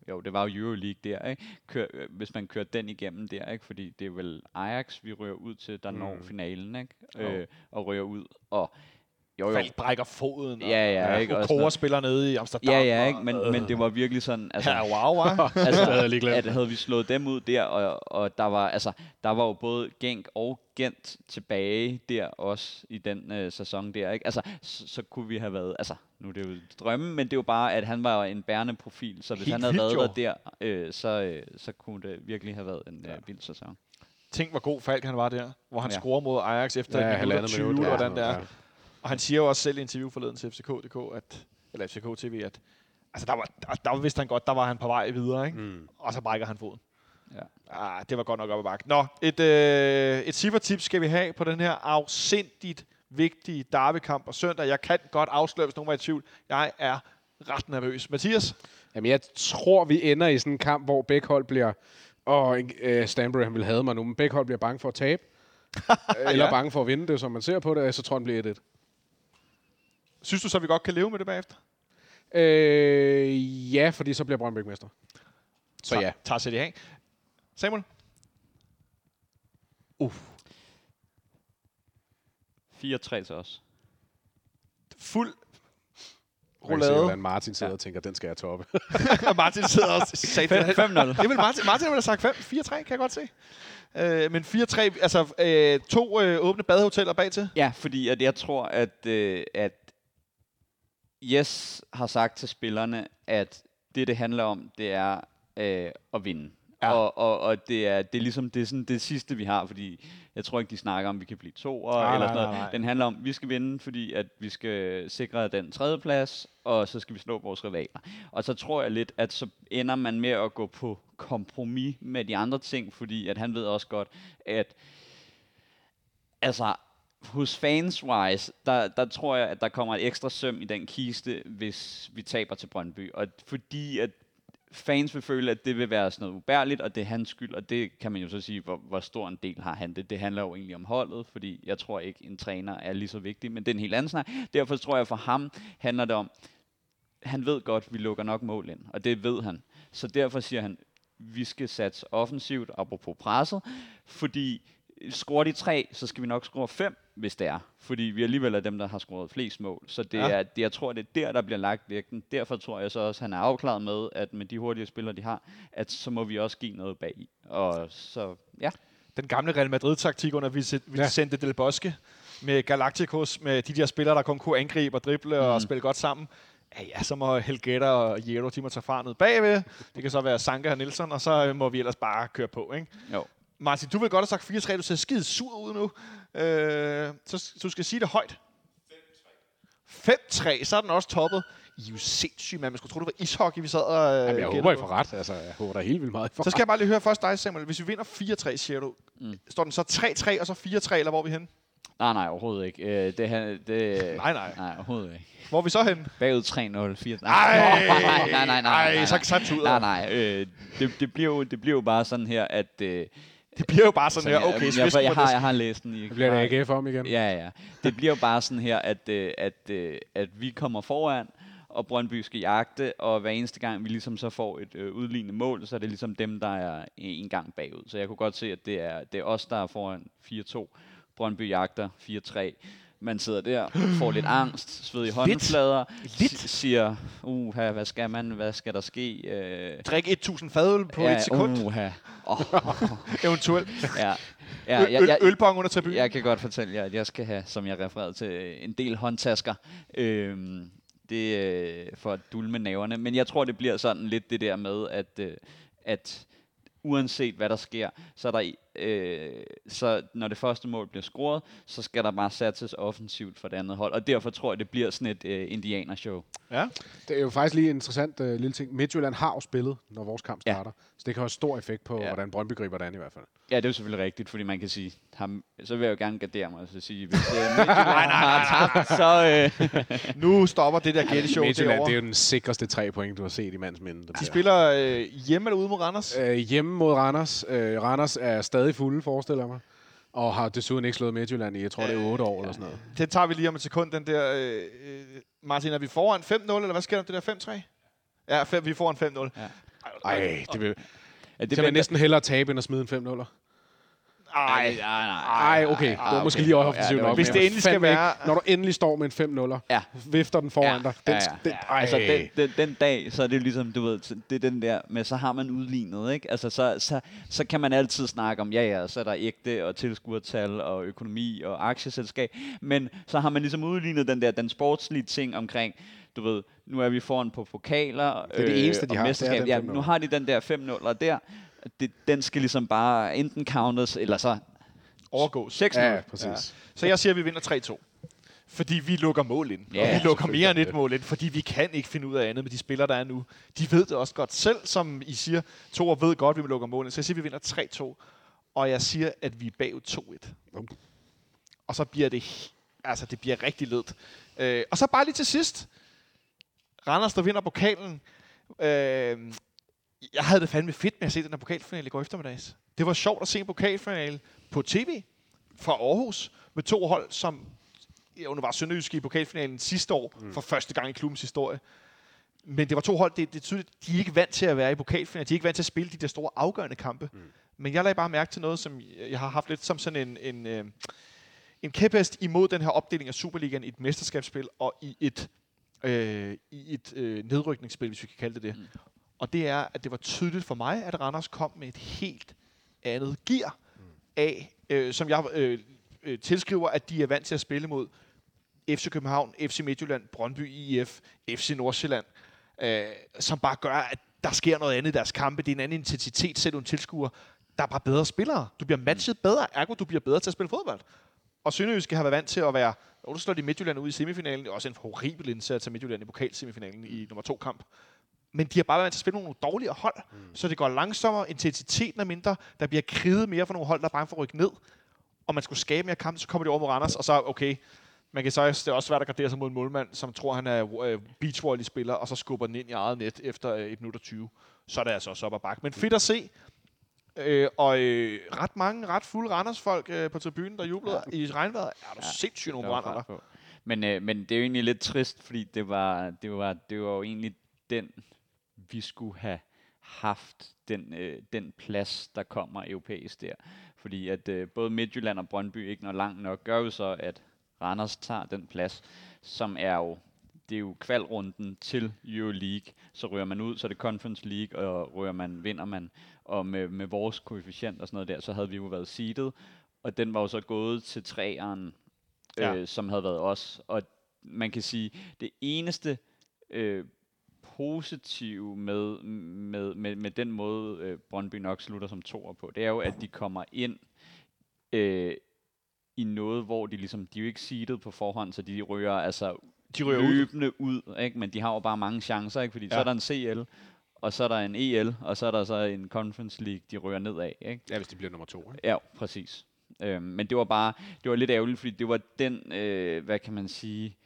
jo, det var jo Euroleague der, ikke? Kør, øh, hvis man kørte den igennem der, ikke? Fordi det er vel Ajax, vi rører ud til, der mm. når finalen, ikke? Øh, og rører ud, og jo, jo, Falk brækker foden, og, Ja, ja, ikke? Og Kora spiller nede i Amsterdam. Ja, ja, og- ikke? Men, men det var virkelig sådan, altså, Ja, wow, wow. altså, at havde vi slået dem ud der, og, og der var altså der var jo både Genk og Gent tilbage der også i den øh, sæson der, ikke? Altså så, så kunne vi have været, altså nu er det jo drømme, men det er jo bare at han var en bærende profil, så hvis Helt han havde vildt, været der der, øh, så øh, så kunne det virkelig have været en øh, vild sæson. Tænk, hvor god Falk han var der, hvor han Ja. scorer mod Ajax efter Ja, ja, en minut og halvandet 20, minut, ja, hvordan det er. ja. Og han siger jo også selv i interview forleden til FCK.dk, at, eller FCK TV, at altså, der, var, der, der vidste han godt, der var han på vej videre, ikke? Mm. og så brækker han foden. Ja. Ah, det var godt nok op ad bakke. Nå, et, øh, et ciffertip skal vi have på den her afsindigt vigtige derbykamp på søndag. Jeg kan godt afsløre, hvis nogen var i tvivl. Jeg er ret nervøs. Mathias? Jamen, jeg tror, vi ender i sådan en kamp, hvor begge hold bliver... Og øh, Stanbury, han vil have mig nu, men begge hold bliver bange for at tabe. eller Ja. bange for at vinde, det som man ser på det, så tror jeg, den bliver 1-1. Synes du så, vi godt kan leve med det bagefter? Øh, ja, fordi så bliver Brøndby ikke mester. Så ja. Tager sæt i hang. Samuel? 4-3 til os. Fuld roulade. hvordan Martin sidder og tænker, den skal jeg toppe. Martin sidder også sat 5-0. Det vil Martin, Martin ville have sagt 5. 4-3, kan jeg godt se. Øh, men 4-3, altså øh, to øh, åbne badehoteller bag til. Ja, fordi at jeg tror, at, øh, at Yes har sagt til spillerne, at det, det handler om, det er øh, at vinde. Ja. Og, og, og det er, det er ligesom det, er sådan det sidste, vi har, fordi jeg tror ikke, de snakker om, vi kan blive to Nej, eller nej, sådan nej, nej. noget. Den handler om, at vi skal vinde, fordi at vi skal sikre den tredje plads, og så skal vi slå vores rivaler. Og så tror jeg lidt, at så ender man med at gå på kompromis med de andre ting, fordi at han ved også godt, at altså, hos fans-wise, der, der tror jeg, at der kommer et ekstra søm i den kiste, hvis vi taber til Brøndby. Og fordi at fans vil føle, at det vil være sådan noget ubærligt, og det er hans skyld, og det kan man jo så sige, hvor, hvor stor en del har han det. Det handler jo egentlig om holdet, fordi jeg tror ikke, en træner er lige så vigtig, men det er en helt anden snak. Derfor tror jeg, for ham handler det om, han ved godt, at vi lukker nok mål ind, og det ved han. Så derfor siger han, vi skal satse offensivt, apropos presset, fordi scorer de tre, så skal vi nok score fem, hvis det er. Fordi vi alligevel er dem, der har scoret flest mål. Så det Ja. ja. er, det, jeg tror, det er der, der bliver lagt vægten. Derfor tror jeg så også, at han er afklaret med, at med de hurtige spillere, de har, at så må vi også give noget bag i. Og så, ja. Den gamle Real Madrid-taktik under Vicente Del Bosque med Galacticos, med de der spillere, der kun kunne angribe og drible mm. og spille godt sammen. Ja, ja, så må Helgeta og Jero, de må tage ned bagved. Det kan så være Sanka og Nielsen, og så øh, må vi ellers bare køre på, ikke? Jo. Martin, du vil godt have sagt 4-3. Du ser skide sur ud nu. Øh, så s- du skal sige det højt. 5-3. Så er den også toppet. I er jo sindssygt, man. Man skulle tro, det var ishockey, vi sad og øh, Jamen, jeg håber, I på. får ret. Altså, jeg håber da helt vildt meget, Så skal jeg bare lige høre først dig, Samuel. Hvis vi vinder 4-3, siger du, mm. står den så 3-3 og så 4-3, eller hvor er vi henne? Nej, nej, overhovedet ikke. Øh, det, her- det, Nej, nej. Nej, overhovedet ikke. Hvor er vi så henne? Bagud 3-0, 4 Ej, nej, nej, nej, nej, nej, ej, nej, så- så tuder. Nej, nej, øh, det, det, bliver jo, det bliver jo bare sådan her, at... Øh, Det bliver jo bare sådan her, jeg- okay, jeg, jeg, på har, jeg har læst den i... Det bliver det AGF om igen. Ja, ja. Det bliver jo bare sådan her, at, øh, at, øh, at vi kommer foran, og Brøndby skal jagte, og hver eneste gang vi ligesom så får et øh, udlignende mål, så er det ligesom dem, der er en gang bagud. Så jeg kunne godt se, at det er, det er os, der er foran 4-2. Brøndby jagter 4-3. Man sidder der, får lidt angst, sved i håndflader, Lidt. si- siger, uha, hvad skal man, hvad skal der ske? Øh, Drik 1000 fadøl på ja, et sekund, Uha. Oh, eventuelt. ja. Ja, jeg, jeg, ølbong under tribunen. jeg kan godt fortælle jer, at jeg skal have, som jeg refererede til, en del håndtasker. Øhm, det øh, for at dulme naverne. Men jeg tror, det bliver sådan lidt det der med, at, øh, at uanset hvad der sker, så, er der, øh, så når det første mål bliver scoret, så skal der bare satses offensivt for det andet hold. Og derfor tror jeg, det bliver sådan et øh, indianershow. Ja. Det er jo faktisk lige en interessant uh, lille ting. Midtjylland har jo spillet, når vores kamp Ja. starter. Så det kan have stor effekt på, Ja. hvordan Brøndby griber det an i hvert fald. Ja, det er jo selvfølgelig rigtigt, fordi man kan sige, ham, så vil jeg jo gerne gardere mig og så sige, hvis øh, Midtjylland har tabt, så... Øh, Nu stopper det der gætteshow Midtjylland, det er jo den sikreste tre point, du har set i mands minde. De der. spiller øh, hjemme eller ude mod Randers? Øh, hjemme mod Randers. Øh, Randers er stadig fulde, forestiller jeg mig. Og har desuden ikke slået Midtjylland i, jeg tror, det er 8 år eller sådan noget. Den tager vi lige om et sekund, den der... Øh, øh, Martin, er vi foran 5-0, eller hvad sker der det der 5-3? Ja, fem, vi er foran 5-0. Ja. Ej, det vil, ja, det vil jeg næsten hellere tabe, end at smide en 5 0 Ej, nej, nej. Ej, okay. Det var måske lige offensivt nok. Hvis det endelig skal være- Ikke, når du endelig står med en 5 0 Ja. vifter den foran dig. Den, ja, den, ja. ej. Altså, den, den, den dag, så er det ligesom, du ved, det er den der, men så har man udlignet, ikke? Altså, så, så, så kan man altid snakke om, ja, ja, så er der ægte og tilskuertal og økonomi og aktieselskab, men så har man ligesom udlignet den der, den sportslige ting omkring, du ved, nu er vi foran på pokaler er det eneste, de og har, det er mesterskab. den Ja, 5-0. nu har de den der 5 0 der, det, den skal ligesom bare enten counters, eller så overgås. 6 0 Ja, præcis. Ja. Så jeg siger, at vi vinder 3-2. Fordi vi lukker mål ind. Ja, og vi lukker mere end et mål ind, fordi vi kan ikke finde ud af andet med de spillere, der er nu. De ved det også godt selv, som I siger. Thor ved godt, at vi lukker mål ind. Så jeg siger, at vi vinder 3-2. Og jeg siger, at vi er bagud 2-1. Bum. Og så bliver det, altså det bliver rigtig ledt. Øh, og så bare lige til sidst. Randers, der vinder pokalen. Øh, jeg havde det fandme fedt med at se den her pokalfinale i går eftermiddags. Det var sjovt at se en pokalfinale på tv fra Aarhus med to hold, som jo, nu var Sønderjyske i pokalfinalen sidste år mm. for første gang i klubbens historie. Men det var to hold, det, det er tydeligt, de er ikke vant til at være i pokalfinalen. De er ikke vant til at spille de der store afgørende kampe. Mm. Men jeg lagde bare mærke til noget, som jeg har haft lidt som sådan en, en, øh, en kæphest imod den her opdeling af Superligaen i et mesterskabsspil og i et, øh, i et øh, nedrykningsspil, hvis vi kan kalde det det. Mm. Og det er, at det var tydeligt for mig, at Randers kom med et helt andet gear af, øh, som jeg øh, øh, tilskriver, at de er vant til at spille mod FC København, FC Midtjylland, Brøndby IF, FC Nordsjælland, øh, som bare gør, at der sker noget andet i deres kampe. Det er en anden intensitet, selv en tilskuer. Der er bare bedre spillere. Du bliver matchet bedre, ergo du bliver bedre til at spille fodbold. Og Sønderjyske har været vant til at være... Og du slår de Midtjylland ud i semifinalen. Det er også en horribel indsats af Midtjylland i pokalsemifinalen i nummer to kamp. Men de har bare været vant til at spille nogle dårligere hold. Mm. Så det går langsommere, intensiteten er mindre, der bliver kriget mere for nogle hold, der er bange for at rykke ned. Og man skulle skabe mere kamp, så kommer de over mod Randers, og så okay, man kan så det er også svært at gardere sig mod en målmand, som tror, han er øh, beachvolley-spiller, og så skubber den ind i eget net efter øh, 1 minut og 20. Så er det altså også op ad bakke. Men fedt at se. Øh, og øh, ret mange, ret fulde Randers-folk øh, på tribunen, der jublede ja. i regnvejret. Er du ja, sindssygt nogle brænder der. på. Men, øh, men det er jo egentlig lidt trist, fordi det var, det var, det var jo egentlig den, vi skulle have haft den, øh, den plads, der kommer europæisk der. Fordi at øh, både Midtjylland og Brøndby ikke når langt nok, gør jo så, at Randers tager den plads, som er jo det er jo kvalrunden til Euroleague. Så rører man ud, så er det Conference League, og rører man, vinder man. Og med, med vores koefficient og sådan noget der, så havde vi jo været seedet. Og den var jo så gået til træeren, Ja. øh, som havde været os. Og man kan sige, det eneste øh, positive med, med, med, med den måde, øh, Brøndby nok slutter som toer på, det er jo, at de kommer ind øh, i noget, hvor de ligesom, de er jo ikke seedet på forhånd, så de rører altså De ryger ud. løbende ud, ikke? men de har jo bare mange chancer, ikke? fordi ja. så er der en CL, og så er der en EL, og så er der så en Conference League, de rører nedad. Ikke? Ja, hvis det bliver nummer to. Ikke? Ja, præcis. Øhm, men det var bare, det var lidt ærgerligt, fordi det var den, øh, hvad kan man sige,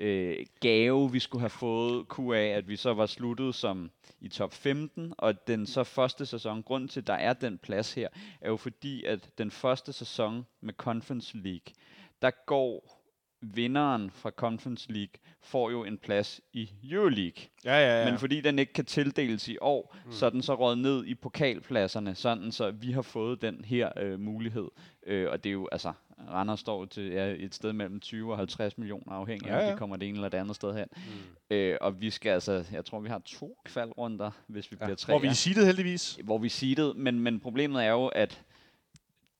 øh, gave, vi skulle have fået kunne af, at vi så var sluttet som i top 15, og den så første sæson, grund til, at der er den plads her, er jo fordi, at den første sæson med Conference League, der går vinderen fra Conference League, får jo en plads i Euroleague. Ja, ja, ja. Men fordi den ikke kan tildeles i år, mm. så er den så råd ned i pokalpladserne, sådan så vi har fået den her øh, mulighed. Øh, og det er jo, altså, Randers står til ja, et sted mellem 20 og 50 millioner afhængig af, Ja, om ja. de kommer det ene eller det andet sted hen. Mm. Øh, og vi skal altså, jeg tror vi har to kvalrunder, hvis vi ja. bliver tre. Hvor vi er seedet heldigvis. hvor vi seedet, men, men problemet er jo, at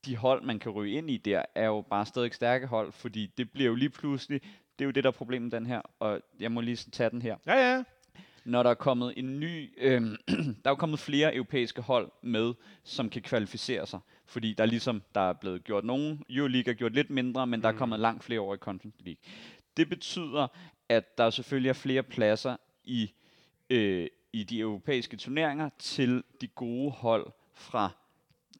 de hold, man kan ryge ind i der, er jo bare stadig stærke hold, fordi det bliver jo lige pludselig, det er jo det, der er problemet den her, og jeg må lige tage den her Ja, ja. Når der er kommet en ny, øh, der er jo kommet flere europæiske hold med, som kan kvalificere sig. Fordi der er ligesom, der er blevet gjort nogen, Euroleague er gjort lidt mindre, men der er kommet langt flere over i Conference League. Det betyder, at der selvfølgelig er flere pladser i, øh, i de europæiske turneringer til de gode hold fra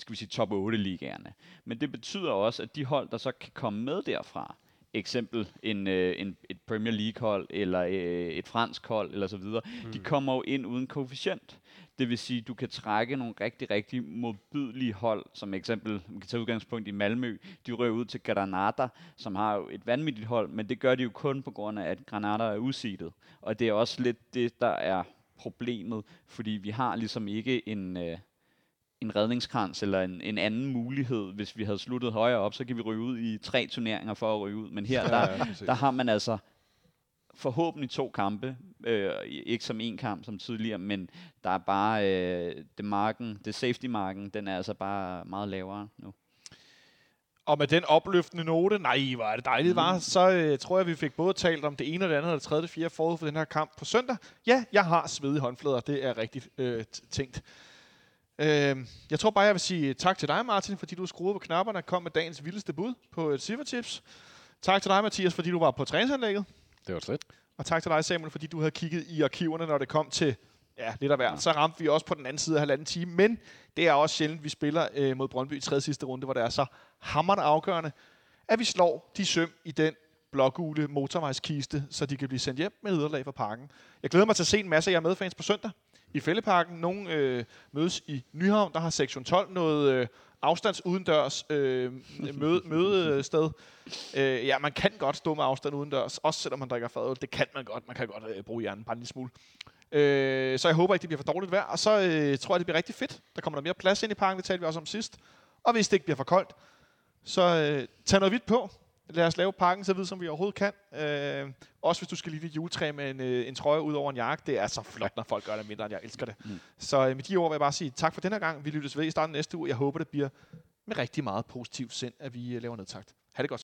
skal vi sige, top 8 ligaerne. Men det betyder også, at de hold, der så kan komme med derfra, eksempel en, øh, en, et Premier League hold, eller øh, et fransk hold, eller så videre, mm. de kommer jo ind uden koefficient. Det vil sige, du kan trække nogle rigtig, rigtig modbydelige hold, som eksempel, man kan tage udgangspunkt i Malmø, de rører ud til Granada, som har jo et vanvittigt hold, men det gør de jo kun på grund af, at Granada er usidet. Og det er også lidt det, der er problemet, fordi vi har ligesom ikke en... Øh, en redningskrans eller en, en anden mulighed, hvis vi havde sluttet højere op, så kan vi ryge ud i tre turneringer for at ryge ud. Men her, der, der har man altså forhåbentlig to kampe, øh, ikke som en kamp som tidligere, men der er bare øh, det marken, det safety marken, den er altså bare meget lavere nu. Og med den opløftende note, nej, hvor er det dejligt, var, så øh, tror jeg, vi fik både talt om det ene og det andet, og det tredje og det fjerde forud for den her kamp på søndag. Ja, jeg har svedige håndflader, det er rigtigt øh, tænkt. Øh, jeg tror bare, jeg vil sige tak til dig, Martin, fordi du skruede på knapperne og kom med dagens vildeste bud på et Silvertips. Tak til dig, Mathias, fordi du var på træningsanlægget. Det var slet. Og tak til dig, Samuel, fordi du havde kigget i arkiverne, når det kom til ja, lidt af hvert. Så ramte vi også på den anden side af halvanden time. Men det er også sjældent, vi spiller øh, mod Brøndby i tredje sidste runde, hvor det er så hammerende afgørende, at vi slår de søm i den blågule motorvejskiste, så de kan blive sendt hjem med yderlag fra parken. Jeg glæder mig til at se en masse af jer medfans på søndag i Fælleparken. Nogle øh, mødes i Nyhavn, der har sektion 12 noget øh, afstands udendørs øh, møde, mødested. Øh, ja, man kan godt stå med afstand udendørs, også selvom man drikker fadøl. Det kan man godt. Man kan godt øh, bruge hjernen bare en lille smule. Øh, så jeg håber ikke, det bliver for dårligt vejr. Og så øh, tror jeg, det bliver rigtig fedt. Der kommer der mere plads ind i parken, det talte vi også om sidst. Og hvis det ikke bliver for koldt, så øh, tag noget hvidt på. Lad os lave parken så vidt, som vi overhovedet kan. Øh, også hvis du skal lide et juletræ med en, øh, en trøje ud over en jakke. Det er så flot, når folk gør det mindre, end jeg elsker det. Mm. Så øh, med de ord vil jeg bare sige tak for den her gang. Vi lyttes ved i starten næste uge. Jeg håber, det bliver med rigtig meget positivt sind, at vi øh, laver nedtagt. Ha' det godt.